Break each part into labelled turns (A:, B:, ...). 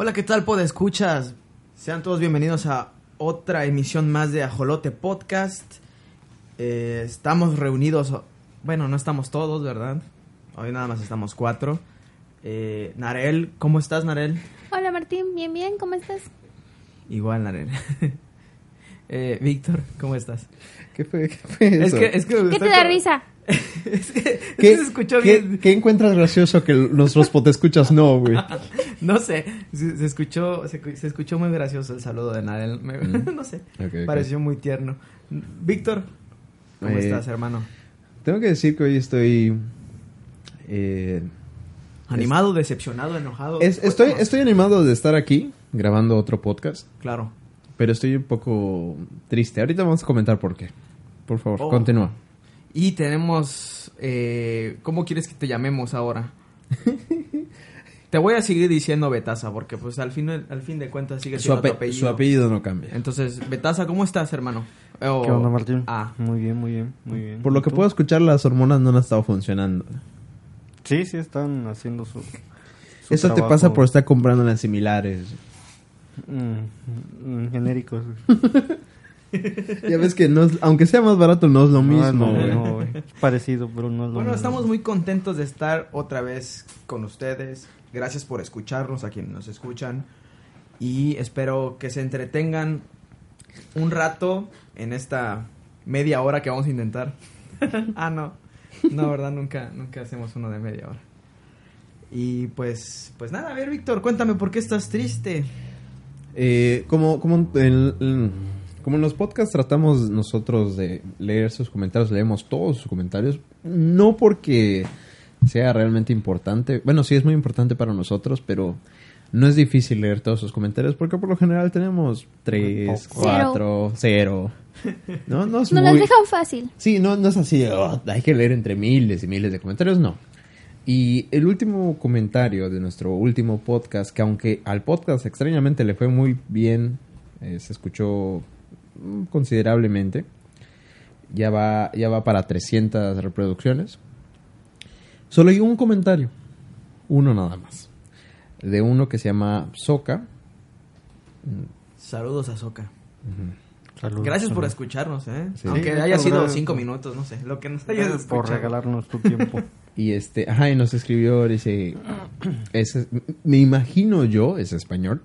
A: Hola, ¿qué tal, escuchas? Sean todos bienvenidos a otra emisión más de Ajolote Podcast. Eh, estamos reunidos, bueno, no estamos todos, ¿verdad? Hoy nada más estamos cuatro. Eh, Narel, ¿cómo estás, Narel?
B: Hola, Martín, bien, bien, ¿cómo estás?
A: Igual, Narel. eh, Víctor, ¿cómo estás?
C: ¿Qué fue, qué fue eso?
A: Es que, es que
B: ¿Qué te da risa?
A: es que,
C: ¿Qué,
A: se escuchó
C: ¿qué,
A: bien.
C: ¿Qué encuentras gracioso que nuestros potescuchas no, güey?
A: no sé, se, se escuchó se, se, escuchó muy gracioso el saludo de Narel. Me,
C: Mm.
A: no sé,
C: Okay,
A: pareció muy tierno. Víctor, ¿cómo
C: Eh,
A: estás, hermano?
C: Tengo que decir que hoy estoy... eh,
A: ¿Animado, decepcionado, enojado?
C: es- estoy, estoy animado de estar aquí grabando otro podcast,
A: Claro.
C: pero estoy un poco triste. Ahorita vamos a comentar por qué. Por favor,
A: Oh.
C: continúa.
A: Y tenemos... Eh, ¿Cómo quieres que te llamemos ahora? te voy a seguir diciendo Betaza, porque pues al fin, al fin de cuentas sigue
C: Su,
A: siendo tu
C: ape-
A: apellido.
C: su apellido no cambia.
A: Entonces, Betaza, ¿cómo estás, hermano?
D: ¿Qué onda, Martín?
A: Ah,
D: Muy bien, muy bien, muy bien.
C: Por lo
D: ¿Y
C: que
D: tú?
C: puedo escuchar, las hormonas no han estado funcionando.
D: Sí, sí, están haciendo su. su
C: Eso te pasa por estar comprando las similares.
D: Mm, mm, genéricos.
C: Ya ves que no es- aunque sea más barato, no es lo mismo,
D: no, no, güey. Es parecido, pero no es lo
A: Bueno,
D: mismo.
A: estamos muy contentos de estar otra vez con ustedes. Gracias por escucharnos, a quienes nos escuchan. Y espero que se entretengan un rato en esta media hora que vamos a intentar. ah, no. No, verdad, nunca, nunca hacemos uno de media hora. Y pues, pues nada, a ver, Víctor, cuéntame por qué estás triste.
C: Eh, como, como, en, en- como en los podcasts tratamos nosotros de leer sus comentarios, leemos todos sus comentarios, no porque sea realmente importante, bueno, sí es muy importante para nosotros, pero no es difícil leer todos sus comentarios porque por lo general tenemos tres,
D: Cero.
C: cuatro, cero. No, no es
B: Nos
C: muy...
B: las dejan fácil.
C: Sí, no, no es así, "Oh, hay que leer entre miles y miles de comentarios, no. Y el último comentario de nuestro último podcast, que aunque al podcast extrañamente le fue muy bien, eh, se escuchó considerablemente, ya va, ya va para 300 reproducciones. Solo hay un comentario, uno nada más, de uno que se llama Soca.
A: Saludos a Soca.
D: Saludos,
A: Gracias por
D: saludos.
A: escucharnos, ¿eh?
C: Sí.
A: Aunque
D: Sí,
A: haya
D: por
A: sido cinco minutos, no sé, lo que nos hayas
D: Gracias por
A: escuchado.
D: regalarnos tu tiempo.
C: Y este, ajá, y nos escribió, dice, es- me imagino yo, es español,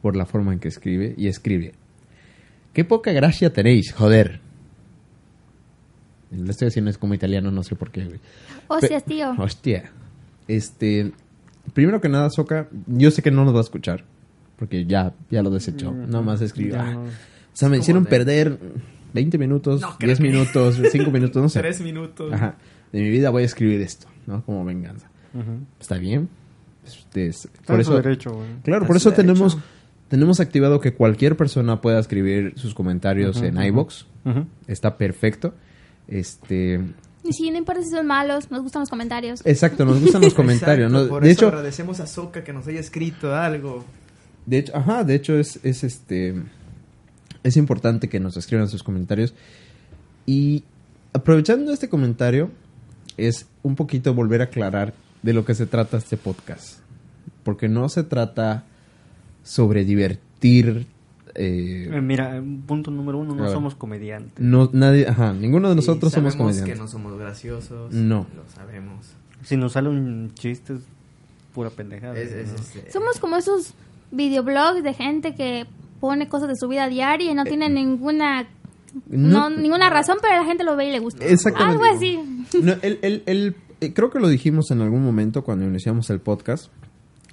C: por la forma en que escribe, y escribe, qué poca gracia tenéis, joder. Lo estoy haciendo es como italiano, no sé por qué. güey.
B: Hostias,
C: Pe-
B: tío.
C: Hostia. Este, primero que nada, Soca, yo sé que no nos va a escuchar, porque ya, ya lo desechó.
D: Mm,
C: Nada más escribió. "Ah".
D: no.
C: O sea, me hicieron
A: de-
C: perder 20 minutos,
A: No creo
C: 10
A: que-
C: minutos, 5 minutos, no sé.
A: Tres minutos.
C: Ajá. De mi vida voy a escribir esto, ¿no? Como venganza. Está bien. Este, por eso,
D: derecho, güey.
C: claro, por eso
A: derecho.
C: tenemos activado que cualquier persona pueda escribir sus comentarios en
D: ujú.
C: iBox. Está perfecto. Este,
B: Y si no importa si son malos, nos gustan los comentarios.
C: exacto, nos gustan los comentarios,
A: Exacto,
C: ¿no?
A: Por
C: De
A: eso
C: hecho,
A: agradecemos a Soca que nos haya escrito algo.
C: de hecho, ajá, de hecho es es este es importante que nos escriban sus comentarios y aprovechando este comentario es un poquito volver a aclarar de lo que se trata este podcast. Porque no se trata sobre divertir. eh,
D: Eh, mira, eh, punto número uno, no somos comediantes.
C: no, nadie, ajá, ninguno de nosotros
A: Y
C: somos
A: sabemos
C: comediantes.
A: que no somos graciosos.
C: No.
A: Lo sabemos.
D: Si nos sale un chiste, es pura pendejada.
A: Es, es,
D: ¿no?
A: este,
B: Somos como esos videoblogs de gente que pone cosas de su vida diaria y no tiene ninguna no, ninguna razón, pero la gente lo ve y le gusta.
C: Exactamente.
B: Algo así.
C: No, el- el- el- eh, creo que lo dijimos en algún momento cuando iniciamos el podcast,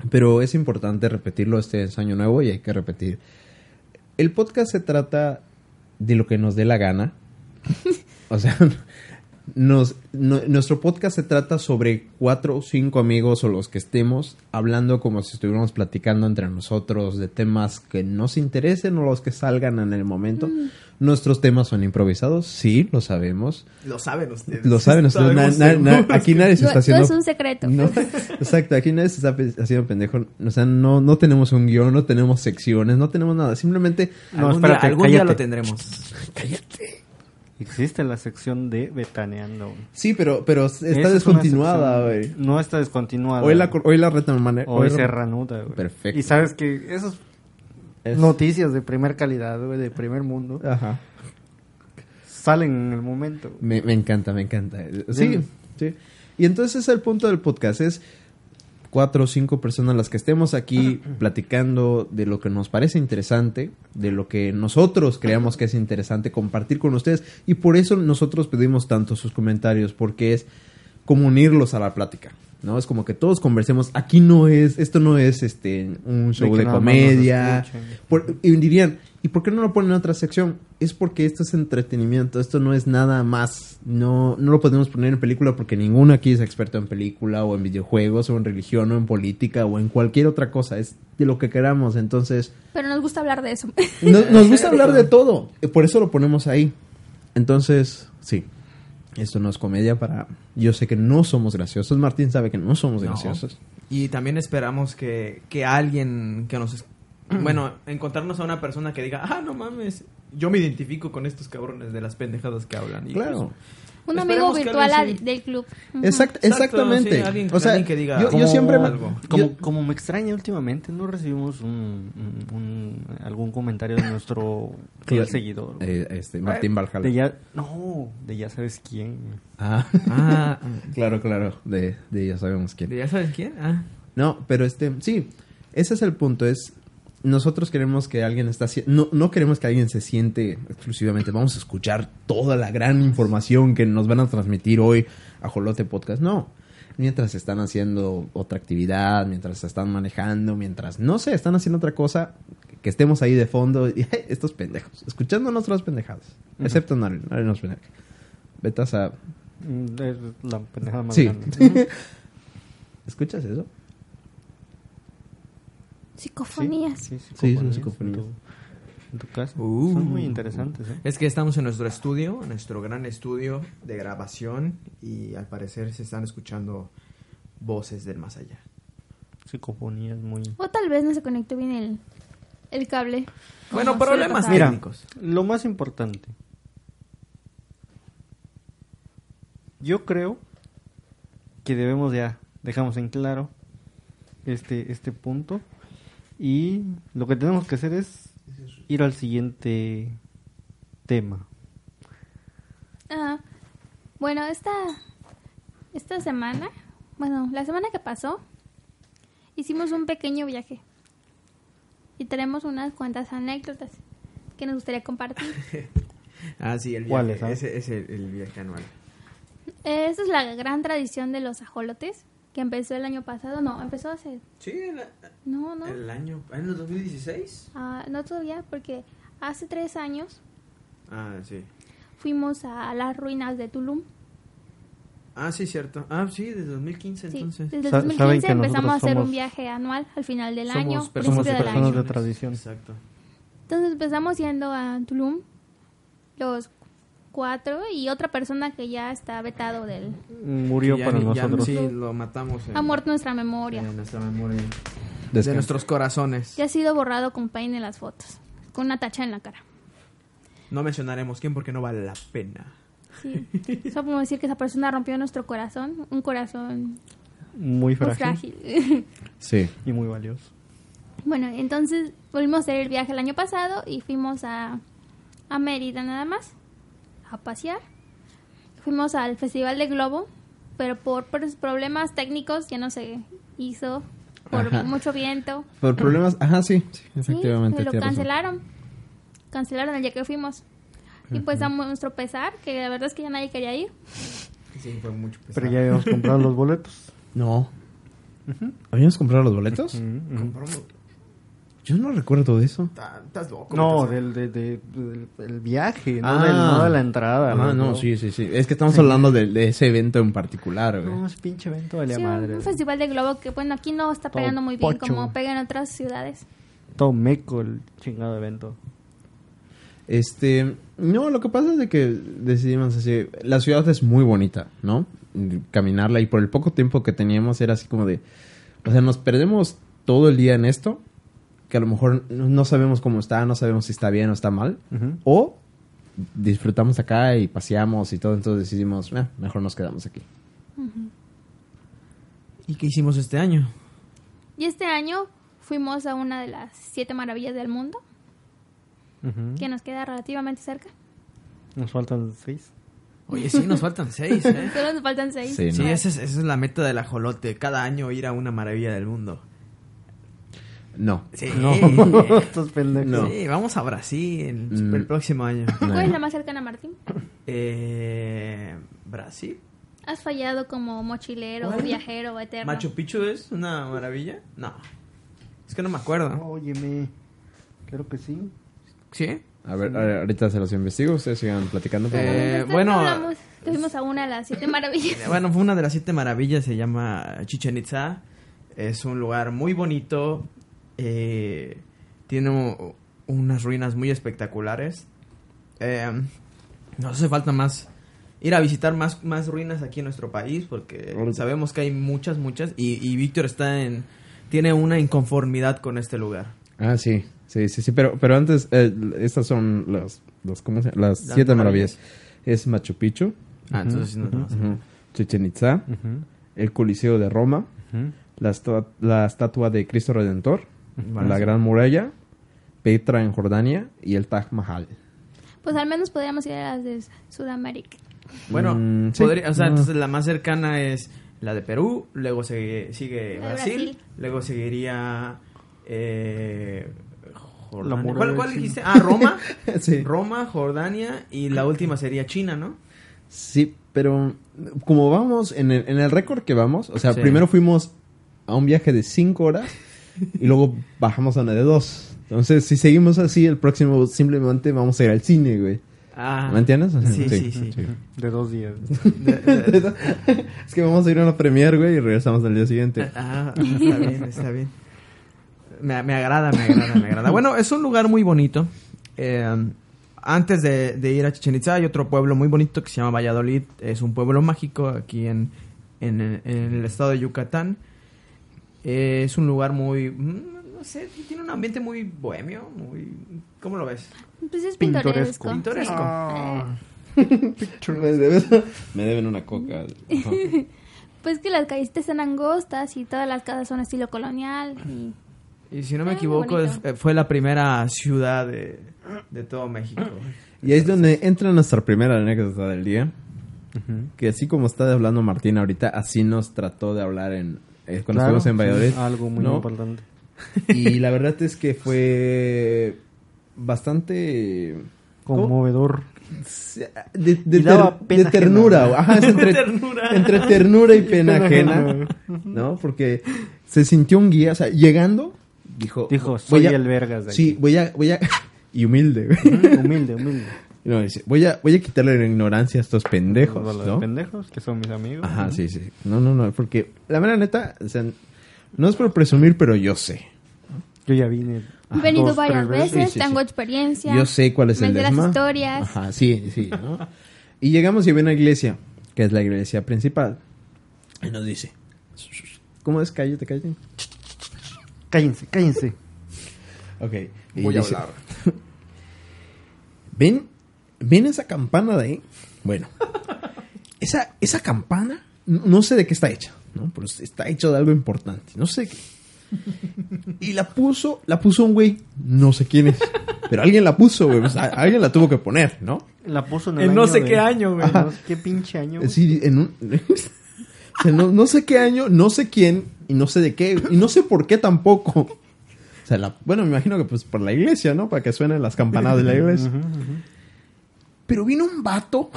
C: pero es importante repetirlo este es año nuevo y hay que repetir. El podcast se trata de lo que nos dé la gana. O sea, nos, no- nuestro podcast se trata sobre cuatro o cinco amigos o los que estemos hablando como si estuviéramos platicando entre nosotros de temas que nos interesen o los que salgan en el momento. Nuestros temas son improvisados, sí, lo sabemos.
A: Lo saben ustedes.
C: Lo saben ustedes. na-
A: Sabemos
C: na- na-
A: seguros
C: aquí nadie se
B: No,
C: está
B: no
C: haciendo.
B: es un secreto.
C: No, exacto, aquí nadie se está haciendo pendejo. O sea, no, no tenemos un guion, no tenemos secciones, no tenemos nada. Simplemente.
D: No,
A: algún
D: espérate,
A: día, algún día lo tendremos.
C: Cállate.
D: Existe la sección de Betaneando.
C: Sí, pero, pero está
D: Esa
C: descontinuada, güey.
D: No está descontinuada.
C: Hoy la, hoy la retoman-
D: Hoy
C: hoy
D: se
C: re-
D: reanuda, güey.
C: Perfecto.
D: Y sabes que esas
C: Es-
D: noticias de primer calidad, güey, de primer mundo,
C: Ajá.
D: salen en el momento. güey.
C: Me, me encanta, me encanta. Sí,
D: Bien.
C: sí. Y entonces es el punto del podcast. Es cuatro o cinco personas las que estemos aquí platicando de lo que nos parece interesante, de lo que nosotros creamos que es interesante compartir con ustedes. Y por eso nosotros pedimos tanto sus comentarios, porque es como unirlos a la plática. ¿No? Es como que todos conversemos. Aquí no es, esto no es este un show de, comedia. Por- y dirían, ¿y por qué no lo ponen en otra sección? Es porque esto es entretenimiento, esto no es nada más. No, no lo podemos poner en película porque ninguno aquí es experto en película o en videojuegos o en religión o en política o en cualquier otra cosa. Es de lo que queramos. Entonces,
B: Pero nos gusta hablar de eso.
C: no- nos gusta hablar de todo. eh, Por eso lo ponemos ahí. Entonces, sí. Esto no es comedia para... Yo sé que no somos graciosos. Martín sabe que no somos
A: No.
C: graciosos.
A: Y también esperamos que, que alguien que nos... Bueno, encontrarnos a una persona que diga, ah, no mames, yo me identifico con estos cabrones de las pendejadas que hablan. Y,
C: Claro.
A: pues,
B: Un amigo virtual
A: alguien
B: a-
A: sí.
B: del club.
C: Exact-
A: Exacto,
C: exactamente.
A: sí, alguien-
C: o sea,
A: alguien que diga
C: yo, yo
A: como
C: siempre... me-
A: algo.
D: Como,
C: yo-
D: como me extraña últimamente, no recibimos un, un- un- algún comentario de nuestro seguidor.
C: Eh, este, Martín Valhalla.
D: De ya, no, de ya sabes quién.
C: Ah,
A: Ah,
C: claro, claro, de, de ya sabemos quién.
A: ¿ya sabes quién? Ah.
C: No, pero este, sí, ese es el punto, es, nosotros queremos que alguien está, no, no queremos que alguien se siente exclusivamente, vamos a escuchar toda la gran información que nos van a transmitir hoy a Jolote Podcast, no, mientras están haciendo otra actividad, mientras están manejando, mientras, no sé, están haciendo otra cosa, que estemos ahí de fondo, y estos pendejos, escuchando nuestras pendejadas, excepto Nari, Nari no es pendeja. Vetas a...
D: Mm, la pendejada más
C: Sí.
D: grande.
C: ¿Escuchas eso?
B: Psicofonías.
D: Sí,
C: Sí, son
D: psicofonías. En tu, en tu casa.
A: Uh.
D: Son muy interesantes, ¿eh?
A: Es que estamos en nuestro estudio, nuestro gran estudio de grabación y al parecer se están escuchando voces del más allá.
D: Psicofonías muy...
B: O tal vez no se conectó bien el, el cable.
A: Bueno, problemas técnicos.
D: lo más importante. Yo creo que debemos ya, dejamos en claro este, este punto. Y lo que tenemos que hacer es ir al siguiente tema.
B: Ah, bueno, esta, esta semana, bueno, la semana que pasó, hicimos un pequeño viaje. Y tenemos unas cuantas anécdotas que nos gustaría compartir.
A: Ah, sí, el
D: ¿Cuál
A: viaje.
D: es, ah?
A: Ese es el, el viaje anual.
B: Esta es la gran tradición de los ajolotes, que empezó el año pasado. No, empezó hace...
A: Sí, el,
B: No, no.
A: el año. ¿En el 2016?
B: Ah, no todavía, porque hace tres años
A: Ah, sí.
B: fuimos a las ruinas de Tulum.
A: Ah, sí, cierto. Ah, sí, desde 2015
B: Sí,
A: entonces.
B: desde el
D: Sa-
B: 2015
D: saben que
B: empezamos a hacer un viaje anual al final del
A: Somos
B: año,
A: personas
B: principio del
D: personas
B: año.
D: de tradición.
A: Exacto.
B: Entonces empezamos yendo a Tulum, los cuatro, y otra persona que ya está vetado del...
D: Murió
A: ya
D: para
A: ya-
D: nosotros.
A: sí, lo matamos. En,
B: Ha muerto nuestra memoria.
A: En nuestra memoria. De
C: Descansa.
A: nuestros corazones.
B: Ya ha sido borrado con paint en las fotos, con una tacha en la cara.
A: No mencionaremos quién porque no vale la pena.
B: Sí. Solo podemos decir que esa persona rompió nuestro corazón, un corazón
D: Muy
B: muy
D: frágil,
B: frágil.
C: Sí.
D: y muy valioso.
B: bueno, entonces volvimos a hacer el viaje el año pasado y fuimos a, a Mérida nada más, a pasear. Fuimos al Festival de Globo, pero por, por problemas técnicos ya no se hizo, por
C: Ajá.
B: mucho viento.
C: Por problemas, ajá, sí, sí,
B: Sí,
C: efectivamente.
B: lo
C: tienes razón.
B: cancelaron. Cancelaron el día que fuimos. Y pues a nuestro pesar, que la verdad es que ya nadie quería ir.
A: Sí, fue mucho
D: Pero
A: pesado.
D: ya habíamos comprado los boletos.
C: No. ¿Habíamos comprado los boletos?
A: Compramos-
C: Yo no recuerdo de eso.
A: Estás loco.
D: No,
A: estás-
D: del, de- de- del- del viaje, no,
C: Ah.
D: del- no de la entrada.
C: Ah, no, sí, sí, sí. Es que estamos hablando de, de ese evento en particular, güey.
D: No, es pinche evento,
B: Sí,
D: madre.
B: un festival de globo que, bueno, aquí no está
D: Todo
B: pegando muy bien
D: pocho.
B: como pega en otras ciudades.
D: Todo meco el chingado evento.
C: Este, no, lo que pasa es de que decidimos así, la ciudad es muy bonita, ¿no? Caminarla y por el poco tiempo que teníamos era así como de, o sea, nos perdemos todo el día en esto, que a lo mejor no sabemos cómo está, no sabemos si está bien o está mal, o disfrutamos acá y paseamos y todo, entonces decidimos, "Eh, mejor nos quedamos aquí.
A: ¿Y qué hicimos este año?
B: Y este año fuimos a una de las siete maravillas del mundo, que nos queda relativamente cerca.
D: Nos faltan seis.
A: Oye, sí, nos faltan seis, ¿eh?
B: Solo nos faltan seis.
C: Sí,
A: esa es, esa es la meta del ajolote. Cada año ir a una maravilla del mundo.
C: No.
A: Sí.
D: No, estos pendejos.
C: No.
A: Sí, vamos a Brasil el,
C: Mm.
A: el próximo año.
B: ¿Cuál es la más cercana, Martín?
A: Eh, Brasil.
B: ¿Has fallado como mochilero,
A: ¿Cuál?
B: viajero, eterno?
A: ¿Machu Picchu es una maravilla? No. Es que no me acuerdo.
D: Óyeme. Creo que sí.
A: ¿Sí?
C: A ver, ahorita se los investigo, ustedes sigan platicando.
A: Eh, bueno.
B: hablamos fuimos a una de las siete maravillas.
A: Bueno, fue una de las siete maravillas, se llama Chichen Itza. Es un lugar muy bonito. Eh, tiene unas ruinas muy espectaculares. Eh, nos hace falta más ir a visitar más, más ruinas aquí en nuestro país porque sabemos que hay muchas, muchas. Y, y Víctor está en. Tiene una inconformidad con este lugar.
C: Ah, sí, sí, sí, sí, pero, pero antes, eh, estas son las, las, ¿cómo se llama? las
A: Las
C: siete
A: maravillas.
C: maravillas. Es Machu Picchu,
A: Ah, entonces no, no.
C: ujú, Chichen Itza,
D: Ujú.
C: el Coliseo de Roma, la, la estatua de Cristo Redentor,
A: Vale.
C: la Gran Muralla, Petra en Jordania y el Taj Mahal.
B: Pues al menos podríamos ir a las de Sudamérica.
A: Bueno,
C: Mm, sí.
A: podría- o sea,
C: Ah.
A: entonces la más cercana es la de Perú, luego sigue, sigue Brasil,
B: Brasil.
A: luego seguiría eh, Jordania. ¿Cuál, dijiste? Ah, Roma,
C: sí.
A: Roma, Jordania y la última sería China, ¿no?
C: Sí, pero como vamos, en el, en el récord que vamos, o sea,
A: Sí.
C: primero fuimos a un viaje de cinco horas y luego bajamos a una de dos. Entonces, si seguimos así, el próximo simplemente vamos a ir al cine, güey.
A: Ah,
C: ¿Me entiendes? O sea,
A: Sí, sí, sí.
D: De dos días.
A: De- de-
C: es que vamos a ir a una premiere, güey, y regresamos al día siguiente.
A: Ah, está bien, está bien. Me, me agrada, me agrada, me agrada. Bueno, es un lugar muy bonito. Eh, antes de, de ir a Chichen Itza hay otro pueblo muy bonito que se llama Valladolid. Es un pueblo mágico aquí en, en el estado de Yucatán. Eh, es un lugar muy, mm, no sé, tiene un ambiente muy bohemio, muy... ¿Cómo lo ves?
B: Pues es
D: Pintoresco.
B: pintoresco.
A: Pintoresco.
D: Ah.
C: me, deben, me deben una coca.
B: Pues que las calles están angostas y todas las casas son estilo colonial. Y...
A: Y si no me
B: Ah,
A: equivoco, eh, fue la primera ciudad de, de todo México.
C: Y ahí es donde entra nuestra primera anécdota del día.
D: Ujú.
C: Que así como está hablando Martín ahorita, así nos trató de hablar en eh, cuando
D: Claro,
C: estuvimos en Valladolid.
D: sí, algo muy
C: ¿no?
D: importante.
C: Y la verdad es que fue bastante
D: Conmovedor.
C: de, de
D: Y daba
C: ter-
D: pena
C: de ternura.
D: ajena.
C: Ajá, es entre,
A: Ternura.
C: entre ternura y pena
D: Pena
C: ajena,
D: ajena.
C: ¿no? Porque se sintió un guía, o sea, llegando, dijo,
D: Dijo,
C: voy
D: soy
C: a-
D: el vergas de
C: Sí,
D: aquí.
C: voy a, voy a, y humilde,
D: Humilde, humilde.
C: Y no, dice, voy a, voy a quitarle la ignorancia a estos pendejos,
D: Los
C: ¿no?
D: pendejos, que son mis amigos.
C: Ajá,
D: ¿no?
C: sí, sí. No, no, no, porque la mera neta, o sea, no es por presumir, pero yo sé.
D: Yo ya vine.
B: He venido
D: dos,
B: varias
D: tres
B: veces,
C: Sí, sí,
B: tengo
C: sí.
B: experiencia.
C: Yo sé cuál es el
B: sé las historias.
C: Ajá, sí, sí, ¿no? Y llegamos y había una iglesia, que es la iglesia principal. Y nos dice, ¿cómo es? Cállate, cállate.
D: Cállense, cállense.
C: Ok. Y
A: Voy a
C: dice,
A: hablar.
C: ¿Ven? ¿Ven esa campana de ahí? Bueno, esa, esa campana, no sé de qué está hecha, ¿no? Pero está hecho de algo importante, no sé qué. Y la puso, la puso un güey, no sé quién es, pero alguien la puso, güey, o sea, alguien la tuvo que poner, ¿no?
D: La puso en el
A: En no
D: año
A: sé
D: de-
A: qué año, güey.
D: No sé qué pinche año. güey.
C: Decir, en un... o sea, no, no sé qué año, no sé quién, y no sé de qué, y no sé por qué tampoco. O sea, la- bueno, me imagino que pues por la iglesia, ¿no? Para que suenen las campanadas de la iglesia.
D: Ujú.
C: Pero vino un vato.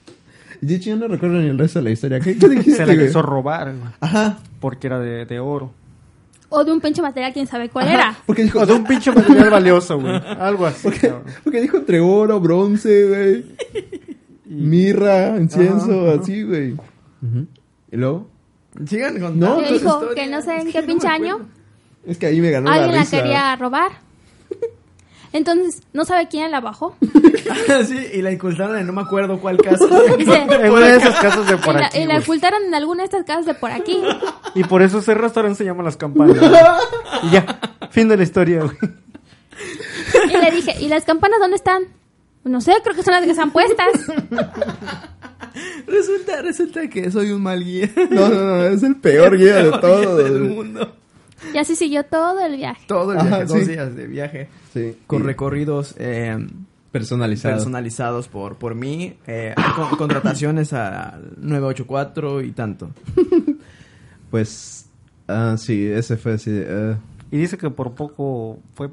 C: De hecho, yo no recuerdo ni el resto de la historia. ¿Qué, qué dijiste,
D: Se la
C: güey?
D: quiso robar, güey,
C: Ajá.
D: porque era de, de oro.
B: O de un pinche material, quién sabe cuál
C: Ajá,
B: era.
C: Porque dijo,
D: O de un pinche material valioso, güey. Algo así.
C: porque, dijo entre oro, bronce, güey.
D: Y-
C: Mirra, incienso,
D: Ajá,
C: así, güey. Y luego,
A: Sigan contando.
C: No,
B: dijo
A: historia.
B: que no sé en
A: Es
B: qué
A: no
B: pinche año
C: es que ahí me ganó
B: alguien
C: la
B: la
C: risa.
B: quería robar. Entonces, no sabe quién la bajó.
A: sí, y la incultaron en no me acuerdo cuál caso.
B: Dice,
D: En una de esas casas de por
B: y la,
D: aquí.
B: y la ocultaron en alguna de estas casas de por aquí.
D: Y por eso ese restaurante se llama Las Campanas. y ya, fin de la historia, güey.
B: Y le dije, ¿y las campanas dónde están? No sé, creo que son las que están puestas.
A: Resulta, resulta que soy un mal guía.
C: No, no, no, es el peor guía de todo.
A: guía del mundo.
B: Y así siguió todo el viaje.
A: Todo el
C: Ajá,
A: viaje, dos
C: sí.
A: días de viaje.
C: Sí,
A: Con
C: y
A: recorridos eh,
C: personalizado.
A: personalizados por, por mí. eh, con- contrataciones al 984 y tanto.
C: Pues, ah, sí, ese fue así. ah.
D: Y dice que por poco fue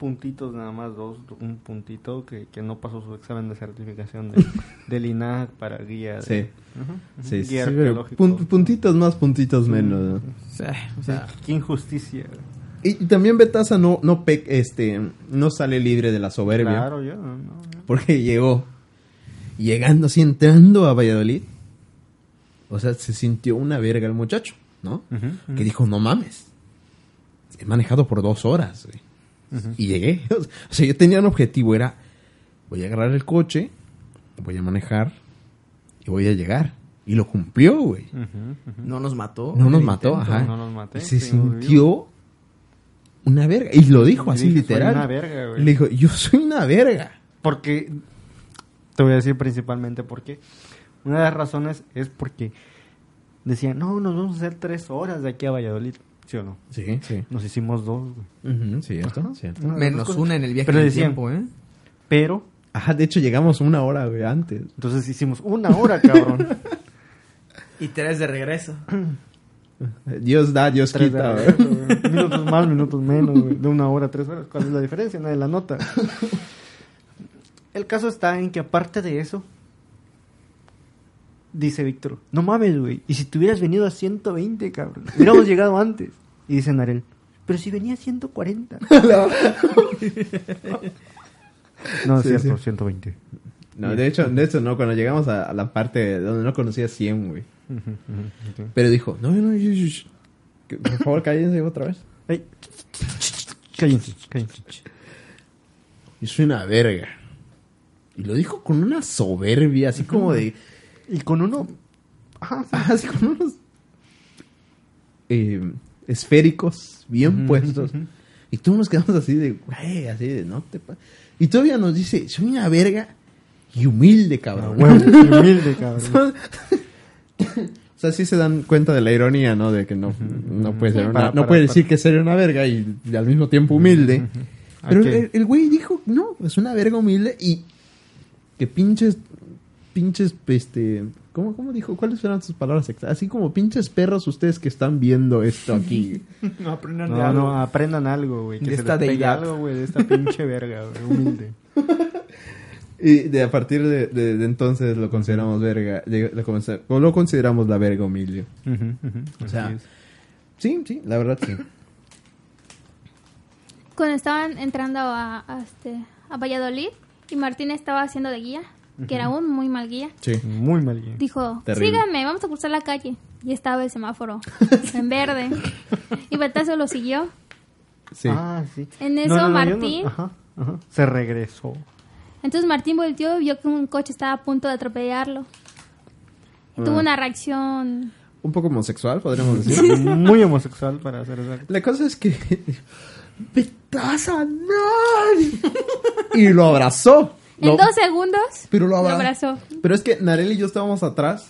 D: puntitos nada más, dos, un puntito que, que no pasó su examen de certificación de, del INAH para guía. de-
C: Sí. Sí, sí,
D: guía
C: sí, pero
D: arqueológico.
C: pun- puntitos más, puntitos menos. ¿no?
A: O sea, o sea,
D: Qué injusticia.
C: Y, y también Betasa no, no, pe- este, no sale libre de la soberbia.
D: Claro, yo no, no.
C: Porque llegó, llegando así, entrando a Valladolid. O sea, se sintió una verga el muchacho, ¿no? Que dijo, no mames. He manejado por dos horas, güey. Y llegué. O sea, yo tenía un objetivo, era, voy a agarrar el coche, voy a manejar y voy a llegar. Y lo cumplió, güey.
A: No nos mató.
C: No nos mató,
A: intento.
C: ajá.
D: no nos maté,
C: Y se sintió una verga. Y lo dijo
D: Y
C: así,
D: dije, "Soy
C: literal.
D: una verga, güey".
C: Le dijo, yo soy una verga.
D: Porque, te voy a decir principalmente porque una de las razones es porque decían, no, nos vamos a hacer tres horas de aquí a Valladolid. ¿Sí o no?
C: Sí, sí.
D: Nos hicimos dos, güey.
C: Ujú, cierto, cierto.
D: Una las
A: Menos
D: cosas.
A: una en el viaje
D: Pero
A: del tiempo, ¿eh?
D: Pero,
C: Ajá, de hecho llegamos una hora, güey, antes.
D: entonces hicimos una hora, cabrón.
A: Y tres de regreso.
C: Dios da, Dios
D: Tres
C: quita,
D: regreso, güey. Minutos más, minutos menos, güey. De una hora a tres horas. ¿Cuál es la diferencia? Nadie la nota. El caso está en que aparte de eso, dice Víctor, no mames, güey. Y si te hubieras venido a 120, cabrón. Hubiéramos llegado antes. Y dice Narel, pero si venía a 140. no, es
C: Sí,
D: cierto,
C: sí.
D: 120.
C: No, de hecho, de hecho, no, cuando llegamos a, a la parte donde no conocía 100, güey. Pero dijo, no, no, yo, yo, yo. Que, Por favor, cállense otra vez.
D: Cállense, cállense.
C: Soy una verga. Y lo dijo con una soberbia, así como de...
D: Y con uno... Ajá, sí.
C: Con unos... eh, esféricos, bien puestos. Y todos nos quedamos así de, güey, así de, no te pa-". Y todavía nos dice, soy una verga y humilde,
D: Ah,
C: cabrón.
D: huevo, humilde, cabrón.
C: O sea, sí se dan cuenta de la ironía, ¿no? De que no, no puede ser una-
D: Para-
C: no puede
D: para.
C: decir que ser una verga y, y al mismo tiempo humilde. Pero el güey dijo, no, es una verga humilde y que pinches, pinches, este, ¿cómo, cómo dijo? ¿Cuáles eran sus palabras exactas? Así como pinches perros ustedes que están viendo esto aquí.
A: No aprendan
D: No, no, aprendan algo, güey. Que
A: De
D: se
A: esta
D: les algo, güey, de esta pinche verga, güey. Humilde.
C: y de a partir de, de- de entonces lo consideramos verga, de- lo, lo consideramos la verga humilde.
D: O
C: sea, Sí, sí, la verdad sí.
B: Cuando estaban entrando a, a este, a Valladolid y Martín estaba haciendo de guía, que era un muy mal guía,
C: Sí.
D: muy mal guía.
B: dijo,
C: Terrible.
B: síganme, vamos a cruzar la calle. Y estaba el semáforo en verde. Y Betazo lo siguió.
C: Sí.
D: Ah, sí.
B: En eso,
D: no, no, no-
B: Martín-
D: ajá, ajá. Se regresó.
B: Entonces Martín volteó y vio que un coche estaba a punto de atropellarlo. Y tuvo
C: Ah.
B: una reacción...
C: Un poco homosexual, podríamos decir.
D: muy homosexual para hacer eso.
C: La cosa es que. ¡Betasa, no! Y lo abrazó.
B: En
C: Lo-
B: dos segundos
C: pero lo,
B: lo
C: abra-
B: abrazó.
C: Pero es que Narel y yo estábamos atrás.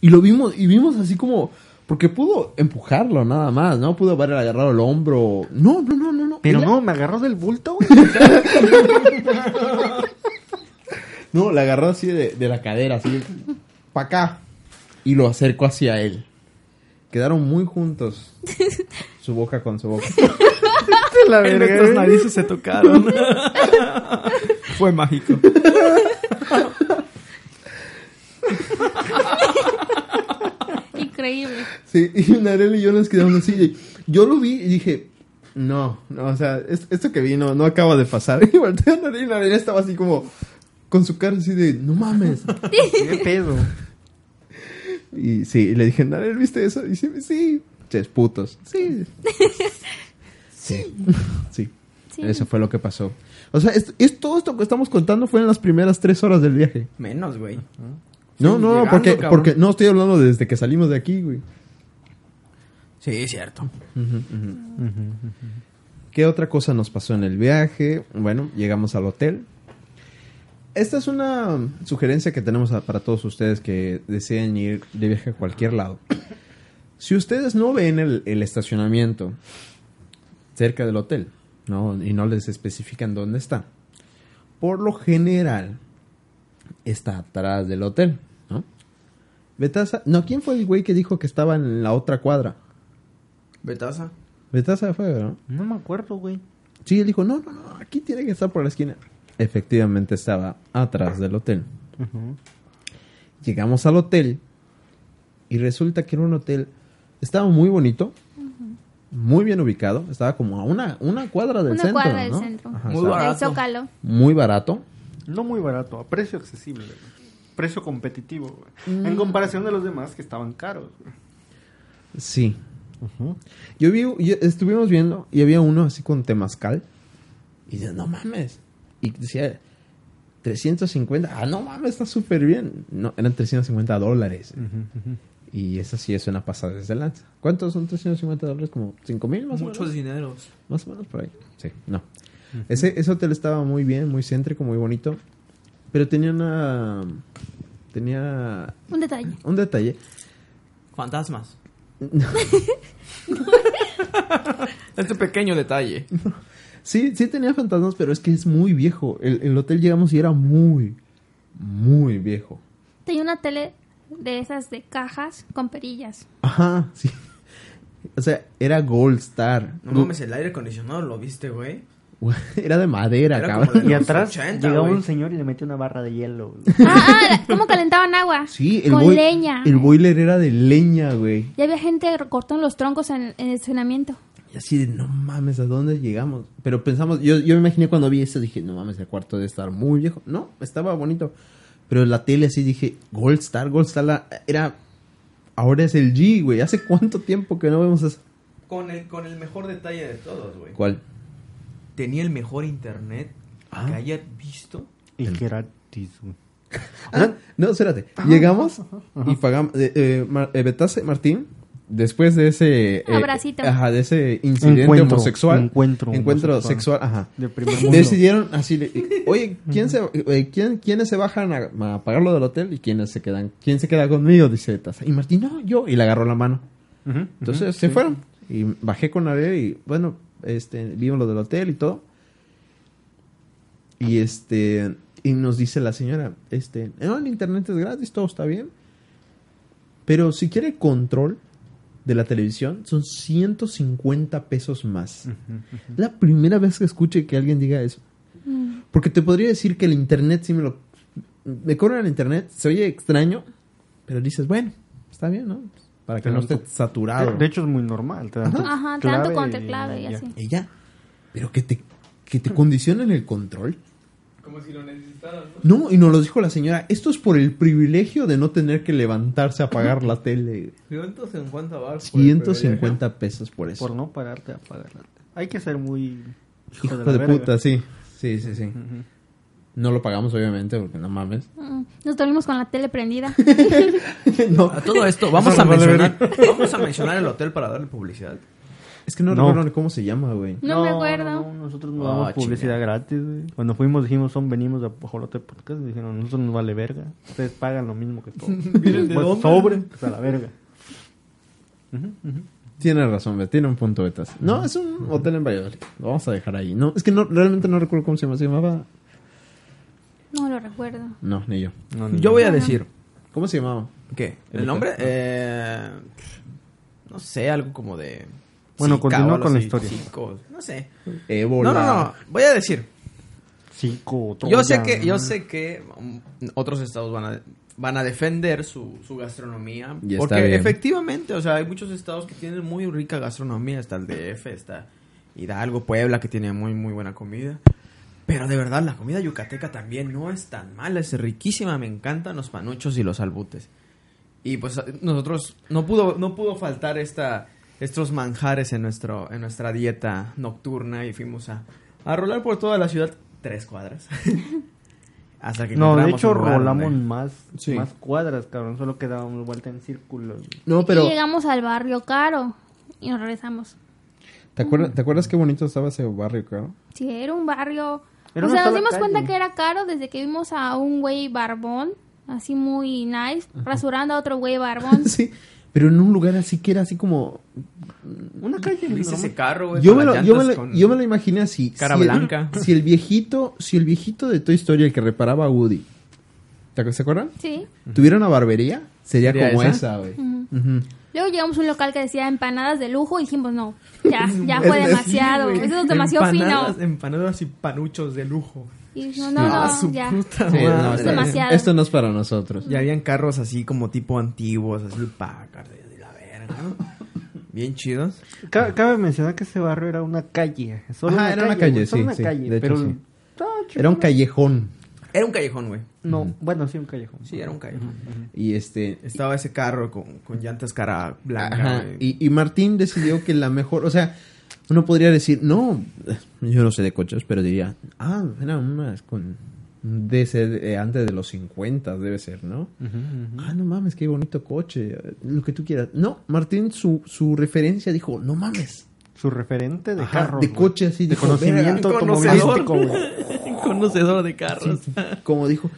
C: Y lo vimos, y vimos así como. Porque pudo empujarlo nada más, ¿no? Pudo haber agarrado el hombro. No, no, no, no, no.
D: Pero no, me agarró del bulto, güey.
C: No, la agarró así de, de la cadera, así. Pa' acá. Y lo acercó hacia él. Quedaron muy juntos. Su boca con su boca.
D: la
A: En
D: verga,
A: nuestras narices se tocaron. Fue mágico.
B: Increíble.
C: Sí, y Narel y yo nos quedamos así. Yo lo vi y dije, no, no, o sea, es- esto que vi no, no acaba de pasar. Y volteé a Narel y Narel estaba así como con su cara así de, no mames.
D: ¿Qué pedo?
C: Y sí, y le dije, Narel, ¿viste eso? Y dice, sí, ches putos. Sí. Sí. Sí.
B: Sí.
C: Eso fue lo que pasó. O sea, es, es- todo esto que estamos contando fue en las primeras tres horas del viaje.
A: Menos, güey.
C: No, no,
A: llegando,
C: porque,
A: cabrón.
C: porque no estoy hablando desde que salimos de aquí, güey.
A: Sí, cierto.
C: ¿Qué otra cosa nos pasó en el viaje? Bueno, llegamos al hotel. Esta es una sugerencia que tenemos a- para todos ustedes que deseen ir de viaje a cualquier lado. Si ustedes no ven el, el estacionamiento cerca del hotel, ¿no? Y no les especifican dónde está, por lo general está atrás del hotel, ¿no? Betasa, no, ¿quién fue el güey que dijo que estaba en la otra cuadra?
A: Betasa.
C: Betasa fue, ¿no?
D: No me acuerdo, güey.
C: Sí, él dijo, no, no, no, aquí tiene que estar por la esquina. Efectivamente estaba atrás del hotel. Llegamos al hotel y resulta que era un hotel, estaba muy bonito, muy bien ubicado, estaba como a una, una cuadra del
B: Una
C: centro.
B: cuadra del
C: ¿no?
B: centro.
C: Ajá,
A: Muy barato.
B: Zócalo.
C: muy barato.
D: No muy barato, a precio accesible. Precio competitivo, güey. En comparación de los demás que estaban caros.
C: Sí. Yo vi, yo- estuvimos viendo y había uno así con temazcal. Y dice, no mames. Y decía, 350. Ah, no mames, está súper bien. No, eran 350 dólares. Y esa sí es una pasada desde lanza. ¿Cuántos son 350 dólares? Como 5 mil más o
A: Muchos
C: menos.
A: dineros.
C: Más o menos por ahí. Sí, no. ese, ese hotel estaba muy bien, muy céntrico, muy bonito. Pero tenía una... Tenía
B: Un detalle.
C: un detalle.
A: Fantasmas. este pequeño detalle.
C: Sí, sí tenía fantasmas, pero es que es muy viejo. El, el hotel llegamos y era muy, muy viejo.
B: Tenía una tele de esas de cajas con perillas.
C: Ajá, sí. O sea, era Gold Star.
A: No
C: Go-
A: mames, el aire acondicionado, ¿lo viste, güey?
C: Era de madera,
A: Era
C: cabrón.
A: de-
D: Y atrás
A: 80,
D: llegaba
A: güey.
D: un señor y le metió una barra de hielo.
B: Ah, ah, ¿cómo calentaban agua?
C: Sí, el,
B: Con leña.
C: el boiler era de leña, güey.
B: Ya había gente cortando los troncos en, en el estacionamiento.
C: Y así de, no mames, ¿a dónde llegamos? Pero pensamos, yo, yo me imaginé cuando vi eso, dije, no mames, el cuarto debe estar muy viejo. No, estaba bonito. Pero la tele así dije, Gold Star, Gold Star la- era... Ahora es el G, güey. ¿Hace cuánto tiempo que no vemos eso?
A: Con el, con el mejor detalle de todos, güey.
C: ¿Cuál?
A: Tenía el mejor internet
C: Ah.
A: que haya visto.
D: Y gratis, güey.
C: Ah, no, espérate. Llegamos y pagamos. Eh, eh, Mar- eh, Betase Martín, después de ese. eh,
B: Abracito.
C: ajá, de ese incidente
D: Encuentro,
C: homosexual.
D: encuentro
C: Encuentro
D: homosexual.
C: sexual, ajá.
D: De.
C: Decidieron así, oye, ¿quién se, eh, ¿quién, ¿quiénes se bajan a, a pagar lo del hotel y quiénes se quedan? ¿Quién se queda conmigo? Dice Betasa. Y Martín, no, yo. Y le agarró la mano. Entonces se
D: sí.
C: fueron. Y bajé con Ariel y bueno, este, vimos lo del hotel y todo. Y este, y nos dice la señora, este, no, el internet es gratis, todo está bien. Pero si quiere control de la televisión, son 150 pesos más.
D: Ujú, ujú.
C: La primera vez que escuche que alguien diga eso.
B: Mm.
C: Porque te podría decir que el internet sí me lo... Me cobran el internet, se oye extraño, pero dices, bueno, está bien, ¿no? Para que
D: Pero
C: no esté saturado.
D: De, hecho es muy normal. Te dan
B: Ajá, te dan tu
D: clave
B: y
D: ya.
B: así.
C: Ella. Pero que te, que te condicionen el control.
A: Como si lo necesitaras,
C: No, y nos lo dijo la señora. Esto es por el privilegio de no tener que levantarse a pagar la tele.
A: 150 bars.
C: 150 pesos por eso.
D: Por no pararte a pagarla. Hay que ser muy...
C: Hijo
D: la
C: de,
D: verga.
C: puta, sí. Sí, sí, sí. No lo pagamos, obviamente, porque no mames.
B: Mm, Nos dormimos con la tele prendida.
C: no,
A: A todo esto, vamos a mencionar, vamos a mencionar el hotel para darle publicidad.
C: Es que no,
D: No.
C: recuerdo ni cómo se llama, güey.
B: No, me acuerdo.
D: no, nosotros no
A: Ah,
D: damos publicidad
A: chingada.
D: gratis, güey. Cuando fuimos dijimos, son venimos de Pajolote Podcast. Dijeron, nosotros nos vale verga. Ustedes pagan lo mismo que todos.
A: ¿Vienen de
D: Pues,
A: dónde?
D: Sobre, pues a la verga.
C: Tiene razón, Bet, tiene un punto betas. No, es un hotel en Valladolid. Lo vamos a dejar ahí. No, es que no, realmente no recuerdo cómo se llama. Se llamaba.
B: No lo recuerdo.
C: No, ni yo.
D: No, ni
A: Yo voy a decir,
C: ¿Cómo se llamaba?
A: ¿qué?
C: ¿El
A: ¿El nombre? Eh, no sé, algo como de...
D: Bueno,
A: Zika
D: continúa con la historia.
A: No sé.
C: Ébola.
A: No, no, no, voy a decir.
D: Cinco,
A: Yo sé que, yo sé que um, otros estados van a, van a defender su, su gastronomía.
C: Y está
A: porque
C: bien.
A: efectivamente, o sea, hay muchos estados que tienen muy rica gastronomía. Está el DF, está Hidalgo, Puebla, que tiene muy, muy buena comida. Pero de verdad, la comida yucateca también no es tan mala, es riquísima. Me encantan los panuchos y los albutes. Y pues nosotros, no pudo, no pudo faltar esta, estos manjares en, nuestro, en nuestra dieta nocturna y fuimos a, a rolar por toda la ciudad tres cuadras. Hasta que
D: No, de hecho rolamos
A: donde-
D: más,
C: Sí.
D: más cuadras, cabrón. Solo que dábamos vuelta en círculos.
C: No, pero.
B: Y llegamos al barrio caro y nos regresamos.
C: ¿te, acuerdas, ¿Te acuerdas qué bonito estaba ese barrio, claro?
B: Sí, era un barrio
D: Era
B: o sea, nos dimos cuenta que era caro desde que vimos a un güey barbón, así muy nice, rasurando a otro güey barbón.
C: sí, pero en un lugar así que era así como...
D: Una calle.
A: ¿Viste
D: normal.
A: ese carro, güey?
C: Yo me, lo, yo, me lo, yo me lo imaginé así.
A: Cara
C: si el-
A: blanca.
C: si el viejito, si el viejito de Toy Story, el que reparaba a Woody, ¿te se acuerdan?
B: Sí.
C: Tuviera una barbería, sería,
A: ¿Sería
C: como
A: esa?
C: esa, güey.
B: Luego llegamos a un local que decía empanadas de lujo y dijimos, no, ya, ya fue demasiado,
A: Sí,
B: eso es demasiado
A: Empanadas-
B: fino.
A: Empanadas y panuchos de lujo.
B: Y dijimos, no, no,
A: Ah, su
B: ya.
A: puta
C: Sí, no,
B: demasiado.
C: Esto no es para nosotros.
A: Y habían carros así como tipo antiguos, así Packard de la verga, ¿no? Bien chidos.
D: Ca- Cabe mencionar que ese barrio era una calle. Solo
C: Ajá, era una calle,
D: güey, solo
C: sí,
D: una
C: sí,
D: calle.
C: de hecho,
D: pero
C: sí. Era un callejón.
A: Era un callejón, güey.
D: No, bueno, sí, un callejón.
A: Sí, era un callejón.
C: Y este...
A: Estaba ese carro con, con llantas cara blanca,
C: Ajá, y, y Martín decidió que la mejor, o sea, uno podría decir, no, yo no sé de coches, pero diría, ah, era con de ser eh, antes de los 50 debe ser, ¿no? Ah, no mames, qué bonito coche, lo que tú quieras. No, Martín su, su referencia dijo, no mames.
D: Su referente de
C: Ajá,
D: carro.
C: de
D: güey.
C: coche así,
D: De conocimiento
A: "Verga,
D: automovilístico, güey.
A: Conocedor de carros.
C: Como dijo,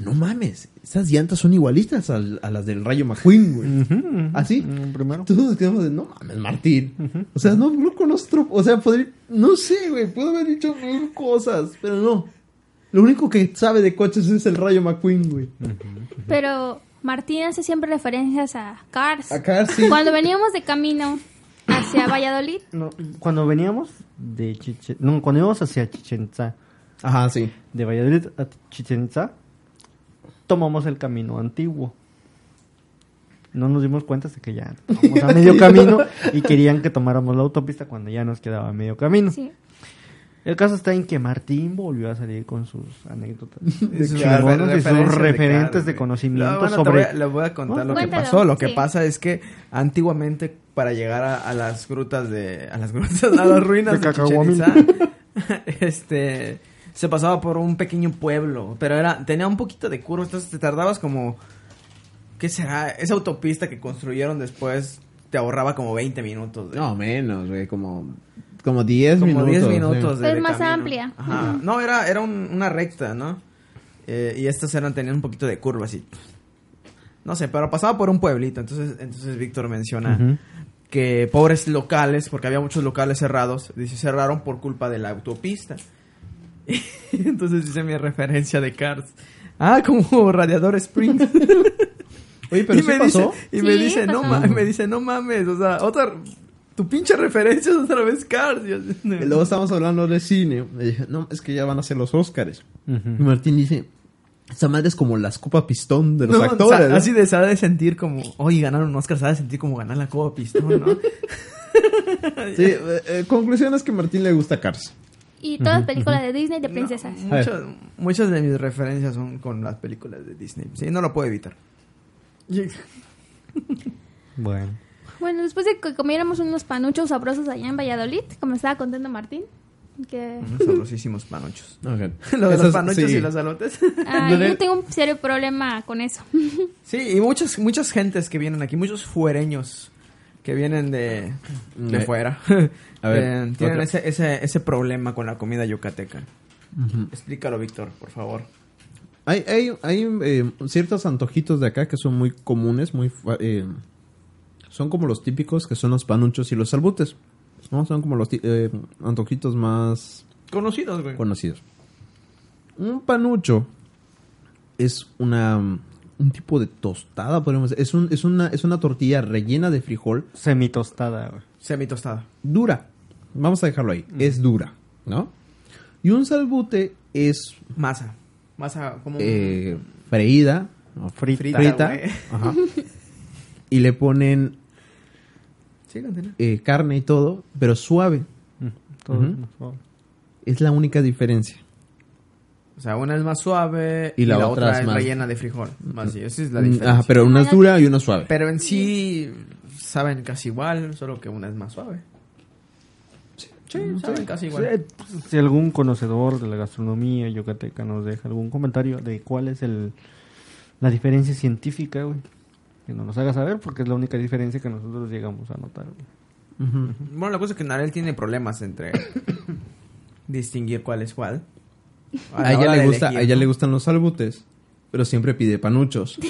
C: no mames, esas llantas son igualitas al- a, las del Rayo McQueen, güey.
D: Ujú, ujú.
C: ¿Así?
D: Primero.
C: Todos nos quedamos de, no mames, Martín. O sea, no, no conozco, o sea, podría, no sé, güey, puedo haber dicho mil cosas, pero no. Lo único que sabe de coches es el Rayo McQueen, güey.
B: Pero Martín hace siempre referencias a Cars.
C: Acá sí.
B: Cuando veníamos de camino hacia Valladolid,
D: No, cuando veníamos de Chichen... No, cuando íbamos hacia Chichen Itza,
C: Ajá, sí.
D: de Valladolid a Chichen Itza, tomamos el camino antiguo. No nos dimos cuenta hasta que ya estábamos a medio camino y querían que tomáramos la autopista cuando ya nos quedaba medio camino.
B: sí.
D: El caso está en que Martín volvió a salir con sus anécdotas.
A: De sus
D: de sus referentes de
A: güey.
D: conocimiento
A: No, bueno,
D: sobre-
A: voy a- Les voy a contar
D: ¿No?
A: lo que
B: Cuéntalo,
A: pasó. Lo que
B: sí.
A: pasa es que antiguamente para llegar a, a las grutas de... A las grutas, a las ruinas
D: De
A: de, Chichén. Itzá, este... Se pasaba por un pequeño pueblo, pero era tenía un poquito de curva, entonces te tardabas como... ¿Qué será? Esa autopista que construyeron después te ahorraba como 20 minutos. güey.
C: No, menos, güey, como, como 10
A: como
C: minutos.
A: 10
C: sí.
A: minutos. de-
B: Es
A: de
B: más
A: camino.
B: amplia.
A: Ajá. No, era, era un- una recta, ¿no? Eh, y estas eran, tenían un poquito de curva, así. No sé, pero pasaba por un pueblito. Entonces, entonces Víctor menciona que pobres locales, porque había muchos locales cerrados, dice, cerraron por culpa de la autopista. entonces dice mi referencia de Cars. Ah, como Radiador Springs.
C: Oye, pero
A: y
C: sí
A: me
C: pasó.
A: dice, y me dice, no mames, me dice, no mames, o sea, otra tu pinche referencia es otra vez Cars. Y
C: Y luego estamos hablando de cine. Le dije, no, es que ya van a ser los Óscares. Y
D: Ujú.
C: Martín dice, esa madre es como las copa pistón de los
A: No,
C: actores.
A: sa-
C: ¿no?"
A: Así de, se ha de sentir como, oye, ganaron un Oscar, se ha de sentir como ganar la Copa Pistón, ¿no?
C: Sí, eh, eh, conclusión es que a Martín le gusta Cars.
B: Y todas películas de Disney de princesas.
A: No, muchas, muchas de mis referencias son con las películas de Disney. Sí, no lo puedo evitar.
D: Bueno.
B: Bueno, después de que comiéramos unos panuchos sabrosos allá en Valladolid, como estaba contando Martín, que
A: Unos sabrosísimos panochos.
C: Ok.
A: Lo de
C: Eso
A: los panochos
C: sí.
A: y los alotes.
B: ah,
C: Lo de-
B: yo tengo un serio problema con eso.
A: Sí, y muchas, muchas gentes que vienen aquí, muchos fuereños que vienen de, de
C: Eh,
A: fuera.
C: a ver,
A: Eh, tienen
C: otra-
A: ese, ese, ese problema con la comida yucateca. Explícalo, Víctor, por favor.
C: Hay, hay, hay eh, ciertos antojitos de acá que son muy comunes, muy eh, son como los típicos que son los panuchos y los salbutes. ¿no? Son como los eh, antojitos más
A: Conocidos, güey.
C: conocidos. Un panucho es una un tipo de tostada, podemos decir. Es, un, es, una, es una tortilla rellena de frijol
D: Semitostada, güey.
A: Semitostada.
C: dura. Vamos a dejarlo ahí. Es dura, ¿no? Y un salbute es
A: Masa. Masa como...
C: eh, freída, ¿no?
D: Frita.
A: Frita.
C: ajá. y le ponen
A: Sí,
C: eh, carne y todo, pero suave.
D: Mm, todo suave.
C: Es la única diferencia.
A: O sea, una es más suave
C: Y
A: y
C: la
A: la,
C: otra
A: otra,
C: es más-
A: rellena de frijol. Más sí, esa es la
C: Mm,
A: diferencia.
C: Ajá, pero una es dura y una es suave.
A: Pero en sí saben casi igual, solo que una es más suave. Sí, saben casi igual.
D: Sí, Si algún conocedor de la gastronomía yucateca nos deja algún comentario de cuál es el la diferencia científica, güey. Que nos haga saber porque es la única diferencia que nosotros llegamos a notar. güey.
C: Ujú.
A: Bueno, la cosa es que Narel tiene problemas entre distinguir cuál es cuál. A la
C: A ella le gusta,
A: elegir,
C: a ella le gustan los salbutes, pero siempre pide panuchos.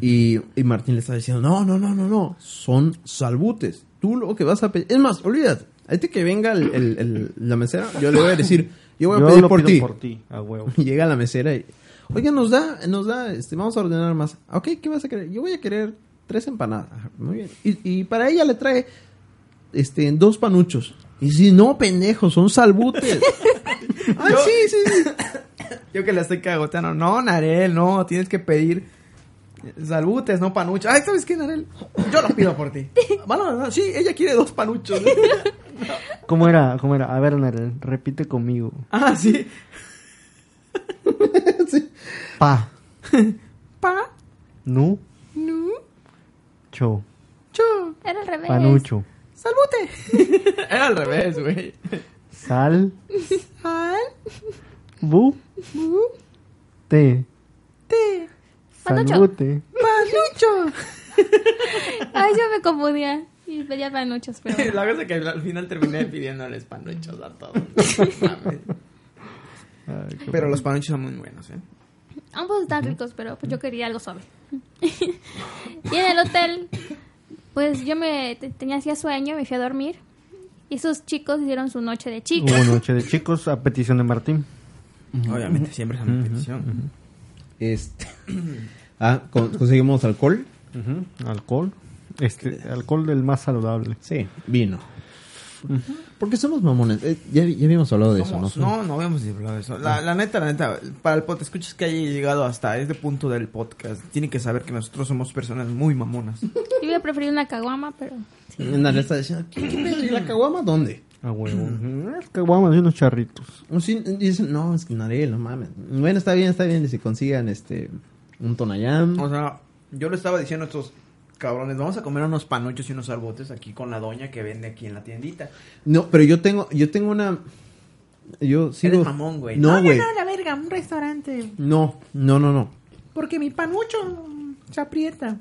C: y, y Martín le está diciendo, no, no, no, no, no, son salbutes. Tú lo que vas a pedir, es más, olvídate, ahorita que venga el- el- el- la mesera, yo le voy a decir, yo voy a
D: Yo
C: pedir por ti.
D: por ti, a huevo.
C: Llega la mesera y, oiga, nos da, nos da, este, vamos a ordenar más. Ok, ¿qué vas a querer? Yo voy a querer tres empanadas. Muy bien. Y, y para ella le trae, este, dos panuchos. Y si no, pendejo, son salbutes. ah,
A: Yo-
C: sí, sí, sí.
A: Yo que la estoy cagoteando. No, Narel, no, tienes que pedir salbutes, no panuchos. Ay, ¿sabes qué, Narel? Yo lo pido por ti. Bueno, sí, ella quiere dos panuchos.
D: ¿Cómo era? ¿Cómo era? A ver, Narel, repite conmigo.
A: ah, sí.
D: Pa,
A: Pa,
D: nu,
A: nu,
D: cho,
A: cho,
B: Era al revés.
D: panucho,
A: salbute. Era al revés, güey.
D: Sal,
A: Al,
D: bu,
A: bu,
D: te,
A: te,
B: Panucho.
A: panucho.
B: Ay, yo me confundía. Y pedía panuchos, pero... bueno.
A: La cosa es que al final terminé pidiéndoles panuchos a todos.
D: Ay,
A: Pero los panuchos son muy buenos, ¿eh?
B: Ambos están ricos, pero pues yo quería algo suave. y en el hotel, pues yo me te- tenía hacía sueño, me fui a dormir. Y esos chicos hicieron su noche de chicos.
D: Hubo noche de chicos a petición de Martín.
A: Obviamente, siempre es una petición.
C: Este. Ah, con- conseguimos alcohol.
D: Alcohol. Este, alcohol del más saludable.
C: Sí, vino. Porque somos mamones. Eh, ya, ya habíamos hablado de eso, ¿no?
A: No, no habíamos hablado de eso. La, la neta, la neta, para el podcast, escuchas que haya llegado hasta este punto del podcast, tiene que saber que nosotros somos personas muy mamonas.
B: Yo hubiera preferido una caguama, pero...
C: Nadie está diciendo, ¿qué, qué pedo? ¿Y la caguama dónde?
D: A huevo. Es que vamos a unos charritos.
C: O sí, dicen, no, es que Narel, no mames. Bueno, está bien, está bien. Y si consigan este un tonayán.
A: O sea, yo le estaba diciendo a estos cabrones, vamos a comer unos panuchos y unos salbotes aquí con la doña que vende aquí en la tiendita.
C: No, pero yo tengo, yo tengo una. Yo sigo.
A: Eres mamón, güey.
C: No, güey.
A: la verga, un restaurante.
C: No, no, no, no.
A: Porque mi panucho se aprieta.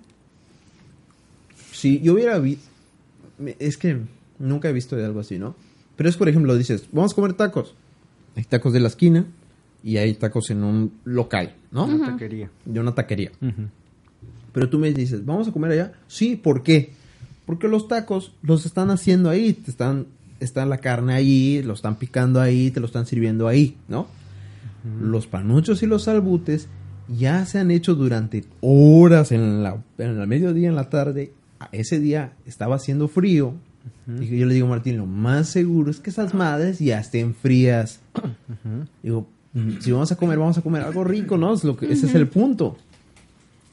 C: Si yo hubiera visto. Es que nunca he visto de algo así, ¿no? Pero es, por ejemplo, dices, vamos a comer tacos. Hay tacos de la esquina y hay tacos en un local, ¿no?
D: Una taquería.
C: De una taquería.
D: Ujú.
C: Pero tú me dices, ¿vamos a comer allá? Sí, ¿por qué? Porque los tacos los están haciendo ahí, te están, está la carne ahí, lo están picando ahí, te lo están sirviendo ahí, ¿no? Los panuchos y los salbutes ya se han hecho durante horas en la, en el mediodía, en la tarde. Ese día estaba haciendo frío. Y yo le digo a Martín, lo más seguro es que esas madres ya estén frías. Digo, "Mm, si vamos a comer, vamos a comer algo rico, ¿no? Es lo que, Ese es el punto.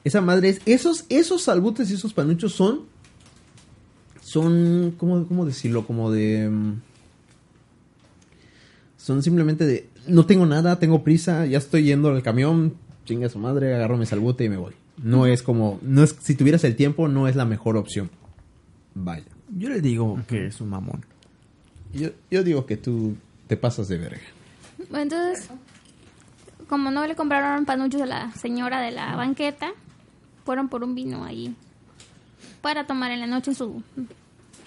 C: Esa madre es, esos, esos salbutes y esos panuchos son, son, ¿cómo, cómo decirlo? Como de, mm, son simplemente de, no tengo nada, tengo prisa, ya estoy yendo al camión, chinga su madre, agarro mi salbute y me voy. No es como, no es, si tuvieras el tiempo, no es la mejor opción. Vaya.
A: Yo le digo que es un mamón.
C: Yo, yo digo que tú te pasas de verga.
B: Bueno, entonces, como no le compraron panuchos a la señora de la banqueta, fueron por un vino ahí para tomar en la noche en su,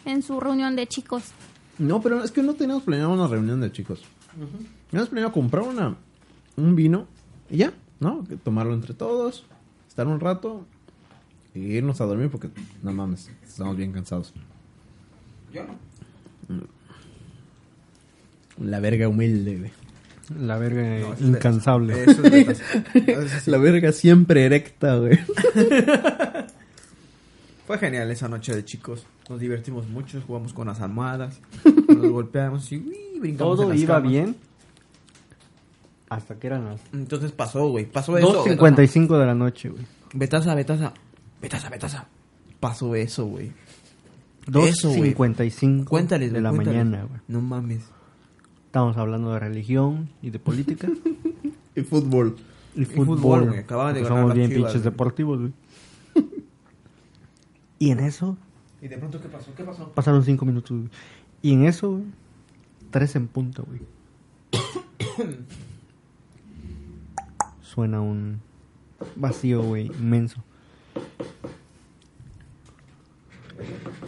B: en su reunión de chicos.
C: No, pero es que no teníamos planeado una reunión de chicos. Teníamos planeado comprar una, un vino y ya, ¿no? Tomarlo entre todos, estar un rato y irnos a dormir porque, no mames, estamos bien cansados.
A: Yo no.
C: La verga humilde, güey.
D: La verga
A: No, es
D: incansable.
A: Eso es eso sí.
C: La verga siempre erecta, güey.
A: Fue genial esa noche de chicos. Nos divertimos mucho, jugamos con las almohadas, nos golpeamos y uy, brincamos. en
D: Todo
A: las
D: iba
A: camas.
D: bien hasta que eran las
A: Entonces pasó, güey. Pasó eso.
D: 2.55 de la noche, güey.
A: Betasa, Betasa. Betasa, Betasa. Pasó eso, güey. Eso, güey.
D: 2.55
A: Cuéntales,
D: de la
A: cuéntales.
D: mañana, güey.
A: No mames.
D: Estamos hablando de religión y de política
C: Y fútbol.
D: y
A: fútbol,
D: fútbol.
A: güey. Acababan de
D: porque
A: ganar
D: somos
A: las
D: bien
A: Chivas,
D: pinches deportivos, güey. y en eso
A: ¿Y de pronto qué pasó? ¿Qué pasó?
D: pasaron 5 minutos. Y en eso, güey, 3 en punto, güey. Suena un vacío, güey, inmenso.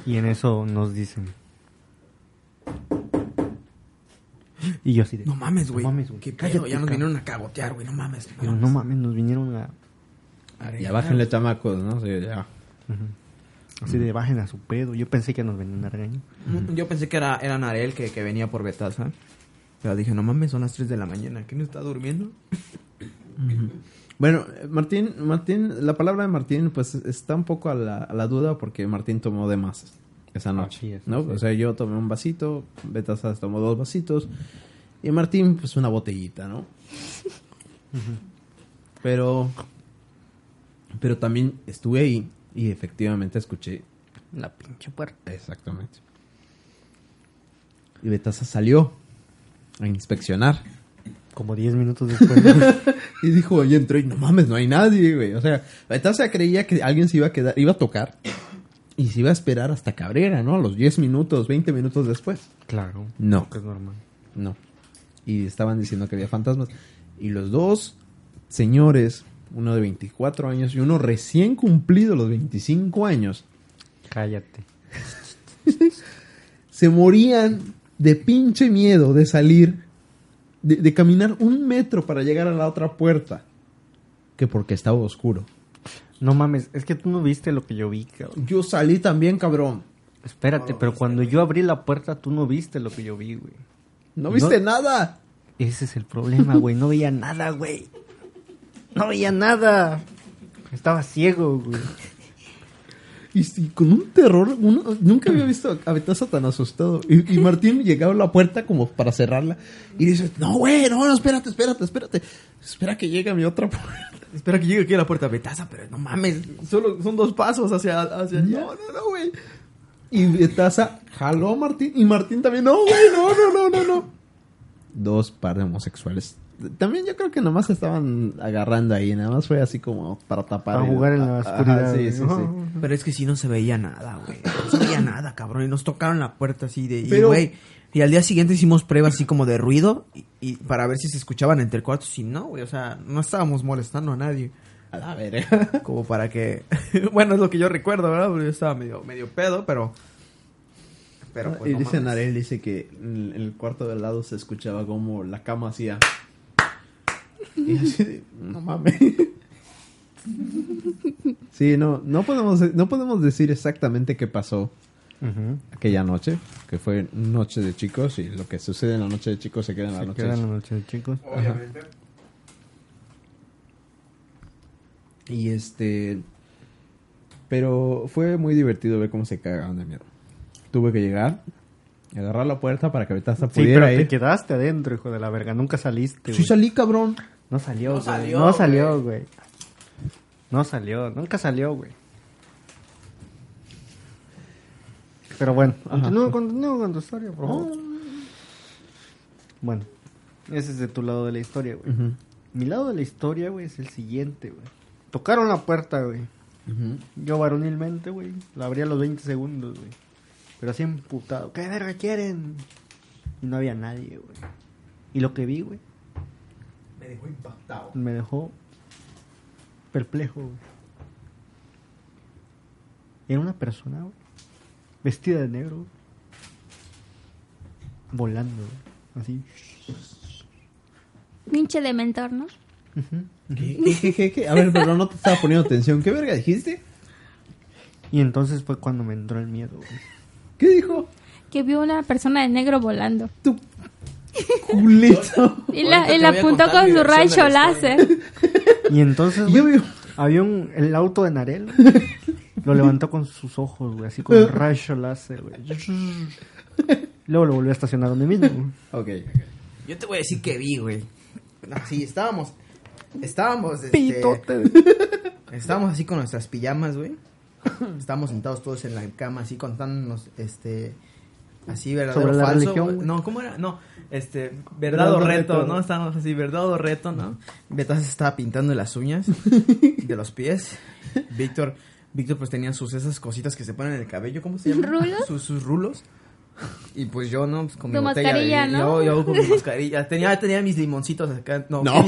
D: Y en eso nos dicen, Y yo así de...
A: No mames, güey.
D: No mames, güey.
A: Qué pedo, ya nos
D: cabrón.
A: vinieron a cagotear, güey. No mames.
D: No mames, nos vinieron a...
C: Ya bájenle chamacos, ¿no? Sí, ya.
D: Así de bajen a su pedo. Yo pensé que nos venían a regañar.
A: Yo pensé que era, era Narel que, que venía por Betaza. Pero dije, no mames, son las 3 de la mañana. ¿Quién está durmiendo?
C: Bueno, eh, Martín, Martín, la palabra de Martín, pues está un poco a la, a la duda porque Martín tomó de más esa noche,
D: es,
C: ¿no? O sea, yo tomé un vasito, Betazas tomó dos vasitos y Martín, pues una botellita, ¿no? Pero, pero también estuve ahí y efectivamente escuché
D: La pinche puerta.
C: exactamente. Y Betaza salió a inspeccionar.
D: Como 10 minutos después.
C: Y dijo, y entró y no mames, no hay nadie, güey. O sea, Betaza creía que alguien se iba a quedar, iba a tocar y se iba a esperar hasta Cabrera, ¿no? A los 10 minutos, 20 minutos después.
D: claro.
C: No.
D: Que es normal.
C: No. Y estaban diciendo que había fantasmas. Y los dos señores, uno de 24 años y uno recién cumplido los 25 años,
D: Cállate.
C: se morían de pinche miedo de salir, de, de caminar un metro para llegar a la otra puerta, que porque estaba oscuro.
D: No mames, es que tú no viste lo que yo vi, cabrón.
C: Yo salí también, cabrón.
D: Espérate, pero cuando yo abrí la puerta, tú no viste lo que yo vi, güey.
C: No viste
D: No.
C: nada.
D: Ese es el problema, güey. No veía nada, güey. No veía nada. Estaba ciego, güey.
C: Y, con un terror, uno- nunca había visto a Betaza tan asustado. Y, y Martín llegaba a la puerta como para cerrarla. Y dice, no, güey, no, no, espérate, espérate, espérate. Espera que llegue a mi otra puerta.
A: Espera que llegue aquí a la puerta Betaza, pero no mames. Solo son dos pasos hacia, hacia allá.
C: No, no, no, güey. Y Betaza jaló a Martín. Y Martín también, no, güey, no, no, no, no, no. Dos par de homosexuales. También yo creo que nomás se estaban agarrando ahí. Nada más fue así como para tapar.
D: Para
C: el-
D: jugar en la
C: Ajá,
D: oscuridad.
C: sí, sí, sí.
A: Pero es que sí no se veía nada, güey. No se veía nada, cabrón. Y nos tocaron la puerta así de... Y,
C: Pero-
A: güey, y al día siguiente hicimos pruebas así como de ruido y, y para ver si se escuchaban entre cuartos. Y no, güey, o sea, no estábamos molestando a nadie.
C: A la verga.
A: Como para que... bueno, es lo que yo recuerdo, ¿verdad? Porque yo estaba medio, medio pedo, pero... Pero pues
C: y
A: no
C: dice. Narel, dice que en el cuarto de al lado se escuchaba como la cama hacía. Y así de, no mames. Sí, no, no podemos, no podemos decir exactamente qué pasó Aquella noche, que fue noche de chicos, y lo que sucede en la noche de chicos se queda en la
D: Se
C: noche
D: queda
C: de
D: en la noche, chicos.
A: Obviamente.
C: Y este. Pero fue muy divertido ver cómo se cagaban de miedo. Tuve que llegar, agarrar la puerta para que Betaza
D: Sí, pero
C: pudiera
D: te
C: ir.
D: quedaste adentro, hijo de la verga. Nunca saliste,
C: Sí salí, cabrón.
D: No salió,
A: No
D: güey.
A: salió,
D: no salió, güey. No salió, nunca salió, güey. Pero bueno, continúa, continúa con tu historia, por favor. Bueno, ese es de tu lado de la historia, güey. Mi lado de la historia, güey, es el siguiente, güey. Tocaron la puerta, güey. Yo varonilmente, güey, la abrí a los 20 segundos, güey. Pero así emputado. ¿Qué verga quieren? Y no había nadie, güey. Y lo que vi, güey,
A: Me dejó impactado.
D: me dejó perplejo, güey. Era una persona, güey, vestida de negro, volando, así.
B: Pinche de mentor, ¿no?
C: ¿Qué, qué, qué, qué, qué? A ver, pero no te estaba poniendo atención. ¿Qué verga dijiste?
D: Y entonces fue cuando me entró el miedo, güey.
C: ¿Qué dijo?
B: Que vio una persona de negro volando.
C: Tu culito.
B: Y la, y apuntó con su rayo láser.
D: Y entonces, güey, había un, el auto de Narel, lo levantó con sus ojos, güey, así con un rayo láser, güey. Luego lo volvió a estacionar donde mismo, güey.
C: Ok,
A: Yo te voy a decir que vi, güey. Así, estábamos... Estábamos, este...
D: Pitote.
A: Estábamos así con nuestras pijamas, güey. Estábamos sentados todos en la cama, así contándonos, este... Así, verdadero
D: Sobre la
A: falso.
D: religión,
A: güey.
D: güey.
A: No, ¿cómo era? No, este... Verdad o
C: Verdad o
A: reto,
C: reto.
A: ¿no? Estábamos así, verdad o reto, ¿no? Betas se estaba pintando las uñas de los pies. Víctor... Víctor pues tenía sus esas cositas que se ponen en el cabello, ¿cómo se llaman?
B: ¿Rulos?
A: Sus, sus rulos. Y pues yo, ¿no? Pues con mi botella
B: mascarilla,
A: de-
B: ¿no?
A: Yo, yo con mi mascarilla. Tenía, tenía mis limoncitos acá. No,
C: No.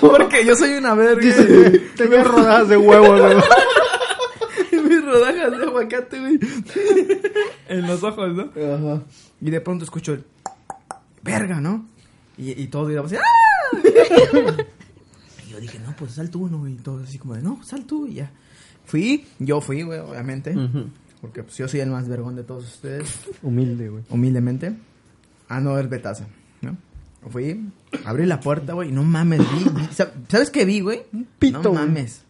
A: Porque yo soy una verga.
D: Tenía rodajas de huevo, güey.
A: Mis rodajas de aguacate, güey. en los ojos, ¿no?
C: Ajá.
A: Y de pronto escucho el... Verga, ¿no? Y, y todos íbamos así... ¡Ah! Dije, no, pues sal tú, ¿no? Y todos así como de, no, sal tú y ya. Fui, yo fui, güey, obviamente. Porque pues yo soy el más vergón de todos ustedes.
D: Humilde, güey.
A: humildemente, a no ver Betaza, ¿no? Fui, abrí la puerta, güey, y no mames, vi, vi- sab- ¿sabes qué vi, güey?
D: pito,
A: No
D: güey.
A: mames.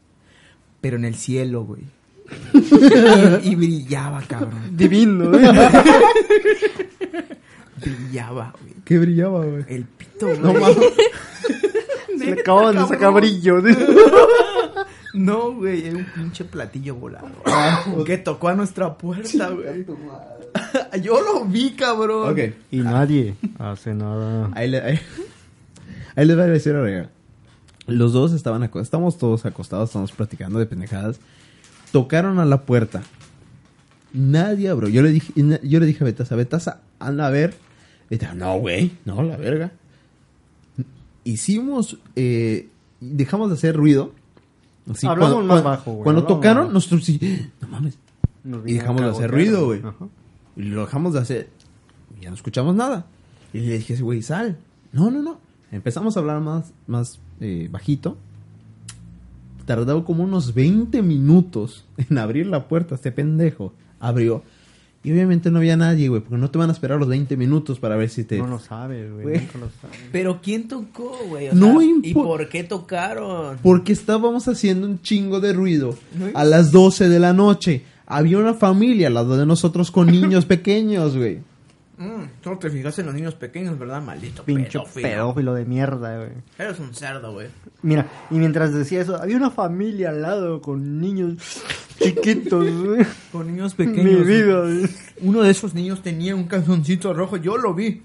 A: Pero en el cielo, güey. y, y brillaba, cabrón.
D: Divino, ¿eh?
A: Brillaba, güey.
C: ¿Qué brillaba, güey?
A: El pito, güey.
C: No mames.
D: Se le acaban de sacar brillo.
A: No, güey, era un pinche platillo volado.
C: Ah,
A: que tocó a nuestra puerta, güey. Yo lo vi, cabrón.
C: Ok.
D: Y nadie hace nada.
C: Ahí, le, ahí, ahí les voy a decir real. Los dos estaban acostados, estamos todos acostados, estamos platicando de pendejadas. Tocaron a la puerta. Nadie abrió. Yo le dije, yo le dije a Betasa, Betasa, anda a ver. Y dijo, no, güey, no, la verga. Hicimos, eh, dejamos de hacer ruido. Así,
D: Hablamos
C: cuando-
D: más
C: cuando-
D: bajo, güey,
C: Cuando
D: hablamos
C: tocaron,
D: más.
C: nosotros sí, no mames.
D: Nos
C: Y dejamos de hacer ruido, güey. Y lo dejamos de hacer. Y ya no escuchamos nada. Y le dije, güey, sal. No, no, no. Empezamos a hablar más, más eh, bajito. Tardó como unos 20 minutos en abrir la puerta. Este pendejo abrió. Y obviamente no había nadie, güey, porque no te van a esperar los 20 minutos para ver si te...
D: No lo sabes, güey. Nunca lo sabes.
A: Pero ¿quién tocó, güey?
C: No
A: sea,
C: impo-
A: ¿Y por qué tocaron?
C: Porque estábamos haciendo un chingo de ruido
A: ¿No?
C: a las 12 de la noche. Había una familia al lado de nosotros con niños pequeños, güey.
A: Mm, solo te fijaste en los niños pequeños, ¿verdad? Maldito
D: Pinche
A: pedófilo.
D: pedófilo de mierda, güey.
A: Eres un cerdo, güey.
D: Mira, y mientras decía eso, había una familia al lado con niños chiquitos, güey.
A: Con niños
D: Mi
A: pequeños.
D: vida, güey.
A: Uno de esos niños tenía un calzoncito rojo. Yo lo vi.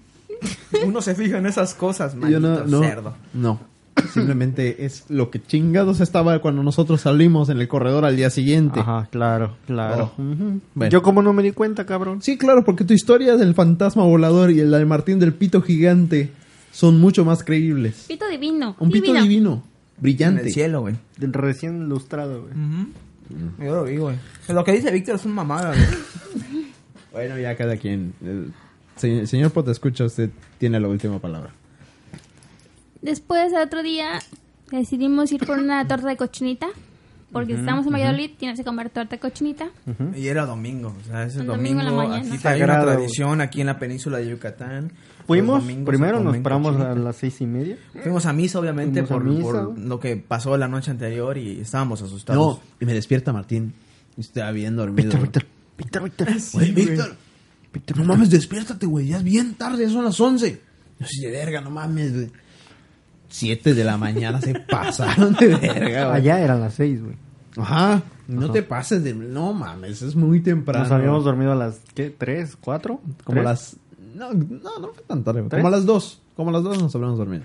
A: Uno se fija en esas cosas, maldito
C: yo no, no,
A: cerdo.
C: no. Simplemente es lo que chingados estaba cuando nosotros salimos en el corredor al día siguiente.
D: Ajá, claro, claro.
C: Oh. Bueno.
D: Yo como no me di cuenta, cabrón.
C: Sí, claro, porque tu historia del fantasma volador y la de Martín del pito gigante son mucho más creíbles.
B: Pito divino.
C: Un pito divino,
A: En
C: brillante.
A: el cielo, güey.
D: Recién ilustrado, güey.
A: Yo lo vi, güey. Lo que dice Víctor es un mamada, güey.
C: Bueno, ya cada quien. El se- señor Pot, escucha, usted tiene la última palabra.
B: Después, el otro día, decidimos ir por una torta de cochinita. Porque si estamos en Valladolid, tienes que comer torta de cochinita.
A: Y era domingo, o sea, ese domingo,
B: domingo en la mañana.
A: aquí hay una tradición aquí en la península de Yucatán.
D: Fuimos, primero nos paramos
A: cochinita.
D: a las seis y media.
A: Fuimos a misa, obviamente,
D: a
A: por,
D: misa,
A: por
D: güey.
A: lo que pasó la noche anterior y estábamos asustados.
C: No, y me despierta Martín. Y Estaba bien dormido.
D: Víctor, Víctor, Víctor.
C: Víctor. Víctor, no mames, despiértate, güey. Ya es bien tarde, ya son las 11. Yo sí, de verga, no mames, güey. 7 de la mañana se pasaron de verga, güey.
D: Allá eran las seis, güey.
C: Ajá. No
D: Ajá.
C: te pases de. No mames, es muy temprano.
D: Nos habíamos dormido a las, ¿qué? ¿Tres? ¿Cuatro?
C: Como
D: ¿Tres?
C: las. No, no, no fue tan tarde. Como a las 2. Como a las 2 nos habíamos dormido.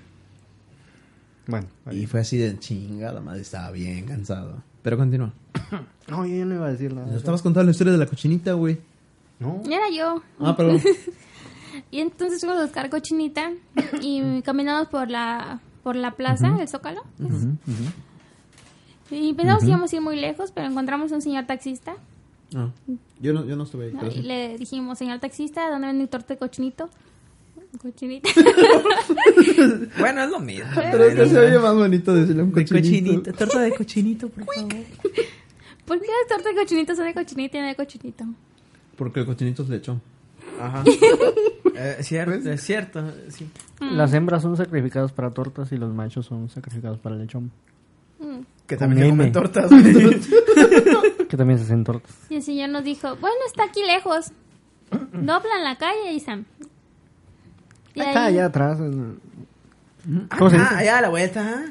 D: Bueno.
C: Y fue así de chingada, madre. Estaba bien cansado. Pero continúa.
D: No, yo no iba a decir nada.
C: Nos estabas contando la historia de la cochinita, güey.
D: No.
B: Era yo.
C: Ah, perdón.
B: Y entonces fuimos a buscar cochinita y caminamos por la por la plaza, el Zócalo. Y pensamos que íbamos a ir muy lejos, pero encontramos un señor taxista.
C: Ah, yo, no, yo no estuve ahí.
B: ¿no? Y le dijimos, señor taxista, ¿dónde vende mi torta de cochinito? Cochinita.
A: Bueno, es lo mismo.
C: Pero es que se oye más bonito decirle un
A: De
C: cochinito.
A: cochinito, torta de cochinito, por favor.
B: ¿Por qué las tortas de cochinito son de cochinita y no de cochinito?
C: Porque el cochinito es lechón.
A: Ajá. Eh, cierto, es cierto, sí.
D: Las hembras son sacrificadas para tortas y los machos son sacrificados para lechón.
B: Mm.
A: Que también comen tortas.
D: Que también se hacen tortas.
B: Y el señor nos dijo, bueno, está aquí lejos. Dobla en la calle y
D: Ahí está,
B: ahí-
D: allá atrás. en- ¿Cómo se
A: Ah,
D: dice?
A: allá a la vuelta, ¿ah?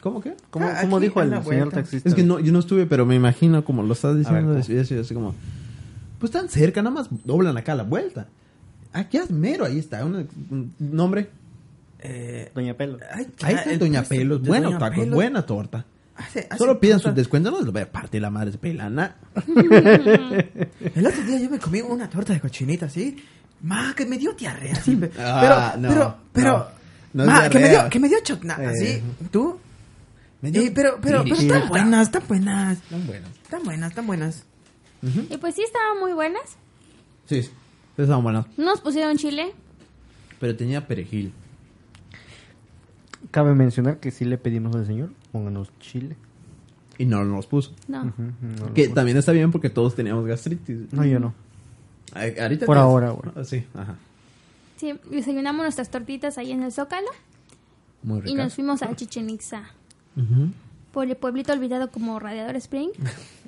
C: ¿Cómo que?
D: ¿Cómo,
A: Ah,
D: cómo dijo el señor
A: vuelta.
D: taxista?
C: Es que no, yo no estuve, pero me imagino como lo estás diciendo.
D: Ver,
C: así, así, así como, pues tan cerca, nada más doblan acá a la vuelta. Aquí es mero, ahí está. una- un nombre.
A: Eh,
D: Doña Pelo.
C: Ahí
A: ya,
C: está
A: el
C: Doña
A: puesto
C: Pelos.
A: de
C: Bueno,
A: Doña
C: tacos,
A: Pelos.
C: buena torta.
A: Hace- hace
C: Solo pidan su
A: tortas.
C: descuento, no les voy a partir la madre pelana.
A: El otro día yo me comí una torta de cochinita, ¿sí? Ma, que me dio diarrea, sí. pe- Pero,
C: Ah, no,
A: pero, pero,
C: no, no
A: ma, que me dio, que me dio chocnada,
C: Eh.
A: ¿sí? ¿Tú?
C: Me dio
A: Eh, pero, pero, pero
C: tirita.
A: están buenas, están buenas.
C: Están buenas.
A: Están buenas, están buenas.
B: Y pues sí, estaban muy buenas.
C: Sí, estaban buenas.
B: Nos pusieron chile.
C: Pero tenía perejil.
D: Cabe mencionar que sí le pedimos al señor, pónganos chile.
C: Y no nos puso.
B: No.
D: Ujú, no lo
C: Que
D: puso.
C: también está bien porque todos teníamos gastritis.
D: No, yo no.
C: Ahorita
D: Por
C: tienes-
D: ahora, güey.
C: Ah, Sí, ajá.
B: Sí, desayunamos nuestras tortitas ahí en el Zócalo
C: Muy
B: y nos fuimos a Chichen Itza.
C: Ujú.
B: por el pueblito olvidado como Radiador Spring.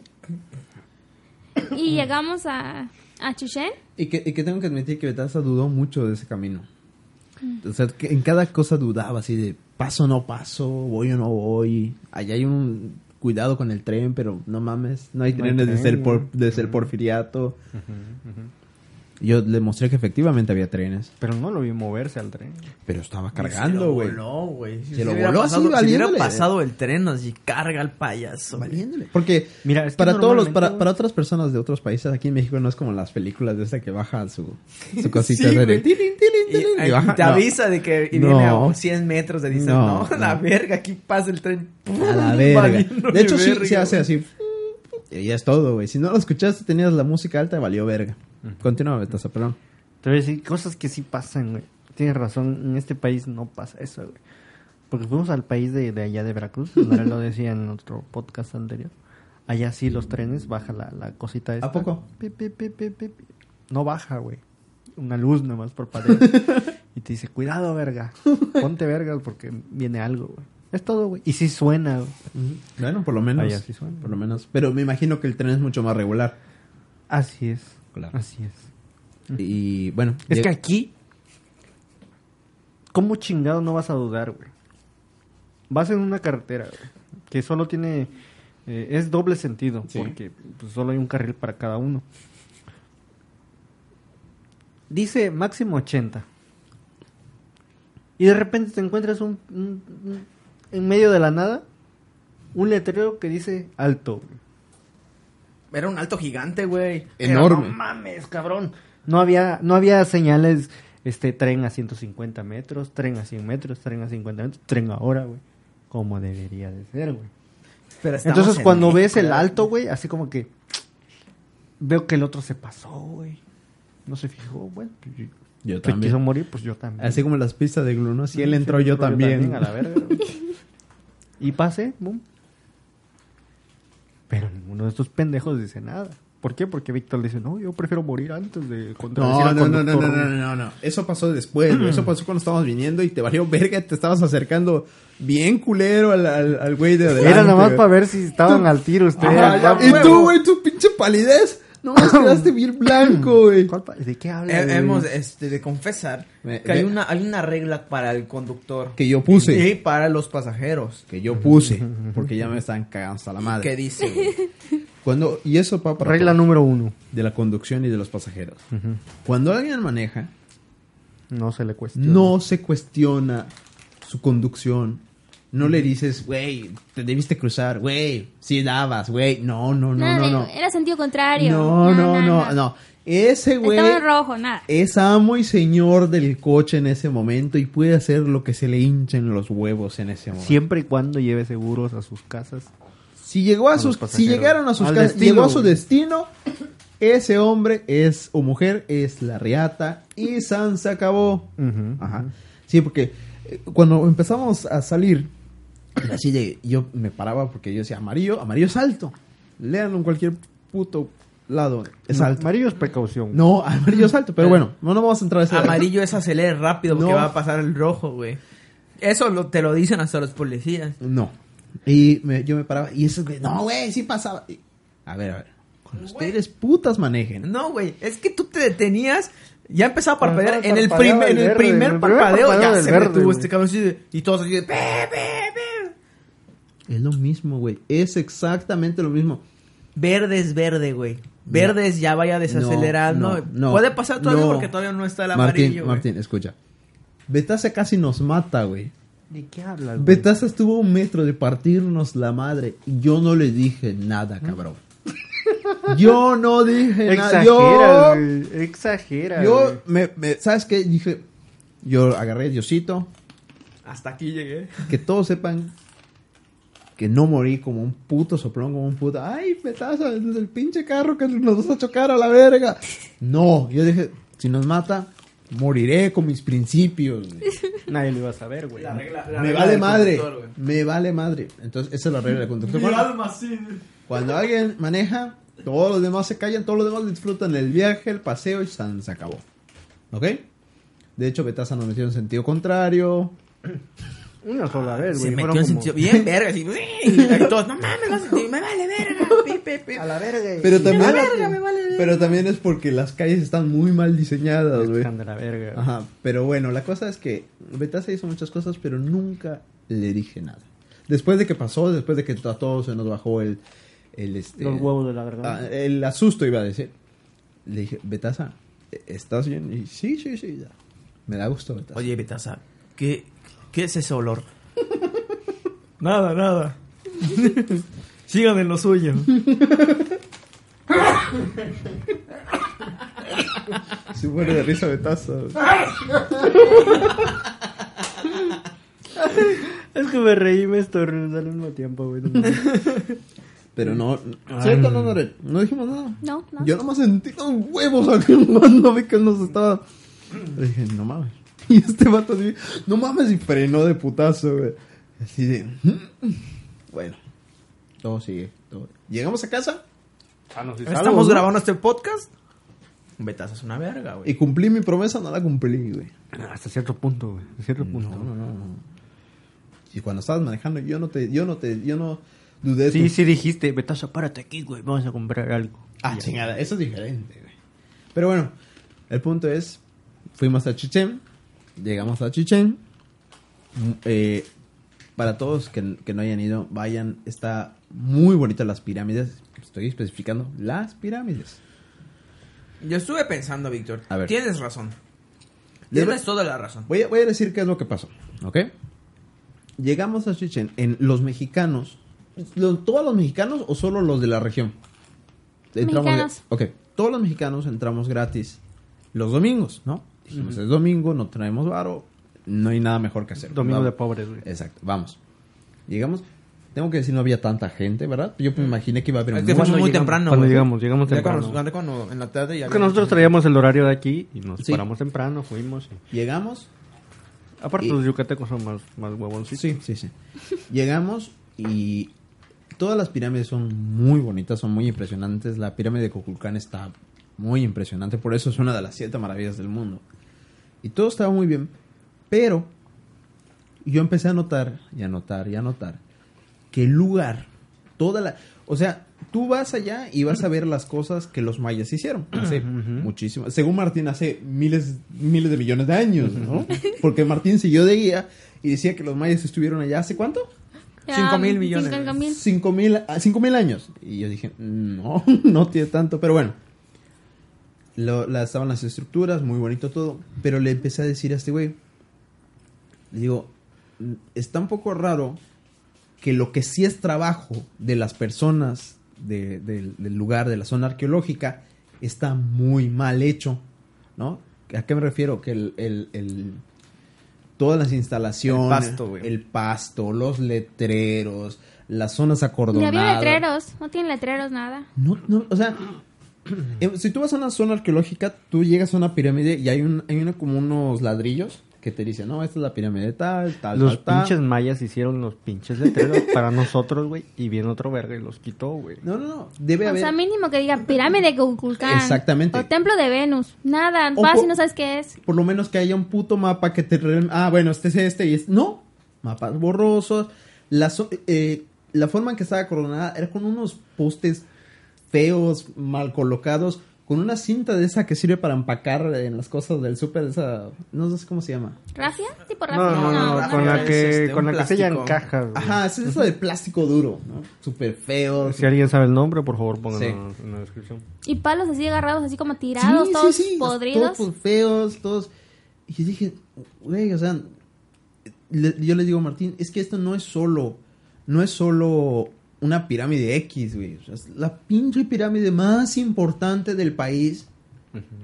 B: y llegamos a, a Chichen.
C: Y que, y que tengo que admitir que Betasa dudó mucho de ese camino. O sea, que en cada cosa dudaba, así de paso o no paso, voy o no voy. Allá hay un cuidado con el tren, pero no mames, no hay
D: No
C: trenes desde,
D: tren,
C: el por,
D: güey.
C: desde el porfiriato. Yo le mostré que efectivamente había trenes,
D: Pero no lo vi moverse al tren.
C: pero estaba cargando, güey.
A: No, güey. Si
C: Se lo voló así,
A: pasado, si hubiera
C: valiéndole.
A: pasado el tren así, carga al payaso.
C: Valiéndole. Porque
D: Mira, es que
C: para todos los, para, para otras personas de otros países, aquí en México no es como las películas de esa que baja su, su cosita
A: Sí,
C: de
A: Y,
C: y baja.
A: te
C: No.
A: avisa de que y
C: No.
A: viene a 100 metros de distancia.
C: No,
A: No, la verga, aquí pasa el tren.
C: A la verga.
A: Valiéndole
C: De hecho, sí,
A: verga,
C: se hace así. Y ya es todo, güey. Si no lo escuchaste, tenías la música alta, valió verga. Continúa, Betasa, perdón.
D: Te voy a decir cosas que sí pasan, güey. Tienes razón, en este país no pasa eso, güey. Porque fuimos al país de, de allá de Veracruz, Manuel lo decía en otro podcast anterior. Allá sí los trenes, baja la, la cosita esta.
C: poco?
D: Pi, pi, pi. No baja, güey. Una luz nomás por pared. y te dice, cuidado, verga. Ponte verga porque viene algo, güey. Es todo, güey. Y sí suena, güey.
C: Bueno, por lo menos.
D: Allá sí suena.
C: Por lo menos. Pero me imagino que el tren es mucho más regular.
D: Así es.
C: Claro.
D: Así es.
C: Y bueno.
D: Es que aquí, ¿cómo chingado no vas a dudar, güey? Vas en una carretera, güey, que solo tiene, eh, es doble sentido,
C: Sí.
D: porque pues, solo hay un carril para cada uno. Dice máximo 80. Y de repente te encuentras un, un- un- en medio de la nada un letrero que dice alto. güey.
A: Era un alto gigante, güey.
C: Enorme.
D: No mames, cabrón. No había, no había señales, este, tren a 150 metros, tren a 100 metros, tren a 50 metros, tren ahora, güey. Como debería de ser, güey.
A: Pero
D: Entonces
A: en
D: cuando ves el
A: güey.
D: alto, güey, así como que veo que el otro se pasó, güey. No se fijó, pues, yo-
C: Yo
D: que
C: también.
D: quiso morir, pues yo también.
C: Así como las pistas de Glue, ¿no? Si él
D: Sí,
C: entró, yo también.
D: a la verga. güey. y pasé, boom. Pero ninguno de estos pendejos dice nada. ¿Por qué? Porque Víctor dice, no, yo prefiero morir antes de contradecir
C: No,
D: al
C: no, no, no, no,
D: conductor".
C: no, no, no. Eso pasó después, güey. Eso pasó cuando estábamos viniendo y te valió verga. Te estabas acercando bien culero al, al, al güey de adelante.
D: Era nomás para ver si estaban al tiro ustedes.
C: Ajá,
D: Ya,
C: y tú, güey, tu pinche palidez. No, más quedaste bien blanco, güey.
D: ¿Cuál pa- ¿De qué hablas?
A: He-
D: güey?
A: hemos este, de confesar
C: Me-
A: que hay
C: me-
A: una, hay una regla para el conductor
C: Que yo puse.
A: y para los pasajeros.
C: Que yo puse. Porque ya me están cagando hasta la madre.
A: ¿Qué dice? güey?
C: Cuando, y eso para
D: Regla
C: todo,
D: número uno.
C: de la conducción y de los pasajeros. Cuando alguien maneja,
D: No se le cuestiona.
C: no se cuestiona su conducción. No le dices, güey, te debiste cruzar, güey, si dabas, güey. No, no, no,
B: Nada
C: no, no.
B: Era sentido contrario.
C: No, no,
B: Nada,
C: no,
B: nada.
C: no. Ese güey
B: Estaba en rojo, nada.
C: es amo y señor del coche en ese momento y puede hacer lo que se le hinchen los huevos en ese momento.
D: Siempre y cuando lleve seguros a sus casas.
C: Si llegó a, sus, si llegaron a sus
D: Al
C: casas,
D: destino,
C: llegó a su destino, ese hombre es o mujer es la riata y San se acabó. Ajá. Sí, porque eh, cuando empezamos a salir, era así de, yo me paraba porque yo decía, amarillo, amarillo es alto. Léanlo en cualquier puto lado, es
D: No,
C: alto.
D: Amarillo es precaución.
C: No, amarillo es alto, pero bueno, no nos vamos a entrar a ese
A: Amarillo es acelere rápido porque
C: No.
A: va a pasar el rojo, güey. Eso lo, te lo dicen hasta los policías.
C: No. Y me- yo me paraba y eso, güey, no, güey, sí pasaba. Y- a ver, a ver. Cuando ustedes putas manejen.
A: No, güey, es que tú te detenías, ya empezaba a parpadear,
D: Ajá,
A: en el,
D: parpadeaba
A: prim- en
D: el
A: el
D: verde,
A: primer
D: en el primer
A: parpadeo
D: parpadeo
A: ya se
D: verde,
A: detuvo este cabrón y todos así de, "Pe, pe, pe".
C: Es lo mismo, güey. Es exactamente lo mismo.
A: Verde es verde, güey. Verde es ya vaya desacelerando.
C: No, no,
A: Puede pasar todavía
C: no.
A: porque todavía no está el
C: Martín,
A: amarillo. güey.
C: Martín, escucha. Betasa casi nos mata, güey.
D: ¿De qué hablas? güey?
C: Betasa estuvo a un metro de partirnos la madre y yo no le dije nada, cabrón. Yo no dije nada.
D: Exagera,
C: Yo,
D: güey. Exagera.
C: yo me- ¿sabes qué? Dije, yo agarré Diosito,
A: Hasta aquí llegué.
C: que todos sepan que no morí como un puto soplón, como un puto, ay, petaza, desde el pinche carro que nos vas a chocar a la verga. No, yo dije, si nos mata, moriré con mis principios. güey.
D: Nadie lo iba a saber, güey.
A: La regla- la
C: Me
A: regla
C: vale madre, me vale madre. Entonces, esa es la regla del conductor.
A: Mi
C: Cuando-
A: alma, sí.
C: Cuando alguien maneja, todos los demás se callan, todos los demás disfrutan el viaje, el paseo y san, se acabó. ¿Ok? De hecho, Betaza nos metió en sentido contrario.
D: Una sola vez,
A: Se
D: güey.
A: metió
D: fueron
A: en sentido bien verga, así, y todos, no mames, me vale verga, pi, pi, pi.
D: A la verga.
C: Pero también,
A: verga, me vale verga.
C: pero también es porque las calles están muy mal diseñadas, güey.
D: Están de la verga.
C: Ajá, pero bueno, la cosa es que Betaza hizo muchas cosas, pero nunca le dije nada. Después de que pasó, después de que a todos se nos bajó el... el este,
D: Los huevos de la garganta.
C: Ah, el asusto iba a decir. Le dije, Betaza, ¿estás bien? Y sí, sí, sí, ya. Me da gusto, Betaza.
A: Oye, Betaza, ¿qué, ¿qué es ese olor? nada, nada. Sigan en lo suyo.
C: Si muere de risa Betaza.
D: Es que me reí y me estornudé al mismo tiempo, güey. no.
C: Pero no, ¿cierto, no, Norel? No dijimos nada.
B: No, no.
C: Yo nomás sentí los huevos aquí cuando vi que él nos estaba. Le dije, no mames. Y este vato así, no mames, y frenó de putazo, güey. Así de. Bueno, todo sigue. todo- Llegamos a casa
D: Sanos y
A: Estamos
D: salvos, ¿no?
A: grabando este podcast. Betaza es una verga, güey.
C: y cumplí mi promesa, no la cumplí, güey.
D: Hasta cierto punto, güey. Hasta cierto punto.
C: No, no, no, no. Y cuando estabas manejando, yo no te, yo no te, yo no dudé.
D: Sí,
C: tu-
D: sí dijiste, Betaza, párate aquí, güey. Vamos a comprar algo.
C: Ah, chingada, eso es diferente, güey. Pero bueno, el punto es, fuimos a Chichén, llegamos a Chichén. Mm, eh, para todos que, que no hayan ido, vayan, está muy bonita las pirámides. Estoy especificando las pirámides.
A: Yo estuve pensando, Víctor.
C: A ver.
A: Tienes razón.
C: Les
A: Tienes
C: voy-
A: toda la razón.
C: Voy a, voy a decir qué es lo que pasó, ¿ok? Llegamos a Chichén, en los mexicanos, ¿lo- ¿todos los mexicanos o solo los de la región?
B: Mexicanos.
C: Ok, todos los mexicanos entramos gratis los domingos, ¿no? Dijimos, es domingo, no traemos varo, no hay nada mejor que hacer.
D: Domingo de pobres, güey.
C: Exacto, vamos. Llegamos, tengo que decir, no había tanta gente, ¿verdad? Yo me imaginé que iba a haber
A: Es que fuimos muy
D: llegamos-
A: temprano.
D: Cuando
A: güey.
D: llegamos, llegamos temprano.
A: cuando, cuando- cuando en la tarde ya
D: Porque
A: había
D: nosotros traíamos el horario de aquí y nos
C: Sí.
D: paramos temprano, fuimos. y-
C: Llegamos,
D: Aparte,
C: Y-
D: los yucatecos son más, más huevoncitos.
C: Sí, sí, sí. Llegamos y todas las pirámides son muy bonitas, son muy impresionantes. La pirámide de Kukulcán está muy impresionante, por eso es una de las siete maravillas del mundo. Y todo estaba muy bien, pero yo empecé a notar y a notar y a notar que el lugar, toda la... O sea, tú vas allá y vas a ver las cosas que los mayas hicieron. Hace
D: Ujú.
C: muchísimo. Según Martín, hace miles, miles de millones de años, ¿no? Porque Martín siguió de guía y decía que los mayas estuvieron allá hace cuánto?
A: Cinco mil millones.
B: cinco mil.
C: Cinco mil, ah, cinco mil años. Y yo dije, no, no tiene tanto, pero bueno. Lo, la, estaban las estructuras, muy bonito todo. Pero le empecé a decir a este güey, le digo, "Mm, está un poco raro que lo que sí es trabajo de las personas de- del- del lugar, de la zona arqueológica, está muy mal hecho, ¿no? ¿A qué me refiero? Que el, el- el- todas las instalaciones,
A: El pasto, güey.
C: el pasto, los letreros, las zonas acordonadas.
B: había letreros. No tienen letreros, nada.
C: No, no, o sea, si tú vas a una zona arqueológica, tú llegas a una pirámide y hay un, hay una como unos ladrillos que te dicen, no, esta es la pirámide tal, tal,
D: Los
C: tal, tal.
D: pinches mayas hicieron los pinches letreros para nosotros, güey. Y viene otro verga y los quitó, güey.
C: No, no, no, debe
B: O
C: haber.
B: sea, mínimo que diga pirámide de Kukulcán.
C: Exactamente.
B: O templo de Venus. Nada.
C: O
B: Vas y no sabes qué es.
C: por lo menos que haya un puto mapa que te... re- Ah, bueno, este es este y este... No, mapas borrosos. La, eh, la forma en que estaba coronada era con unos postes feos, mal colocados, con una cinta de esa que sirve para empacar en las cosas del súper, esa... No sé cómo se llama.
B: ¿Rafia? ¿Tipo
D: No,
B: rafia?
D: no, no,
A: no,
D: con la
A: es
D: que,
A: este,
D: con la que sellan
A: plástico.
D: cajas, güey.
C: Ajá, es eso de plástico duro, ¿no? Súper feo.
D: Si alguien sabe el nombre, por favor, pónganlo
C: Sí.
D: en la descripción.
B: Y palos así agarrados, así como tirados,
C: Sí,
B: todos
C: sí, sí,
B: podridos.
C: Todos feos, todos. Y yo dije, güey, o sea, le- yo les digo a Martín, es que esto no es solo, no es solo una pirámide X, güey. O sea, es la pinche pirámide más importante del país.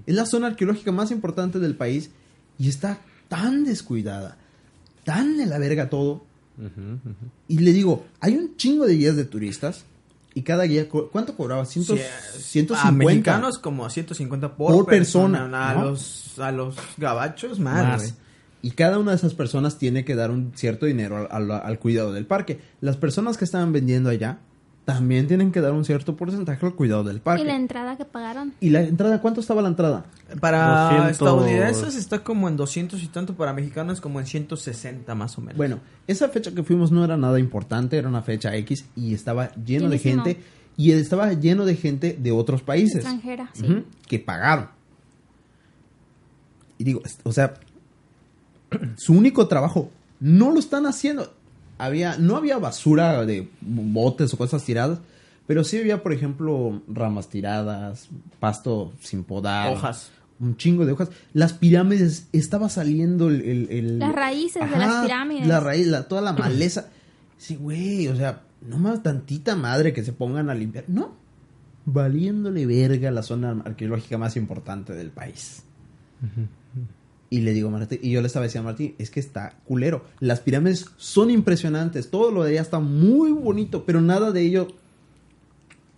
C: Es la zona arqueológica más importante del país y está tan descuidada, tan de la verga todo, Y le digo, hay un chingo de guías de turistas y cada guía, ¿cuánto cobraba? Ciento-
A: Sí,
C: 150.
A: A mexicanos como a 150 por,
C: Por persona,
A: A,
C: ¿no?
A: los, a los gabachos más.
C: más. Y cada una de esas personas tiene que dar un cierto dinero al, al- al cuidado del parque. Las personas que estaban vendiendo allá también tienen que dar un cierto porcentaje al cuidado del parque.
B: Y la entrada que pagaron.
C: ¿Y la entrada? ¿Cuánto estaba la entrada?
A: Para
D: 200.
A: estadounidenses está como en 200 y tanto, para mexicanos como en 160 más o menos.
C: Bueno, esa fecha que fuimos no era nada importante, era una fecha X y estaba lleno de gente y estaba lleno de gente de otros países
B: Extranjera, sí.
C: Que pagaron. Y digo, o sea, su único trabajo no lo están haciendo. Había no había basura de botes o cosas tiradas, pero sí había, por ejemplo, ramas tiradas, pasto sin podar,
A: Hojas.
C: un chingo de hojas. Las pirámides estaba saliendo el, el- el-
B: Las raíces de las pirámides.
C: La raíz, la- toda la maleza. Sí, güey, o sea, no más tantita madre que se pongan a limpiar. No, valiéndole verga la zona arqueológica más importante del país. Y le digo a Martín, y yo le estaba diciendo a Martín, es que está culero. Las pirámides son impresionantes, todo lo de allá está muy bonito, pero nada de ello,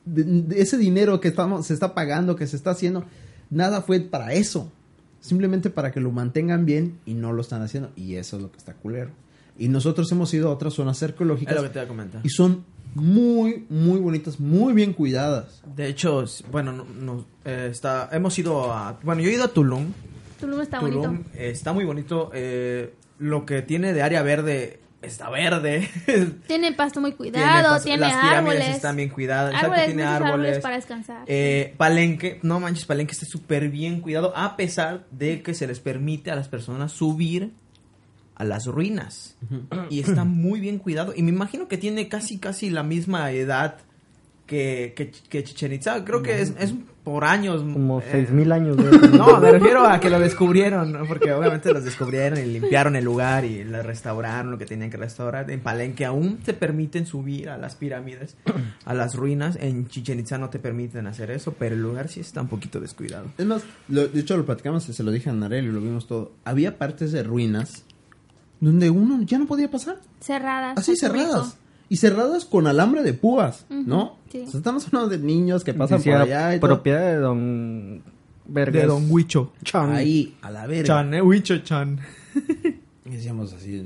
C: de, de ese dinero que estamos, se está pagando, que se está haciendo, nada fue para eso. Simplemente para que lo mantengan bien y no lo están haciendo. Y eso es lo que está culero. Y nosotros hemos ido a otras zonas
A: es
C: arqueológicas
A: lo que te voy a comentar.
C: y son muy, muy bonitas, muy bien cuidadas.
A: De hecho, bueno, no, no, eh, está, hemos ido a... Bueno, yo he ido a Tulum.
B: Tulum está
A: Tulum
B: bonito.
A: está muy bonito. eh, lo que tiene de área verde está verde.
B: Tiene pasto muy
A: Tiene
B: cuidado,
A: pas-
B: tiene,
A: las pirámides
B: árboles.
A: están bien cuidadas. exacto,
B: Árboles,
A: tiene
B: muchos
A: árboles.
B: para descansar.
A: Eh, Palenque, no manches, Palenque está súper bien cuidado, a pesar de que se les permite a las personas subir a las ruinas. Y está muy bien cuidado. Y me imagino que tiene casi, casi la misma edad que, que, que Chichen Itza. Creo que es, es por años.
D: Como
A: eh,
D: seis mil años. de-
A: No, me refiero a que lo descubrieron, ¿no? porque obviamente los descubrieron y limpiaron el lugar y lo restauraron lo que tenían que restaurar. En Palenque aún se permiten subir a las pirámides, a las ruinas. En Chichen Itza no te permiten hacer eso, pero el lugar sí está un poquito descuidado.
C: Es más, lo- de hecho lo platicamos y se lo dije a Narel y lo vimos todo. Había partes de ruinas donde uno ya no podía pasar.
B: cerradas.
C: Así cerradas. Y cerradas con alambre de púas, ¿no?
B: sí.
C: O sea, estamos hablando de niños que pasan
D: Decía,
C: por allá y todo.
D: propiedad de don Vergas.
A: De Don Huicho.
D: Chan.
C: Ahí, a la verga.
A: Chan, eh, Huicho Chan.
C: Y decíamos así,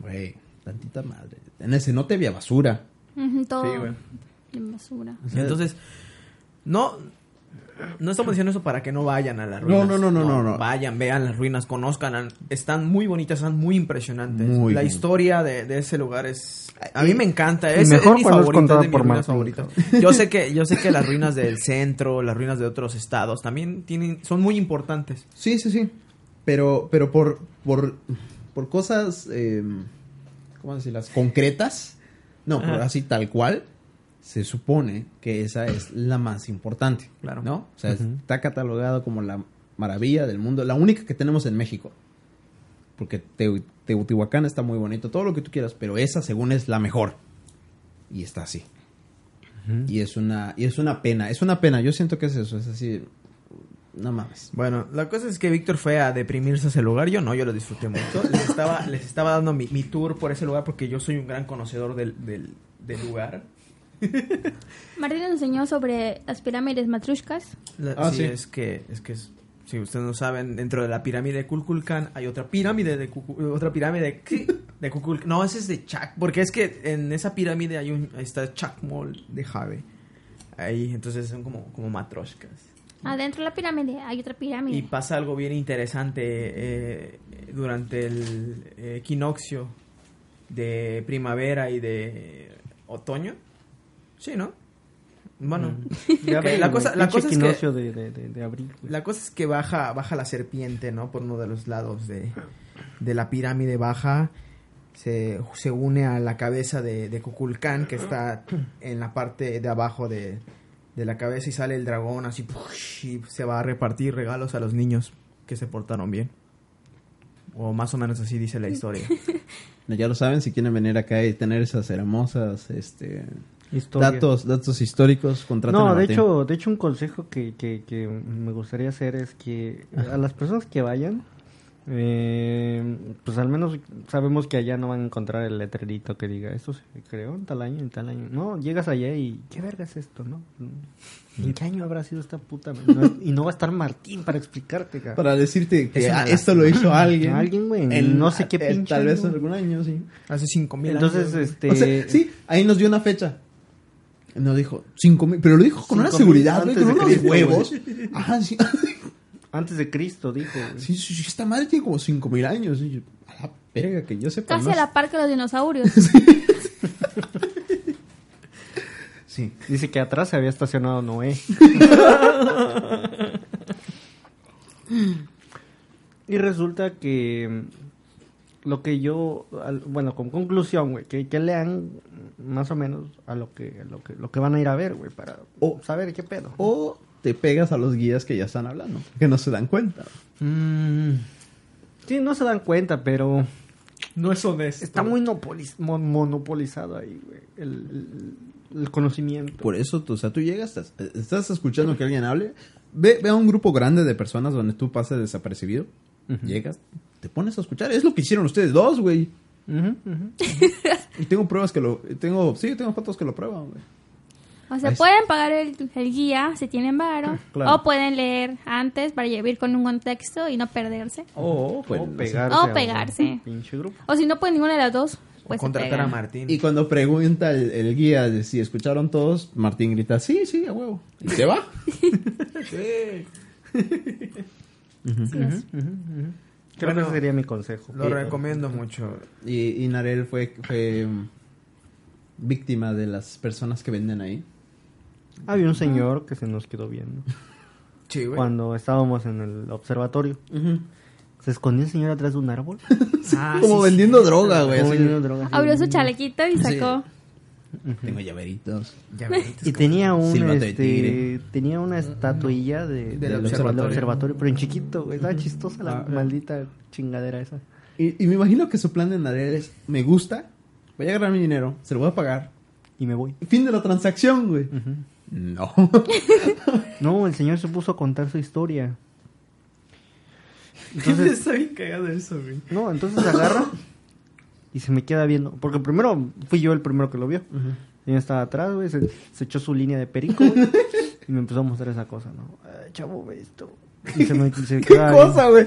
C: güey, tantita madre. En ese no te había basura.
B: Todo
A: Sí, güey.
B: en basura.
A: Entonces, no, no estamos diciendo eso para que no vayan a las
C: No,
A: ruinas.
C: no, no, no, no, no.
A: Vayan, vean las ruinas, conozcan. an- Están muy bonitas, están muy impresionantes.
C: Muy
A: la
C: bien.
A: historia de, de ese lugar es... A mí me encanta, es,
D: mejor
A: es mi
D: cuando es
A: de
D: por Martín.
A: favoritas. Yo sé que yo sé que las ruinas del centro, las ruinas de otros estados también tienen son muy importantes.
C: Sí, sí, sí. Pero, pero por, por, por cosas, eh, ¿cómo decirlas? Concretas. No, por así tal cual. Se supone que esa es la más importante.
A: Claro.
C: ¿No? O sea, está catalogado como la maravilla del mundo. La única que tenemos en México. Porque Teotihuacán está muy bonito. Todo lo que tú quieras. Pero esa, según es la mejor. Y está así. Y es una, y es una pena. Es una pena. Yo siento que es eso. Es así. No mames.
A: Bueno, la cosa es que Víctor fue a deprimirse a ese lugar. Yo no, yo lo disfruté mucho. Les estaba, les estaba dando mi, mi tour por ese lugar porque yo soy un gran conocedor del, del, del lugar.
B: Martín nos enseñó sobre las pirámides matrushkas.
A: La-
C: Ah,
A: sí,
C: sí.
A: es que, es que, es- si ustedes no saben, dentro de la pirámide de Kukulkan hay otra pirámide de Kuku- otra pirámide ¿qué? de Kukulkan. No, ese es de Chak, porque es que en esa pirámide hay un, ahí está Chakmol de Jave. Ahí, entonces son como, como matroshkas.
B: Adentro de la pirámide hay otra pirámide.
A: Y pasa algo bien interesante eh, durante el eh, equinoccio de primavera y de otoño. Sí, ¿no? Bueno,
D: De abril,
A: la cosa, la es que
D: equinoccio de, de, de, de abril. güey.
A: la cosa es que baja, baja la serpiente, ¿no? Por uno de los lados de, de la pirámide baja. Se, se une a la cabeza de, de que está en la parte de abajo de, de la cabeza, y sale el dragón así, ¡push! y se va a repartir regalos a los niños que se portaron bien. O más o menos así dice la historia.
C: Ya lo saben, si quieren venir acá y tener esas hermosas este,
D: Historia.
C: datos datos históricos, contraten
D: No,
C: a
D: de hecho, de hecho un consejo que, que, que me gustaría hacer es que a las personas que vayan Eh, pues al menos sabemos que allá no van a encontrar el letrerito que diga esto se creó en tal año, en tal año. No, llegas allá y ¿qué verga es esto, no? ¿En qué año habrá sido esta puta? No, y no va a estar Martín para explicarte, cara.
C: Para decirte que ah, esto lo hizo alguien.
D: Alguien, güey,
C: En
D: no sé qué
C: eh,
D: pinche
C: Tal vez en algún año, sí.
A: Hace cinco mil
D: Entonces,
A: años.
D: este...
C: O sea, sí, ahí nos dio una fecha. Nos dijo cinco mil, pero lo dijo con una seguridad, güey, con unos
D: Cristo,
C: huevos. Ajá, sí.
D: Antes de Cristo, dijo. güey.
C: Sí, sí, sí, esta madre tiene como cinco mil años. Y yo, a la verga, que yo sepa.
B: Casi
C: no
B: a la par que los dinosaurios.
C: Sí.
D: Dice que atrás se había estacionado Noé. y resulta que lo que yo, al- bueno, con conclusión, güey, que, que lean más o menos a lo que, a lo que, lo que van a ir a ver, güey, para
C: O-
D: saber qué pedo.
C: O te pegas a los guías que ya están hablando, que no se dan cuenta.
A: Mm,
D: Sí, no se dan cuenta, pero
A: no es honesto.
D: está muy monopoliz- mon- monopolizado ahí, güey, el, el- el conocimiento.
C: Por eso, tú, o sea, tú llegas, estás, estás escuchando que alguien hable, ve, ve a un grupo grande de personas donde tú pases desapercibido, llegas, te pones a escuchar. Es lo que hicieron ustedes dos, güey. Y tengo pruebas que lo, tengo, sí, tengo fotos que lo prueban, güey.
B: O sea,
C: Ahí
B: pueden pagar el, el guía si tienen varo.
C: Claro.
B: O pueden leer antes para vivir con un contexto y no perderse.
C: O, pues,
D: o pegarse.
B: O pegarse.
D: Pinche grupo.
B: O si no pueden ninguna de las dos,
A: O
B: pues se
A: contratar a. Martín.
C: Y cuando pregunta el, el guía de si escucharon todos, Martín grita, sí, sí, a huevo. Y se va.
A: Sí.
B: Así es.
D: Creo
A: Bueno,
D: que ese sería mi consejo.
A: Lo recomiendo mucho.
C: Y, y Narel fue, fue víctima de las personas que venden ahí.
D: Había un señor que se nos quedó viendo.
A: Sí, güey.
D: Cuando estábamos en el observatorio. Se escondió el señor atrás de un árbol.
A: Ah,
C: Como
A: sí,
C: vendiendo
A: sí.
C: droga, güey.
D: Como vendiendo droga.
B: Abrió su chalequito y sacó.
C: Tengo llaveritos.
D: Y tenía un este, tenía una estatuilla de,
A: Del
D: del
A: observatorio.
D: observatorio. pero en chiquito, güey. Estaba chistosa la
C: Ah,
D: maldita chingadera esa.
C: Y, y me imagino que su plan de Narel es, me gusta, voy a agarrar mi dinero, se lo voy a pagar.
D: Y me voy.
C: Fin de la transacción, güey. No.
D: No, el señor se puso a contar su historia.
A: Entonces está bien cagado eso, güey.
D: No, entonces agarra y se me queda viendo. Porque primero fui yo el primero que lo vio. Y yo estaba atrás, güey, se, se echó su línea de perico y me empezó a mostrar esa cosa, ¿no? Ay, chavo, ve esto. Y se me se
C: ¿Qué
D: queda
C: cosa, güey?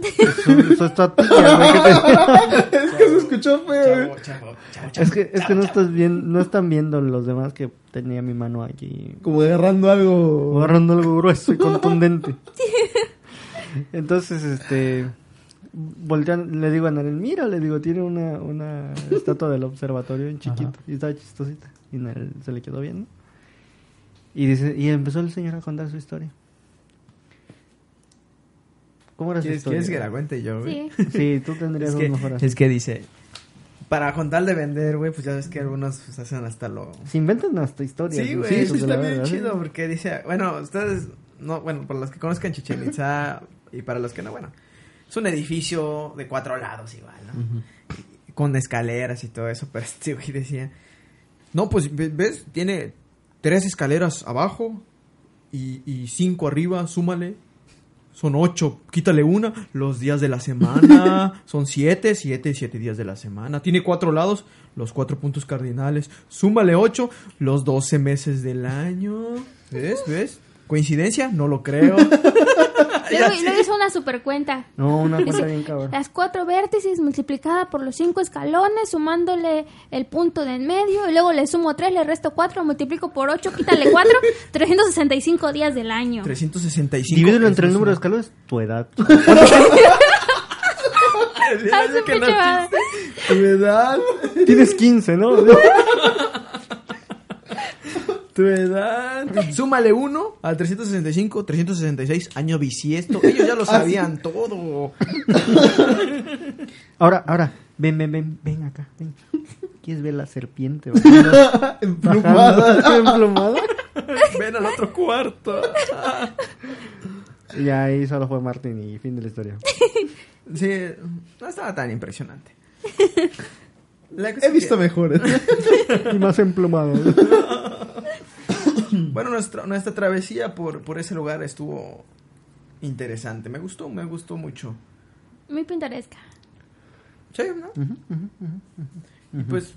D: Güey, que tenía.
C: es que se escuchó feo, güey.
D: Es que, es que no estás viendo, no están viendo los demás que tenía mi mano aquí
C: Como agarrando algo.
D: agarrando algo grueso y contundente. Entonces, este voltean, le digo a Narel, mira, le digo, tiene una, una estatua del observatorio en chiquito y está chistosita. Y Narel se le quedó viendo. Y dice, y empezó el señor a contar su historia. ¿Cómo era su
A: ¿Quieres,
D: historia?
A: quieres que la cuente yo, güey?
B: Sí.
D: Sí, tú tendrías
A: Es
D: un
A: que,
D: mejor
A: es que dice, para contar de vender, güey, pues ya ves que algunos pues, hacen hasta lo...
D: Se inventan hasta historias.
A: Sí, güey,
D: pues, de
A: está bien
D: ¿sí?
A: chido porque dice, bueno, ustedes, no, bueno, para los que conozcan Chichen Itza y para los que no, bueno, es un edificio de cuatro lados igual, ¿no? Con escaleras y todo eso, pero este güey decía, no, pues, ve- ¿ves? Tiene tres escaleras abajo y, y cinco arriba, súmale. Son ocho, quítale una, los días de la semana, son siete, siete y siete días de la semana. Tiene cuatro lados, los cuatro puntos cardinales. Súmale ocho, los doce meses del año. ¿Ves? ¿Ves? ¿Coincidencia? No lo creo.
B: Luego, y luego hizo una super cuenta.
D: No, una cuenta bien cabrón.
B: Las cuatro vértices multiplicada por los cinco escalones, sumándole el punto de en medio, y luego le sumo tres, le resto cuatro, multiplico por ocho, quítale cuatro, 365 días del año.
A: 365.
D: Divídelo entre el número de
A: es
D: escalones, tu edad.
B: Ay,
A: que. Tu edad.
D: Tienes 15, ¿no?
A: Tu edad. Súmale uno al 365, 366, año bisiesto. Ellos ya lo sabían todo.
D: Ahora, ahora, ven, ven, ven, ven acá, ven. ¿Quieres ver la serpiente? bajando?
C: Emplumada.
D: Emplumada.
A: Ven al otro cuarto.
D: Y ahí solo fue Martín y fin de la historia.
A: Sí, no estaba tan impresionante.
C: He visto
A: que-
C: mejores.
D: Y más emplumado.
A: Bueno, nuestra, nuestra travesía por, por ese lugar estuvo interesante. Me gustó, me gustó mucho.
B: Muy pintoresca.
A: Sí, ¿no? Y pues,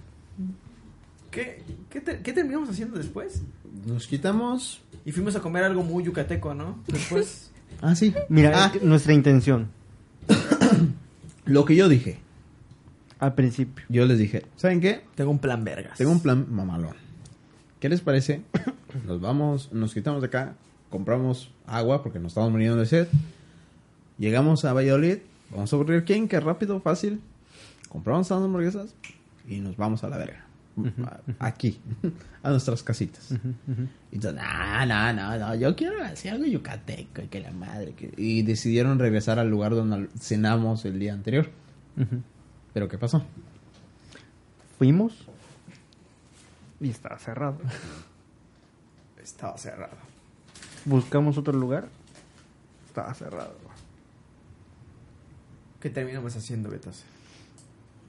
A: ¿qué, qué, te- qué terminamos haciendo después?
C: Nos quitamos.
A: Y fuimos a comer algo muy yucateco, ¿no? Después.
C: Ah, sí.
D: Mira,
C: Ah,
D: nuestra intención
C: lo que yo dije.
D: al principio.
C: Yo les dije, ¿saben qué?
A: Tengo un plan vergas.
C: Tengo un plan mamalón. ¿Qué les parece? Nos vamos, nos quitamos de acá, compramos agua porque nos estamos muriendo de sed. Llegamos a Valladolid, vamos a Burger King, que rápido, fácil. Compramos unas hamburguesas y nos vamos a la verga. Aquí, a nuestras casitas. Y entonces, no, no, no, no, yo quiero hacer algo yucateco y que la madre. que-". Y decidieron regresar al lugar donde cenamos el día anterior. ¿Pero qué pasó?
D: Fuimos y estaba cerrado.
A: Estaba cerrado.
D: Buscamos otro lugar, estaba cerrado.
A: ¿Qué terminamos haciendo, Betas?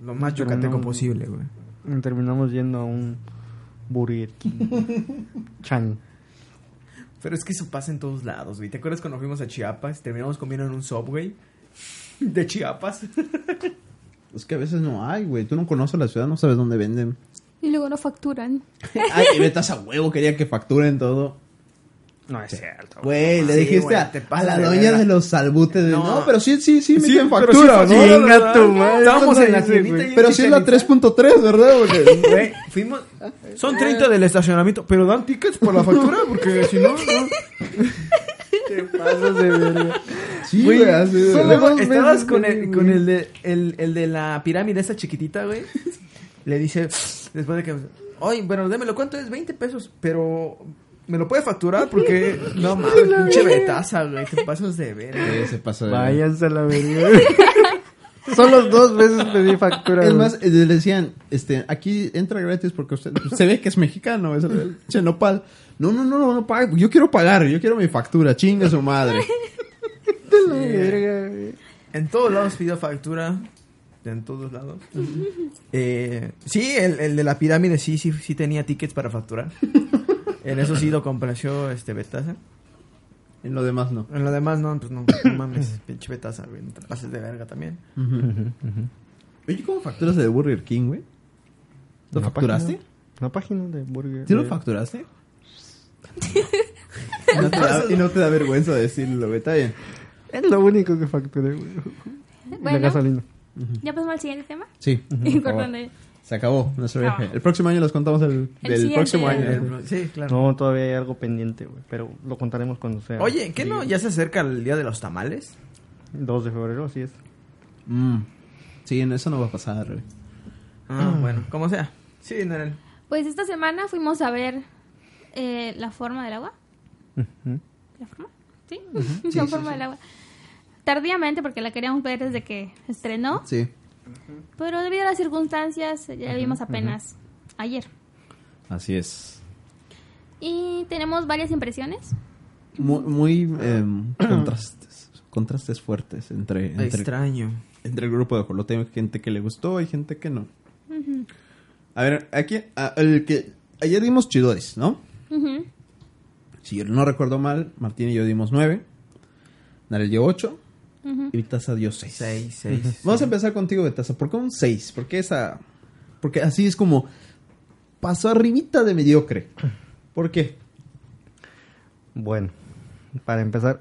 A: Lo más yucateco posible, güey.
D: Terminamos yendo a un Burger King. Chan.
A: Pero es que eso pasa en todos lados, güey. ¿Te acuerdas cuando fuimos a Chiapas? Terminamos comiendo en un subway de Chiapas.
C: Es que a veces no hay, güey. Tú no conoces la ciudad, no sabes dónde venden.
B: Y luego no facturan.
C: Ay, y Betas a huevo quería que facturen todo.
D: No es cierto.
C: Güey, le
A: Sí,
C: dijiste a,
A: te
C: a
A: pasas
C: la doña de los salbutes de... No,
A: No.
C: pero sí, sí, sí,
A: Sí,
C: meten
A: pero
C: factura,
A: sí
C: ¿no?
D: Chinga tu madre.
A: Estábamos en la tiendita.
C: Pero sí es la 3.3, ¿verdad? Porque...
A: Güey, fuimos... Son 30 del estacionamiento, pero dan tickets por la factura porque si no... no.
D: Te pasas de verga.
C: Sí,
D: Güey,
A: estabas con el, con el de, el, el de la pirámide esa chiquitita, güey. Le dice, después de que... Oye, bueno, démelo, ¿cuánto es? 20 pesos, pero... ¿Me lo puede facturar? Porque... No mames, pinche betaza, güey. Te pasas de ver,
C: se pasó de...
D: Váyanse a la verga. Solo dos veces pedí factura.
C: Es más, eh, le decían, este, aquí entra gratis porque usted se ve que es mexicano, es el chenopal. No, no, no, no, no pague, yo quiero pagar, yo quiero mi factura, chinga su madre.
D: De la verga, güey.
A: En todos lados pidió factura. En todos lados. Eh, sí, el, el de la pirámide sí, sí, sí tenía tickets para facturar. En eso sí lo complació este Betaza.
C: En lo demás no.
A: En lo demás no, pues no, no mames, pinche Betaza, güey. No te pases de verga también.
C: Oye, ¿cómo facturas de Burger King, güey? ¿Lo
D: Una
C: facturaste?
D: página- Una página de burger.
C: ¿Sí lo facturaste? y, no te da, y no te da vergüenza decirlo, güey, está bien.
D: Es lo único que facturé, güey. Y La
B: ¿ya pasamos al siguiente tema?
C: Sí. Se acabó nuestro viaje. El próximo año les contamos el,
B: El
C: del próximo año.
A: El- sí, claro.
D: No, todavía hay algo pendiente, güey. Pero lo contaremos cuando sea.
A: Oye, ¿qué no? ¿Ya se acerca el día de los tamales?
D: 2 de febrero, así es.
C: Mm. Sí, en eso no va a pasar, güey.
A: Ah, bueno, como sea. Sí, Nerel.
B: Pues esta semana fuimos a ver eh, la forma del agua. ¿La forma? ¿Sí? la forma del agua. Tardíamente porque la queríamos ver desde que estrenó.
C: Sí.
B: Pero debido a las circunstancias ya la vimos apenas ayer.
C: Así es.
B: Y tenemos varias impresiones.
C: Muy, muy em, contrastes. Contrastes fuertes entre, entre,
A: Extraño.
C: entre el grupo de Jolote. Hay gente que le gustó y gente que no. A ver, aquí, a- el que ayer dimos chidores, ¿no?
B: Ujú.
C: Si yo no recuerdo mal, Martín y yo dimos nueve. Narel dio ocho.
B: Ujú.
C: Y Betaza dio seis.
A: Seis, seis.
C: Vamos a empezar contigo, Betaza. ¿Por qué un 6? ¿Por qué esa...? Porque así es como... Pasó arribita de mediocre. ¿Por qué?
D: Bueno, para empezar,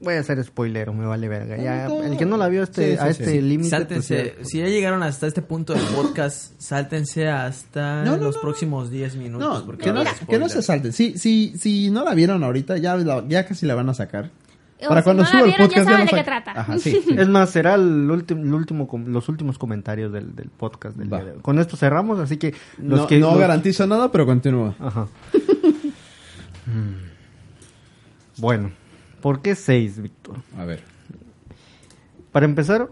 D: voy a hacer spoilero, me vale verga. Ya, el que no la vio a este,
C: Sí, sí,
D: a
C: sí.
D: este límite.
A: Sáltense,
D: pues,
A: si ya llegaron hasta este punto del podcast, sáltense hasta
C: No, no,
A: los
C: no.
A: próximos 10 minutos.
C: No,
A: porque
C: que no, que no se salten. Si, si, si no la vieron ahorita, ya, la- ya casi la van a sacar. Para
B: si
C: cuando
B: no la
C: suba el
B: vieron,
C: podcast
B: ya saben
C: no
B: de qué
C: sa-
B: trata.
C: Ajá, sí. sí.
D: Es más, será el último, el último, com- los últimos comentarios del, del podcast del día de hoy. Con esto cerramos, así que los
C: no
D: que
C: no
D: los-
C: garantizo nada, pero continúa.
D: Ajá. Mm. bueno, ¿por qué 6, Víctor?
C: A ver.
D: Para empezar,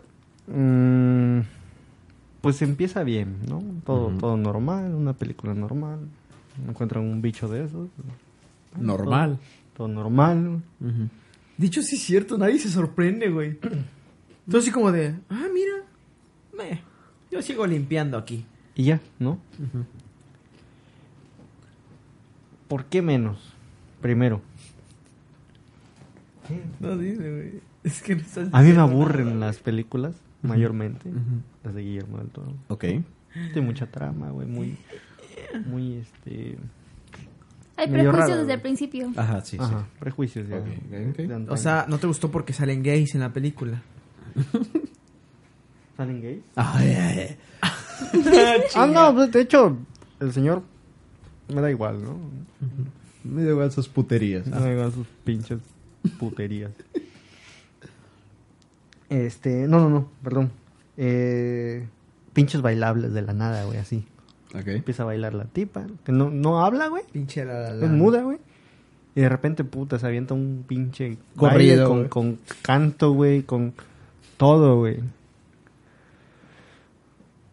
D: mm, pues empieza bien, ¿no? Todo, todo normal, una película normal. Encuentran un bicho de esos.
C: Normal.
D: Todo, todo normal.
C: Ujú.
A: Dicho sí es cierto, nadie se sorprende, güey. Entonces así como de, ah, mira, me, yo sigo limpiando aquí.
D: Y ya, ¿no? ¿Por qué menos? Primero,
A: No dice, güey. Es que no estás
D: A mí me aburren
A: nada,
D: las películas, mayormente,
C: Ujú.
D: las de Guillermo del Toro.
C: Ok.
D: Tiene mucha trama, güey, muy, muy, este...
B: Hay prejuicios
D: raro,
B: desde el principio.
C: Ajá, sí,
D: Ajá, prejuicios ya.
A: O sea, ¿no te gustó porque salen gays en la película?
D: ¿Salen gays?
C: sí. Ay, ay, ay.
D: Ah, no, pues, de hecho, el señor me da igual, ¿no?
C: Me da igual sus puterías.
D: Me da igual sus pinches puterías. Este, no, no, no, perdón. Eh, pinches bailables de la nada, güey, así. Empieza a bailar la tipa, que no, no habla, güey.
A: Pinche la, la, la.
D: Es muda, güey. Y de repente, puta, se avienta un pinche
C: Corrido,
D: baile con,
C: güey.
D: con canto, güey, con todo, güey.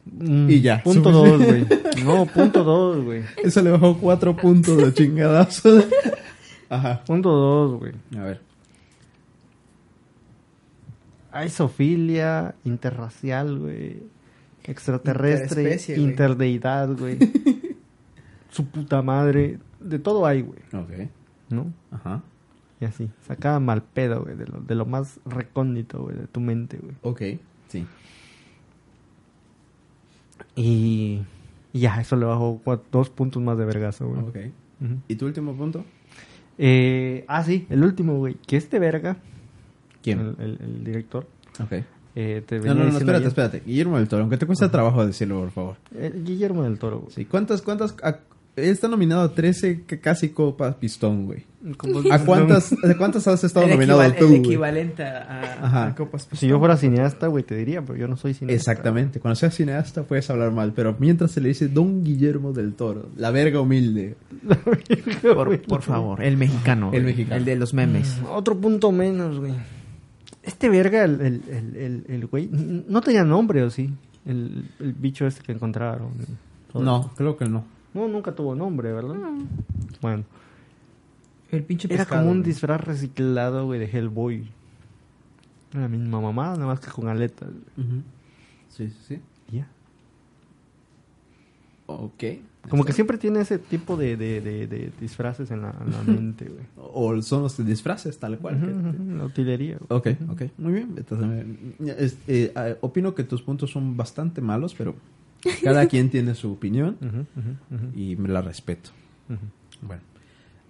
D: Mm,
C: Y ya,
D: Punto dos, güey. No, punto dos, güey.
C: Eso le bajó cuatro puntos de chingadazo. Ajá.
D: Punto dos, güey.
C: A ver.
D: Hay sofilia, interracial, güey. Extraterrestre, interdeidad, güey. Su puta madre. De todo hay, güey.
C: Ok.
D: ¿No?
C: Ajá.
D: Y así. Sacada mal pedo, güey. De lo, de lo más recóndito, güey. De tu mente, güey.
C: Ok. Sí.
D: Y, y ya, eso le bajó dos puntos más de vergazo, güey.
C: Ok. ¿Y tu último punto?
D: Eh, ah, sí, el último, güey. Que este verga,
C: ¿Quién?
D: el, el- el director,
C: Ok.
D: Eh, te
C: No,
D: venía
C: no, no, espérate,
D: ayer-
C: espérate. Guillermo del Toro, aunque te cuesta trabajo decirlo, por favor.
D: Eh, Guillermo del Toro, güey.
C: Sí, ¿cuántas, cuántas? a- él está nominado a 13 que casi copas pistón, güey. ¿A cuántas, ¿A cuántas has estado
A: El,
C: nominado tú,
A: el equivalente a, Copas
D: Si yo fuera cineasta, güey, te diría, pero yo no soy cineasta.
C: Exactamente. Cuando seas cineasta puedes hablar mal, pero mientras se le dice Don Guillermo del Toro, la verga humilde.
A: Por, por favor, el mexicano.
C: El mexicano.
A: El de los memes.
D: Otro punto menos, güey. Este verga, el, el, el, el, el güey, no tenía nombre, ¿o sí? El, el bicho este que encontraron. Todo.
C: No, creo que no.
D: No, nunca tuvo nombre, ¿verdad? Bueno.
A: El pinche
D: Era
A: pescado,
D: como un
A: güey.
D: disfraz reciclado, güey, de Hellboy. Era la misma mamá, nada más que con aletas.
C: Sí, sí, sí.
D: Ya.
C: Ok.
D: Como que siempre tiene ese tipo de, de, de, de disfraces en la, en la mente, güey.
C: O son los disfraces, tal cual. Que-
D: La utilería, güey.
C: Ok, ok. Muy bien. Entonces, eh, es- eh, eh, opino que tus puntos son bastante malos, pero cada quien tiene su opinión y me la respeto. Bueno.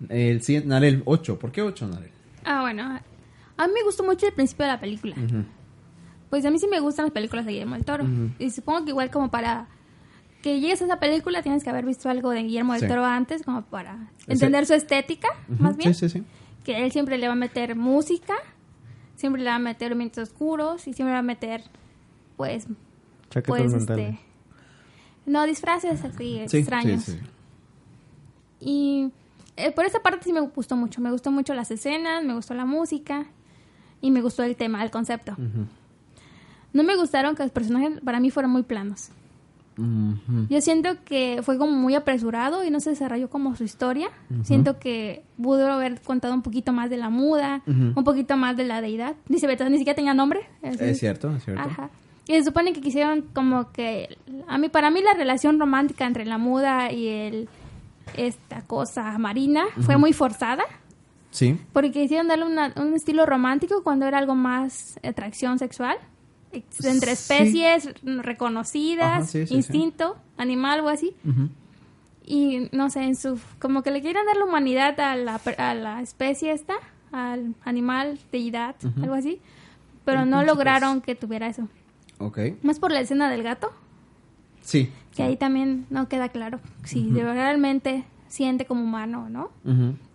C: El siguiente, Narel, 8. ¿Por qué 8, Narel?
B: Ah, bueno. A mí me gustó mucho el principio de la película. Pues a mí sí me gustan las películas de Guillermo del Toro. Y supongo que igual como para que llegues a esa película tienes que haber visto algo de Guillermo del
C: Sí.
B: Toro antes, como para entender su estética, más bien.
C: Sí, sí, sí.
B: Que él siempre le va a meter música, siempre le va a meter ambientes oscuros y siempre va a meter, pues,
D: Chaquetas
B: pues,
D: mentales.
B: este... No, disfraces así
C: Sí,
B: extraños.
C: sí, sí.
B: Y eh, por esa parte sí me gustó mucho. Me gustó mucho las escenas, me gustó la música y me gustó el tema, el concepto. No me gustaron que los personajes para mí fueran muy planos. Yo siento que fue como muy apresurado y no se desarrolló como su historia. Siento que pudo haber contado un poquito más de la muda, un poquito más de la deidad. Dice Beto, ni siquiera tenía nombre.
C: Es cierto, es cierto.
B: Ajá. Y se supone que quisieron como que a mí para mí la relación romántica entre la muda y el esta cosa marina fue muy forzada
C: Sí.
B: porque quisieron darle una- un estilo romántico cuando era algo más atracción sexual entre
C: Sí.
B: especies reconocidas,
C: Ajá, sí, sí, sí.
B: instinto animal o así y no sé, en su como que le quieren dar la humanidad a la, a la especie esta, al animal, deidad,
C: Ujú.
B: algo así, pero no lograron que tuviera eso.
C: Ok.
B: Más por la escena del gato,
C: Sí.
B: que ahí también no queda claro si de- realmente siente como humano o no.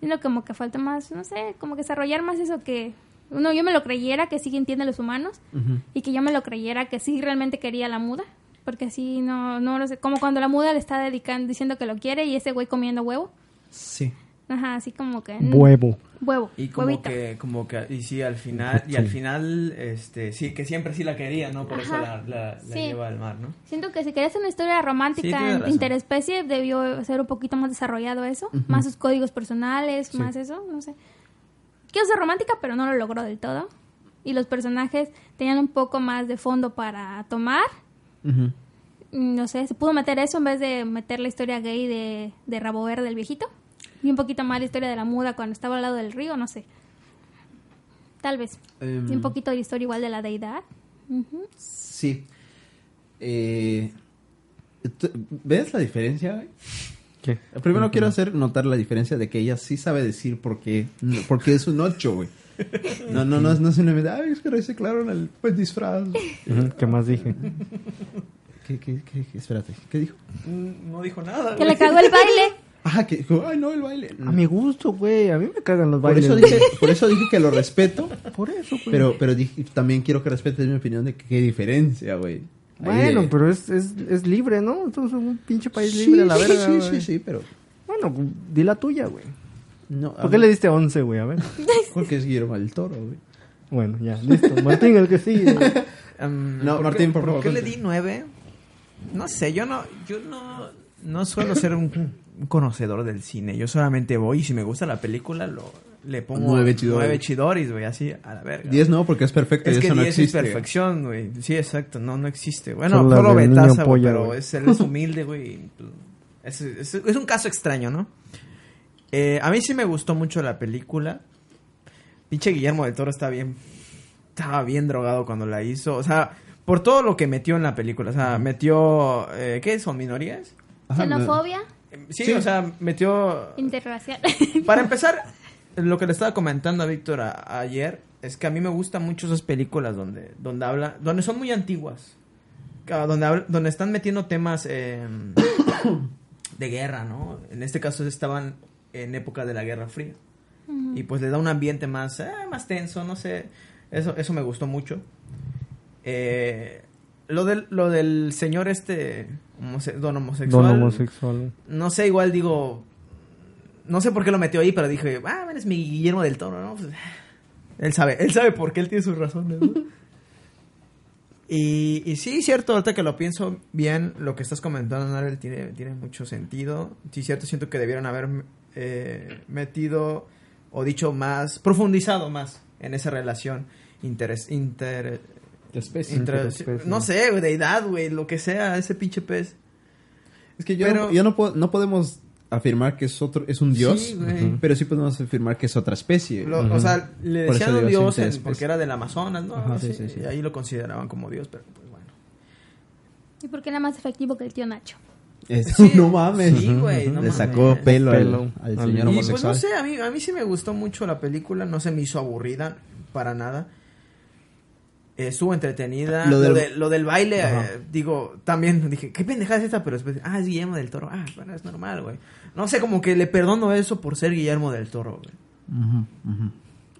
B: Sino como que falta más, no sé, como que desarrollar más eso que uno yo me lo creyera que sí entiende a los humanos y que yo me lo creyera que sí realmente quería la muda. Porque así no, no lo sé. Como cuando la muda le está dedicando, diciendo que lo quiere y ese güey comiendo huevo.
C: Sí.
B: Ajá, así como que... mm,
D: Huevo.
B: Huevo.
A: Y como
B: huevito.
A: que, como que, y sí, al final, y al final, este, sí, que siempre sí la quería, ¿no? Por eso
B: Ajá.
A: la, la, la
B: Sí.
A: lleva al mar, ¿no?
B: Siento que si querías una historia romántica interespecie, debió ser un poquito más desarrollado eso. Más sus códigos personales,
C: Sí.
B: más eso, no sé. Quiero ser romántica, pero no lo logró del todo. Y los personajes tenían un poco más de fondo para tomar. Mm, No sé, se pudo meter eso en vez de meter la historia gay de, de Rabo Verde, del viejito. Y un poquito más la historia de la muda cuando estaba al lado del río, no sé. tal vez.
C: Em,
B: Y un poquito de historia igual de la deidad.
C: Sí. Eh, ¿Ves la diferencia? Primero quiero hacer notar la diferencia de que ella sí sabe decir por qué, no, porque es un 8, güey. No, no, no, no es una medida. Ay, es que reciclaron el pues, disfraz.
D: ¿Qué más dije?
C: ¿Qué, qué, qué, qué? Espérate, ¿qué dijo?
A: Mm, No dijo nada.
B: Que le cagó el baile.
C: Ah, que dijo, ay, no, el baile.
D: A mi gusto, güey. A mí me cagan los
C: Por
D: bailes.
C: eso,
D: güey.
C: dije, por eso dije que lo respeto,
D: Por eso, güey.
C: pero, pero dije- también quiero que respetes mi opinión de que qué diferencia, güey.
D: Bueno,
C: de-
D: pero es, es, es libre, ¿no? Entonces un pinche país
C: Sí,
D: libre a la
C: sí,
D: verga,
C: Sí, sí, sí, pero...
D: Bueno, di la tuya, güey.
C: No,
D: ¿Por qué le diste 11, güey? A ver.
C: Porque es Guillermo del Toro, güey.
D: Bueno, ya, listo. Martín, el que sigue.
A: Em,
C: No,
A: ¿por
C: Martín,
A: qué-
C: por favor,
A: qué le di nueve? No sé, yo no, yo no, no suelo ser un, un conocedor del cine. Yo solamente voy y si me gusta la película lo le pongo
C: Nueve chidoris.
A: nueve chidoris, güey, así a la verga.
C: 10 no, porque es perfecto
A: Es
C: y
A: que
C: eso no
A: 10
C: existe.
A: es perfección, güey. Sí, exacto. No, no existe. Bueno,
D: Son
A: solo Betaza, güey, pero es, él es humilde, güey. Es, es- es un caso extraño, ¿no? Eh, a mí sí me gustó mucho la película. Pinche Guillermo del Toro está bien... Estaba bien drogado cuando la hizo. O sea, por todo lo que metió en la película. O sea, metió... eh, ¿Qué son? ¿Minorías?
B: Xenofobia,
A: Eh, Sí,
C: Sí.
A: o sea, metió...
B: interracial.
A: Para empezar, lo que le estaba comentando a Víctor a- ayer es que a mí me gustan mucho esas películas donde, donde habla, donde son muy antiguas, donde, donde están metiendo temas eh, de guerra, ¿no? En este caso estaban en época de la Guerra Fría y pues le da un ambiente más, eh, más tenso, no sé, eso, eso me gustó mucho. Eh, lo del, lo del señor este, homose- don homosexual,
D: Don homosexual.
A: no sé, igual digo. No sé por qué lo metió ahí, pero dije, ah, bueno, es mi Guillermo del Toro, ¿no? Pues, él sabe, él sabe por qué él tiene sus razones, ¿no? y, y sí, cierto, ahorita que lo pienso bien, lo que estás comentando, Narel, tiene, tiene mucho sentido. Sí, cierto, siento que debieron haber eh, metido o dicho más, profundizado más en esa relación interes, inter,
C: Especie.
A: inter- no sé, güey, deidad, güey, lo que sea, ese pinche pez.
C: Es que yo,
A: Pero-
C: no, yo no podemos afirmar que es otro es un dios,
A: Sí, güey.
C: pero sí podemos afirmar que es otra especie.
A: Lo- O sea, le decían un dios en- porque era del Amazonas, ¿no?
C: Ajá,
A: Sí,
C: sí, sí, sí.
A: Y ahí lo consideraban como dios, pero pues bueno.
B: ¿Y por qué era más efectivo que el tío Nacho?
C: Es-
A: Sí,
C: no mames.
A: sí, güey, no
C: Le
A: mames.
C: sacó pelo, al-
D: Pelo
C: al,
D: al-
C: señor
A: Y pues no sé, a mí, a mí sí me gustó mucho la película, no se me hizo aburrida para nada. Eh, estuvo entretenida.
C: Lo
A: Lo,
C: del-
A: de- lo del baile, eh, digo, también dije, ¿qué pendejada es esta? Pero después, ah, es Guillermo del Toro. Ah, bueno, es normal, güey. No sé, como que le perdono eso por ser Guillermo del Toro, güey.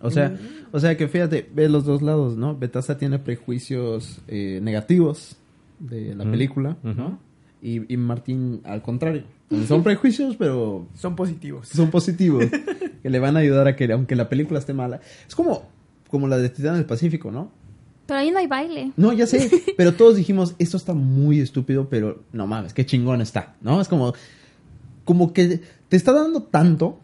C: O sea, o sea que fíjate, ve los dos lados, ¿no? Bethesda tiene prejuicios eh, negativos de la película, ¿no? Y, y Martín al contrario. Son prejuicios, pero
A: Son positivos.
C: son positivos. que le van a ayudar a que, aunque la película esté mala. Es como, como la de Titán del Pacífico, ¿no?
B: Pero ahí no hay baile.
C: No, ya sé, pero todos dijimos, esto está muy estúpido, pero no mames, qué chingón está, ¿no? Es como, como que te está dando tanto,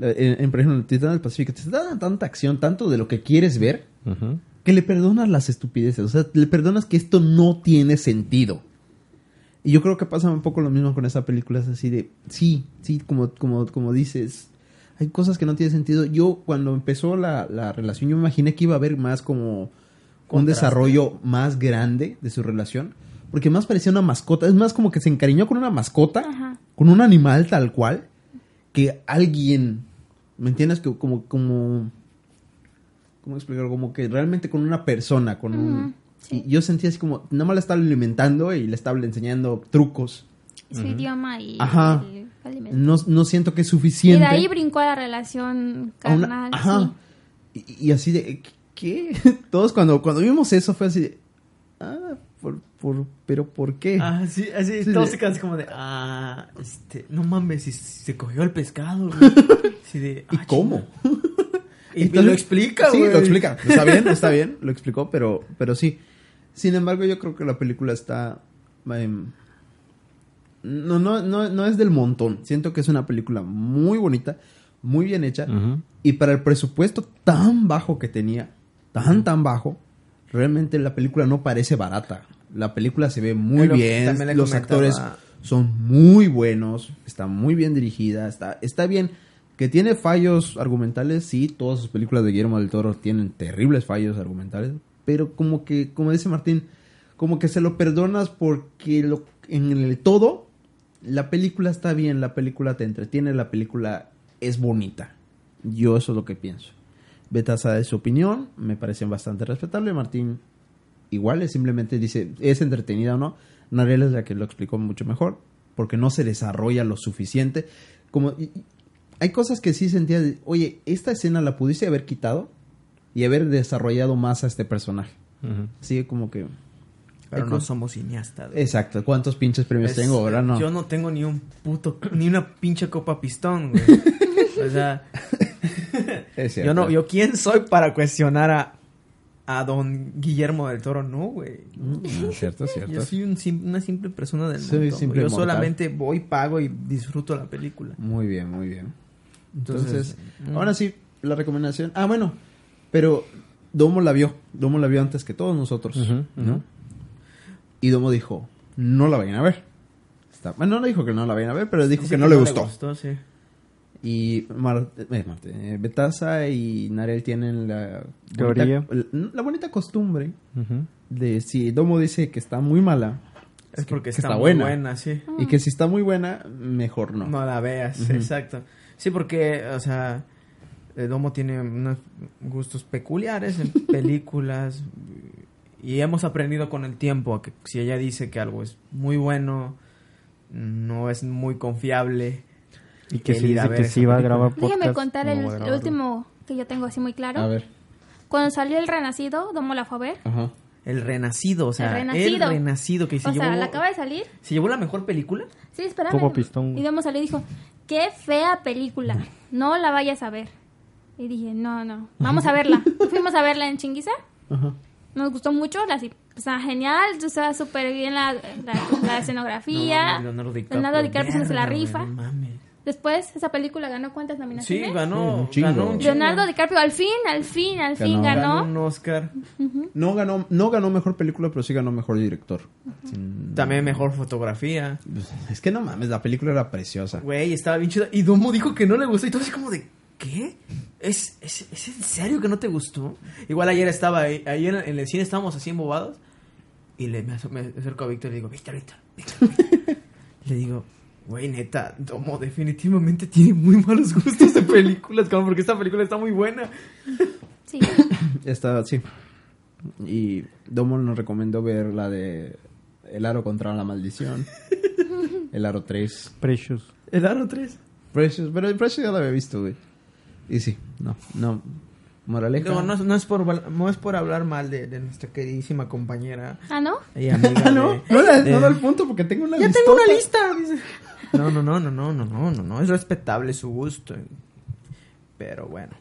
C: eh, en, en, por ejemplo, en Titán del Pacífico, te está dando tanta acción, tanto de lo que quieres ver, que le perdonas las estupideces, o sea, le perdonas que esto no tiene sentido. Y yo creo que pasa un poco lo mismo con esa película, es así de, sí, sí, como, como, como dices, hay cosas que no tienen sentido. Yo, cuando empezó la, la relación, yo me imaginé que iba a haber más como un desarrollo más grande de su relación, porque más parecía una mascota, es más como que se encariñó con una mascota,
B: Ajá.
C: con un animal tal cual, que alguien, ¿me entiendes? Que como, como, ¿cómo explicarlo? Como que realmente con una persona, con un...
B: Sí.
C: Y yo sentía así como, nada más la estaba alimentando y le estaba enseñando trucos.
B: Su idioma y
C: Ajá.
B: el alimento.
C: No, no siento que es
B: Y
C: suficiente.
B: de ahí brincó a la relación
C: a una-
B: carnal.
C: ajá.
B: sí.
C: Y, y así de, ¿qué? Todos cuando, cuando vimos eso fue así de, ah, por, por, pero ¿por qué?
A: Ah, sí, así,
C: Sí,
A: todos
C: de-
A: se quedan así como de, ah, este, no mames, si, si se cogió el pescado, güey. Así de,
C: ¿Y
A: ah,
C: cómo?
A: Y,
C: Entonces-
A: lo explica,
C: Sí,
A: güey.
C: lo explica. Está bien, está bien, lo explicó, pero, pero sí. Sin embargo, yo creo que la película está... em, no, no, no, no es del montón. Siento que es una película muy bonita, muy bien hecha. Y para el presupuesto tan bajo que tenía, tan, tan bajo, realmente la película no parece barata. La película se ve muy
A: lo
C: bien, los actores son muy buenos, está muy bien dirigida, está, está bien Que tiene fallos argumentales, sí, todas sus películas de Guillermo del Toro tienen terribles fallos argumentales, pero como que, como dice Martín, como que se lo perdonas porque lo, en el todo la película está bien, la película te entretiene, la película es bonita. Yo eso es lo que pienso. Betasa de su opinión, me parecen bastante respetable. Martín igual, es simplemente dice, es entretenida o no. Narela es la que lo explicó mucho mejor, porque no se desarrolla lo suficiente. Como y- hay cosas que sí sentía, de, oye, esta escena la pudiste haber quitado y haber desarrollado más a este personaje. Sí, como que
A: Pero no somos cineastas. güey.
C: Exacto, ¿cuántos pinches premios
A: Es-
C: tengo ahora? No.
A: Yo no tengo ni un puto, ni una pinche copa pistón, güey. o sea,
C: Es
A: yo no, yo quién soy para cuestionar a, a don Guillermo del Toro, no, güey.
C: Mm, cierto, cierto.
A: Yo soy un una simple persona del
C: Soy
A: mundo.
C: simple.
A: Yo
C: mortal.
A: solamente voy, pago y disfruto la película.
C: Muy bien, muy bien. Entonces,
A: Entonces, mm.
C: ahora sí, la recomendación. Ah, bueno, pero Domo la vio. Domo la vio antes que todos nosotros. ¿no? Y Domo dijo, no la vayan a ver. Está, bueno, no dijo que no la vayan a ver, pero dijo que no le gustó.
A: sí.
C: Y eh, Marte, eh, Betasa y Narel tienen la
D: Teoría.
C: bonita, la bonita costumbre de si Domo dice que está muy mala
A: Es porque
C: que
A: está,
C: está
A: muy
C: buena.
A: buena. sí.
C: y que si está muy buena, mejor no.
A: No la veas, exacto. Sí, porque, o sea, el Domo tiene unos gustos peculiares en películas y hemos aprendido con el tiempo a que si ella dice que algo es muy bueno, no es muy confiable.
D: Y que si dice que sí va a grabar podcast.
B: Déjame contar
D: no
B: el, el último que yo tengo así muy claro.
C: A ver.
B: Cuando salió El Renacido, Domo la fue a ver.
C: Ajá.
A: El renacido, o sea,
B: El
A: el
B: Renacido.
A: renacido, que se
B: o sea,
A: llevó,
B: la acaba de salir.
A: se llevó la mejor película.
B: Sí, espérame.
D: Como pistón.
B: Y Domo salió y dijo, qué fea película. No la vayas a ver. Y dije, no, no, vamos a verla. Fuimos a verla en Chinguiza.
C: Ajá.
B: Nos gustó mucho, la, está genial, estaba súper bien la, la, la escenografía.
A: No, Leonardo DiCaprio.
B: Leonardo DiCaprio se la rifa.
A: no mames.
B: Después, esa película ganó cuántas
A: Sí,
B: nominaciones?
A: ganó,
C: un chingo.
A: ganó un chingo.
B: Leonardo DiCaprio, al fin, al fin, al fin
C: Ganó.
B: ganó.
A: un Oscar.
C: No ganó, no ganó mejor película, pero sí ganó mejor director.
A: También mejor fotografía.
C: Pues, Es que no mames, la película era preciosa.
A: Güey, estaba bien chida. Y Domo dijo que no le gustó. Y todo así como de, ¿qué? ¿Es, es, es en serio que no te gustó? Igual ayer estaba, ahí- ayer en el cine estábamos así embobados. Y le, me acerco a Víctor y le digo, Víctor, Víctor, Víctor, Víctor". le digo, güey, neta, Domo definitivamente tiene muy malos gustos de películas, cabrón, porque esta película está muy buena.
B: Sí.
C: Está, sí. Y Domo nos recomendó ver la de El Aro contra la Maldición. El Aro 3.
D: Precious.
A: El Aro 3.
C: Precious, pero el Precious ya lo había visto, güey. Y sí, no, no. Moraleja.
A: No, no, es- no es por, no es por hablar mal de, de nuestra queridísima compañera
B: Ah, ¿no?
A: y amiga
C: Ah, no,
A: de-
C: no,
A: de-
C: no era el punto porque tengo una
A: Ya
C: listota.
A: tengo una lista. dice. No, no, no, no, no, no, no, no, no. Es respetable su gusto. Pero bueno.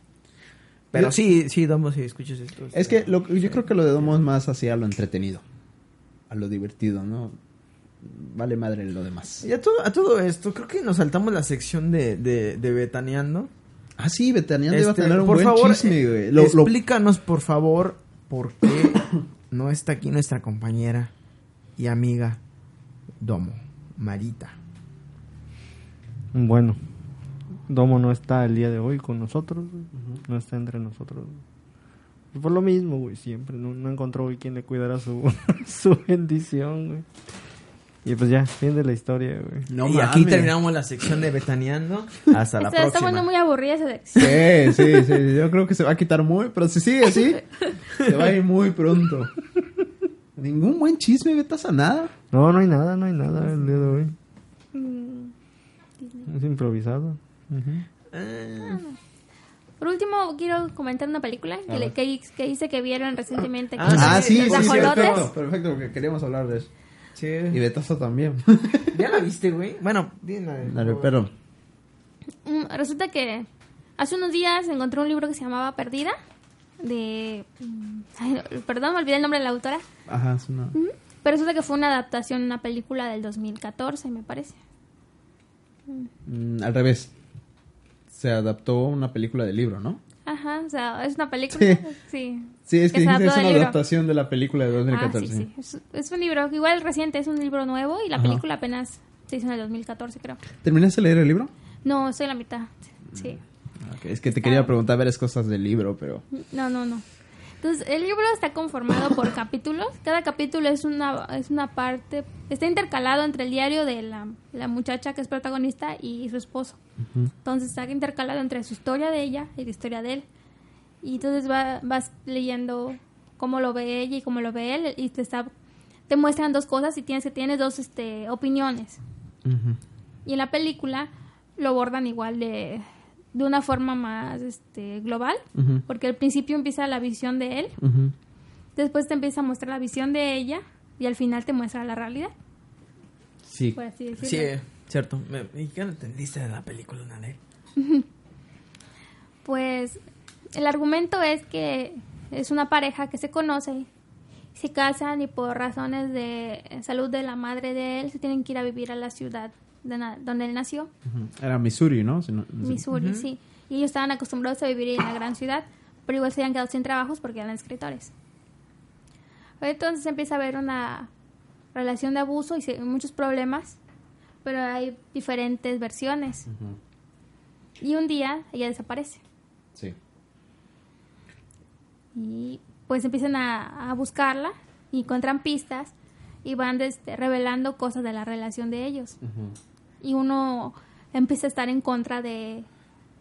A: Pero
C: Yo-
A: sí, sí, Domo, si escuchas esto.
C: Es que lo, yo creo que lo de Domo es más hacia lo entretenido. A lo divertido, ¿no? Vale madre lo demás.
A: Y a todo, a todo esto, creo que nos saltamos la sección de, de, de Betaneando.
C: Ah, sí, Betanian debe
A: Este,
C: tener un
A: por
C: buen
A: favor,
C: chisme,
A: eh,
C: güey. Lo- lo-
A: explícanos, por favor, por qué no está aquí nuestra compañera y amiga Domo, Marita.
D: Bueno, Domo no está el día de hoy con nosotros, güey. no está entre nosotros. Por lo mismo, güey, siempre no, no encontró hoy quien le cuidara su, su bendición, güey. Y pues ya, fin de la historia, güey.
C: No
A: y aquí terminamos la sección de Betaneando. Hasta la
B: Está, está
A: próxima.
B: bueno muy aburrida esa sección.
C: Sí, sí, sí. Yo creo que se va a quitar muy, pero si sigue así, se va a ir muy pronto. Ningún buen chisme, vetas a nada.
D: No, no hay nada, no hay nada el día de hoy.
B: Mm.
D: Es improvisado. Ujú.
A: Ah,
B: Por último, quiero comentar una película que, le- que, que dice que vieron recientemente. que
A: Ah,
C: Ah,
B: es
C: sí, sí, sí, perfecto, perfecto, porque queríamos hablar de eso.
A: Sí.
C: Y Betazo también.
A: ¿Ya la viste, güey? Bueno, dime.
C: Dale, pero
B: Mm, Resulta que hace unos días encontré un libro que se llamaba Perdida. De. mm, ay, perdón, me olvidé el nombre de la autora.
C: Ajá, es una...
B: Pero resulta que fue una adaptación, una película del 2014, me parece.
C: Mm, al revés. Se adaptó una película del libro, ¿no?
B: Ajá, o sea, es una película. Sí.
C: Sí, es que,
B: adaptó
C: es una adaptación de la película de
B: Ah,
C: 2014.
B: sí, sí. Es, es un libro, igual reciente, es un libro nuevo y la
C: Ajá.
B: película apenas se hizo en el 2014, creo.
C: ¿Terminaste de leer el libro?
B: No, estoy en la mitad. Sí.
C: Es que te quería preguntar varias cosas del libro, pero...
B: No, no, no. Entonces, el libro está conformado por capítulos. Cada capítulo es una, es una parte, está intercalado entre el diario de la, la muchacha que es protagonista y su esposo. Entonces, está intercalado entre su historia de ella y la historia de él. Y entonces va- vas leyendo cómo lo ve ella y cómo lo ve él y te está te muestran dos cosas y tienes que tienes dos este opiniones. Y en la película lo abordan igual de, de una forma más este, global, porque al principio empieza la visión de él, después te empieza a mostrar la visión de ella y al final te muestra la realidad,
C: Sí.
B: por así decirlo.
A: Sí, cierto. Me- ¿Y qué entendiste de la película, Nale?
B: Pues el argumento es que es una pareja que se conoce, se casan y por razones de salud de la madre de él se tienen que ir a vivir a la ciudad de na- donde él nació.
C: Era Missouri, ¿no? Si no-
B: Missouri, sí. Y ellos estaban acostumbrados a vivir en la gran ciudad, pero igual se habían quedado sin trabajos porque eran escritores. Entonces empieza a haber una relación de abuso y se- muchos problemas, pero hay diferentes versiones. Y un día ella desaparece.
C: Sí.
B: Y pues empiezan a, a buscarla y encuentran pistas y van este, revelando cosas de la relación de ellos. Y uno empieza a estar en contra de,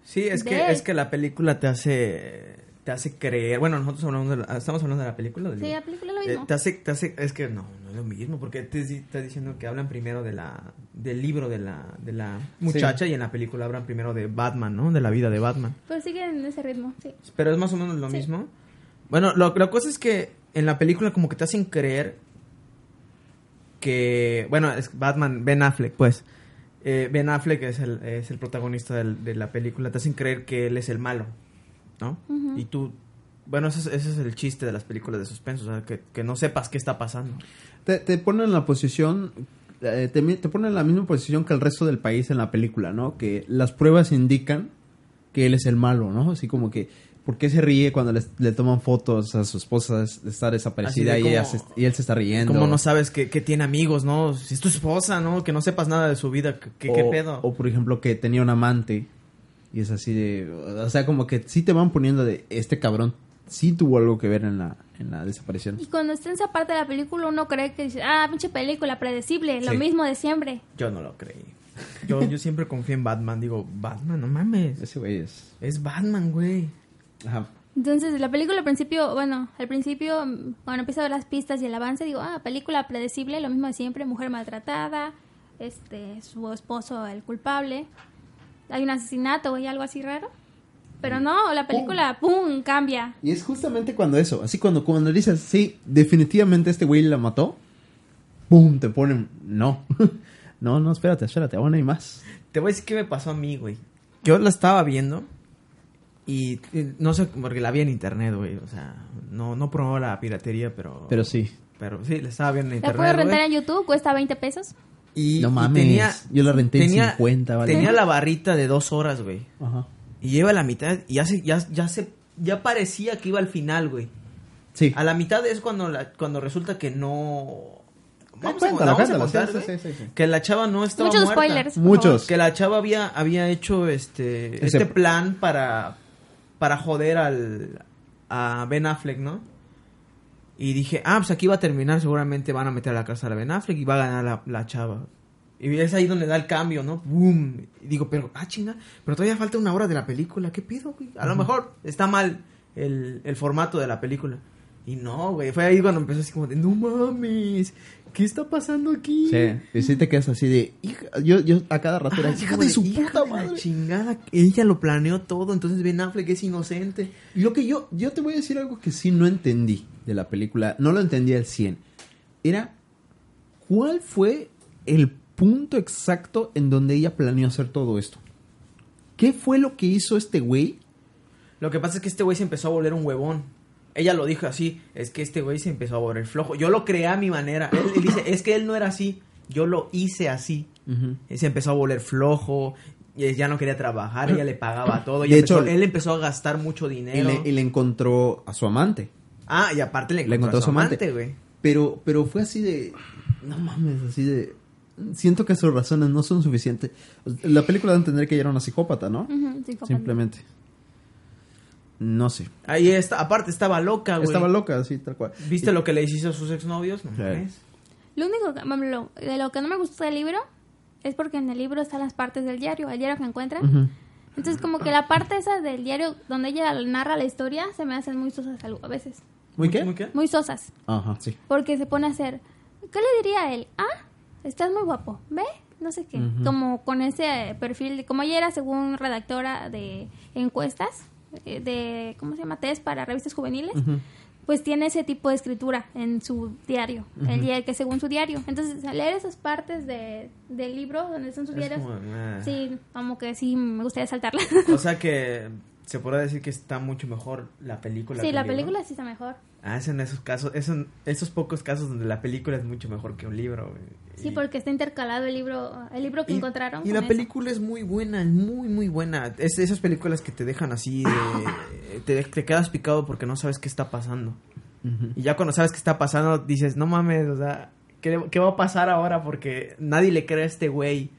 A: Sí, es
B: De
A: que,
B: él.
A: es que la película te hace te hace creer. Bueno, nosotros hablamos de la- estamos hablando de la película.
B: Sí,
A: libro?
B: la película es lo
A: Eh,
B: mismo.
A: te hace, te hace, es que no, no es lo mismo, porque te di- está diciendo que hablan primero de la, del libro de la, de la muchacha y en la película hablan primero de Batman, ¿no? De la vida de Batman.
B: Pero sigue en ese ritmo, sí.
A: Pero es más o menos lo
B: Sí.
A: mismo. Bueno, lo, la cosa es que en la película como que te hacen creer que, bueno, es Batman, Ben Affleck, pues. Eh, ben Affleck es el, es el protagonista del- de la película. Te hacen creer que él es el malo, ¿no? Y tú, bueno, ese es, ese es el chiste de las películas de suspenso, o sea, que, que no sepas qué está pasando.
C: Te, te ponen en la posición, eh, te, te ponen en la misma posición que el resto del país en la película, ¿no? Que las pruebas indican que él es el malo, ¿no? Así como que, ¿por qué se ríe cuando les- le toman fotos a su esposa de estar desaparecida
A: Así
C: y,
A: de
C: ella
A: como-
C: se- y él se está riendo?
A: Como no sabes que, que tiene amigos, ¿no? Si es tu esposa, ¿no? Que no sepas nada de su vida, ¿qué, qué- qué
C: o,
A: pedo?
C: O por ejemplo que tenía un amante y es así de, o sea, como que sí te van poniendo de, este cabrón sí tuvo algo que ver en la, en la desaparición.
B: Y cuando está en esa parte de la película, uno cree que dice, ah, pinche película, predecible, lo
A: Sí.
B: mismo de siempre.
A: Yo no lo creí. Yo, yo siempre confío en Batman. Digo, Batman, no mames.
C: Ese güey es...
A: Es Batman, güey.
C: Ajá.
B: Entonces, la película al principio, bueno, al principio, mm, cuando empiezo a ver las pistas y el avance, digo, ah, película predecible, lo mismo de siempre, mujer maltratada, este, su esposo el culpable, hay un asesinato o hay algo así raro. Pero no, la película, pum, cambia.
C: Y es justamente cuando eso, así cuando, cuando dices, sí, definitivamente este güey la mató, ¡pum! Te ponen, no. no, no, espérate, espérate, aún hay más.
A: Te voy a decir qué me pasó a mí, güey. Yo la estaba viendo y eh, no sé, porque la vi en internet, güey. O sea, no, no promuevo la piratería, pero...
C: Pero sí.
A: Pero sí, la estaba viendo en
B: La
A: internet,
B: puedo rentar en YouTube, cuesta 20 pesos.
A: Y,
C: No
A: y
C: mames,
A: tenía,
C: yo la renté en
A: tenía,
C: 50, vale.
A: Tenía la barrita de dos horas, güey.
C: Ajá.
A: Y lleva la mitad y ya se, ya, ya se, ya parecía que iba al final, güey.
C: Sí.
A: A la mitad es cuando la, cuando resulta que no. Vamos,
C: cuéntala,
A: a, vamos a
C: cuéntala,
A: contar,
C: sí, sí, sí,
A: que la chava no estaba
B: Muchos
A: muerta.
B: spoilers.
C: Muchos.
A: Que la chava había, había hecho este,
C: Ese-
A: este plan para, para joder al, a Ben Affleck, ¿no? Y dije, ah, pues aquí va a terminar, seguramente van a meter a la casa a Ben Affleck y va a ganar la, la chava. Y es ahí donde da el cambio, ¿no? ¡Boom! Y digo, pero, ah, chinga, pero todavía falta una hora de la película, ¿qué pido, güey? A lo mejor está mal el, el formato de la película. Y no, güey, fue ahí cuando empezó así como de, no mames, ¿qué está pasando aquí?
C: Sí, y sí te quedas así de, hija, yo, yo a cada rato era,
A: Ah,
C: hija de su
A: "Hija
C: puta
A: de
C: madre.
A: chingada, ella lo planeó todo, entonces Ben Affleck es inocente.
C: Lo que yo, yo te voy a decir algo que sí no entendí de la película, no lo entendí al 100. Era, ¿cuál fue el punto exacto en donde ella planeó hacer todo esto? ¿Qué fue lo que hizo este güey?
A: Lo que pasa es que este güey se empezó a volver un huevón. Ella lo dijo así, es que este güey se empezó a volver flojo. Yo lo creé a mi manera. Él, él dice, es que él no era así, yo lo hice así. Y se empezó a volver flojo, y ya no quería trabajar, ella le pagaba todo. y
C: De
A: empezó-
C: hecho,
A: él empezó a gastar mucho
C: Y
A: dinero.
C: le, y le encontró a su amante.
A: Ah, y aparte le
C: Le
A: encontró, a su amante,
C: güey. Pero, pero fue así de. No mames, así de. Siento que sus razones no son suficientes. La película da a entender que ella era una psicópata, ¿no?
B: Psicópata.
C: Simplemente. No sé.
A: Ahí está, aparte estaba loca, güey.
C: Estaba loca, así, tal cual.
A: ¿Viste lo que le hizo a sus exnovios? No
C: Sí.
B: Lo único que, lo- de lo que no me gustó del libro es porque en el libro están las partes del diario, el diario que encuentran. Entonces, como que la parte esa del diario donde ella narra la historia se me hacen muy sosas a veces.
C: ¿Muy qué?
A: ¿Muy qué?
B: Muy sosas.
C: Ajá, sí.
B: Porque se pone a hacer. ¿Qué le diría a él? Ah, estás muy guapo. ¿Ve? No sé qué. Como con ese perfil. de- Como ella era, según redactora de encuestas, de. ¿Cómo se llama? Test para revistas juveniles. Pues tiene ese tipo de escritura en su diario. El día que según su diario. Entonces, al leer esas partes de, del libro donde son sus
A: Es
B: diarios.
A: como, ah.
B: Sí, como que sí me gustaría saltarla.
A: O sea que se podrá decir que está mucho mejor la película.
B: sí,
A: que
B: la
A: el libro.
B: película sí está mejor.
A: Ah, es en esos casos, es en esos pocos casos donde la película es mucho mejor que un libro.
B: Sí,
A: Y-
B: porque está intercalado el libro, el libro que
A: y-
B: encontraron.
A: Y
B: con
A: la
B: eso.
A: película es muy buena, muy, muy buena. Es de esas películas que te dejan así, de- te, te quedas picado porque no sabes qué está pasando. Y ya cuando sabes qué está pasando, dices, no mames, o sea, ¿qué, qué va a pasar ahora? Porque nadie le cree a este güey.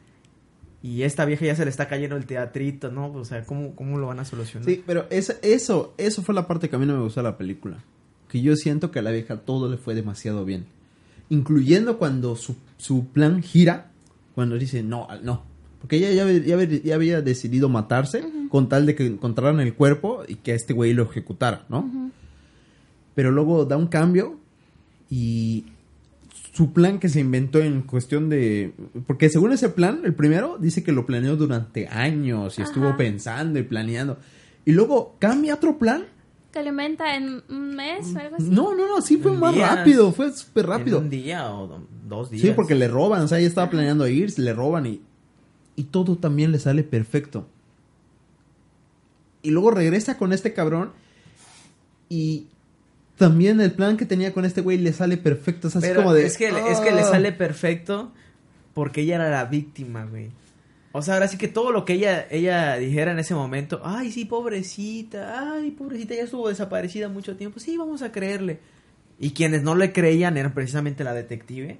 A: Y esta vieja ya se le está cayendo el teatrito, ¿no? O sea, ¿cómo, cómo lo van a solucionar?
C: Sí, pero esa- eso, eso fue la parte que a mí no me gustó de la película. Que yo siento que a la vieja todo le fue demasiado bien. Incluyendo cuando su, su plan gira, cuando dice, no, no. Porque ella ya, había- ya ya había decidido matarse con tal de que encontraran el cuerpo y que a este güey lo ejecutara, ¿no? Pero luego da un cambio y su plan que se inventó en cuestión de... Porque según ese plan, el primero, dice que lo planeó durante años y estuvo pensando y planeando. Y luego cambia otro plan.
B: Que alimenta en un mes o algo así.
C: No, no, no, sí fue más
A: días.
C: rápido, fue súper
A: En
C: rápido.
A: un día o do- dos días.
C: Sí, porque le roban, o sea, ella estaba planeando ir, le roban y, y todo también le sale perfecto. Y luego regresa con este cabrón y también el plan que tenía con este güey le sale perfecto. O sea, así
A: Pero
C: como de,
A: es, que, es que le
C: "Ah".
A: sale perfecto porque ella era la víctima, güey. O sea, ahora sí que todo lo que ella, ella dijera en ese momento, ay, sí, pobrecita, ay, pobrecita, ya estuvo desaparecida mucho tiempo, sí, vamos a creerle. Y quienes no le creían eran precisamente la detective,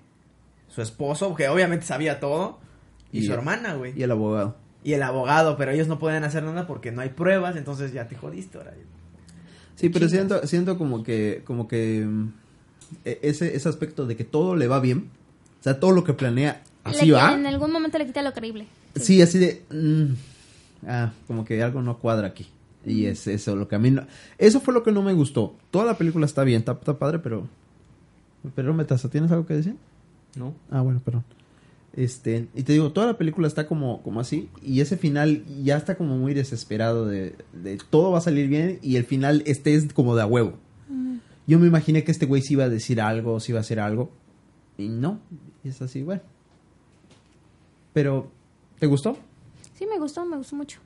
A: su esposo, que obviamente sabía todo, y,
C: Y-
A: su hermana, güey.
C: Y el abogado.
A: Y el abogado, pero ellos no pueden hacer nada porque no hay pruebas, entonces ya te jodiste ahora.
C: Sí, pero siento, siento como que, como que mm, e- ese, ese aspecto de que todo le va bien. O sea, todo lo que planea así
B: Le-
C: va.
B: En algún momento le quita lo creíble.
C: Sí, así de... mm, ah, como que algo no cuadra aquí. Y es eso lo que a mí no... Eso fue lo que no me gustó. Toda la película está bien, está, está padre, pero... Pero Metazo, ¿tienes algo que decir?
D: ¿No?
C: Ah, bueno, perdón. Este, y te digo, toda la película está como, como así, y ese final ya está como muy desesperado de, de todo va a salir bien, y el final este es como de a huevo.
B: Mm.
C: Yo me imaginé que este güey sí iba a decir algo, sí iba a hacer algo, y no, y es así, bueno. Pero, ¿te gustó?
B: Sí, me gustó, me gustó mucho.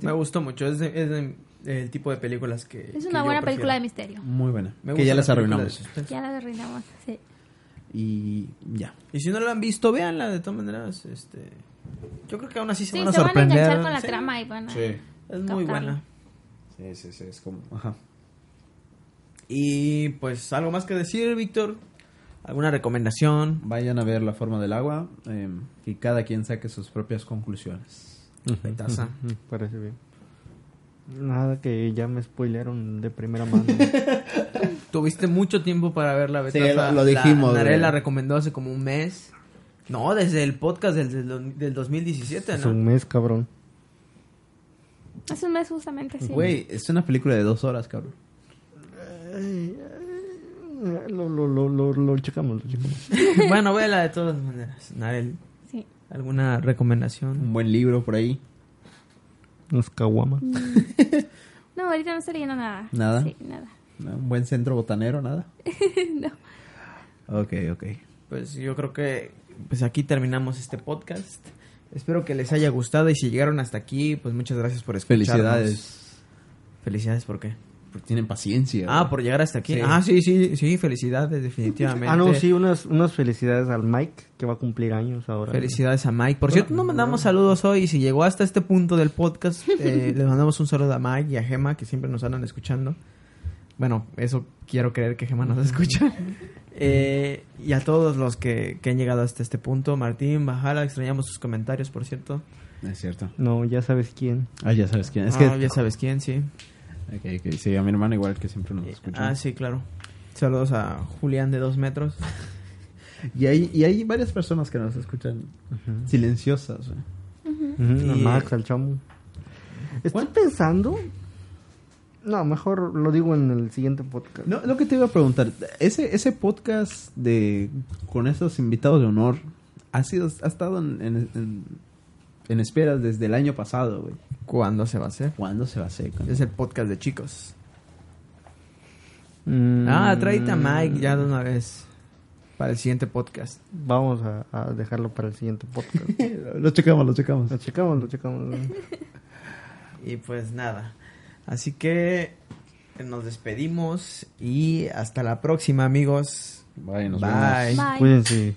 A: Me gustó mucho, es, de- es de- el tipo de películas que...
B: Es una buena película de misterio.
C: Muy buena,
A: Me
C: que ya
A: las
C: las arruinamos.
B: Ya la arruinamos, sí.
C: Y ya.
A: Y si no lo han visto, véanla de todas maneras. Este, yo creo que aún así se
B: Sí,
A: van a
B: se van a
A: sorprender.
B: enganchar con la
A: Sí,
B: trama y van a...
A: Es muy buena.
C: Sí, sí, sí, es como, ajá.
A: Y pues, ¿algo más que decir, Víctor? ¿Alguna recomendación?
C: Vayan a ver La Forma del Agua, eh, y cada quien saque sus propias conclusiones.
A: Petaza.
D: Ujú, Parece bien. Nada que ya me spoilearon de primera mano.
A: Tuviste mucho tiempo para verla,
C: Sí,
A: Betaza.
C: lo- lo dijimos,
A: La, Narel
C: güey.
A: la recomendó hace como un mes. No, desde el podcast del, del, del 2017,
D: Es un
A: ¿no?
D: mes, cabrón.
B: Hace un mes justamente, sí.
C: Güey, es una película de dos horas, cabrón.
D: Lo, lo, lo, lo, lo checamos, lo checamos.
A: bueno, vela de todas maneras. Narel,
B: Sí.
A: ¿alguna recomendación?
C: Un buen libro por ahí.
D: Los caguamas.
B: No, ahorita no estoy leyendo nada.
C: ¿Nada?
B: Sí, nada.
C: ¿no? Un buen centro botanero, nada.
B: no.
C: Ok, ok.
A: Pues yo creo que pues aquí terminamos este podcast. Espero que les haya gustado y si llegaron hasta aquí, pues muchas gracias por escucharnos.
C: Felicidades.
A: Felicidades, ¿por qué?
C: Porque tienen paciencia.
A: Ah,
C: güey.
A: por llegar hasta aquí.
C: Sí.
A: Ah, sí, sí, sí, felicidades, definitivamente.
D: Ah, no, sí, unas, unas felicidades al Mike, que va a cumplir años ahora.
A: Felicidades a Mike. Por cierto, no mandamos saludos hoy. y Si llegó hasta este punto del podcast, eh, le mandamos un saludo a Mike y a Gema, que siempre nos andan escuchando. Bueno, eso quiero creer que Gema nos escucha. Eh, y a todos los que, que han llegado hasta este punto. Martín, Bajala, extrañamos sus comentarios, por cierto.
C: Es cierto.
D: No, ya sabes quién.
C: Ah, ya sabes quién. Es
A: Ah,
C: que
A: ya sabes quién, sí.
C: Sí, a mi hermana igual que siempre nos escucha.
A: Ah, sí, claro. Saludos a Julián de dos metros.
C: Y hay, y hay varias personas que nos escuchan silenciosas.
D: a
A: Y-
D: Max, al chamo. Estoy pensando. No, mejor lo digo en el siguiente podcast.
C: No, lo que te iba a preguntar, ese, ese podcast de con esos invitados de honor ha sido, ha estado en, en, en- en espera desde el año pasado, güey.
A: ¿Cuándo se va a hacer?
C: ¿Cuándo se va a hacer?
A: Es el podcast de chicos.
D: Mm,
A: Ah, tráete a Mike ya de una vez. Para el siguiente podcast.
D: Vamos a, a dejarlo para el siguiente podcast.
C: Lo checamos, lo checamos.
D: lo checamos, lo checamos.
A: Y pues nada. Así que nos despedimos y hasta la próxima, amigos.
C: Bye, nos
A: Bye.
C: vemos.
B: Bye.
D: Cuídense.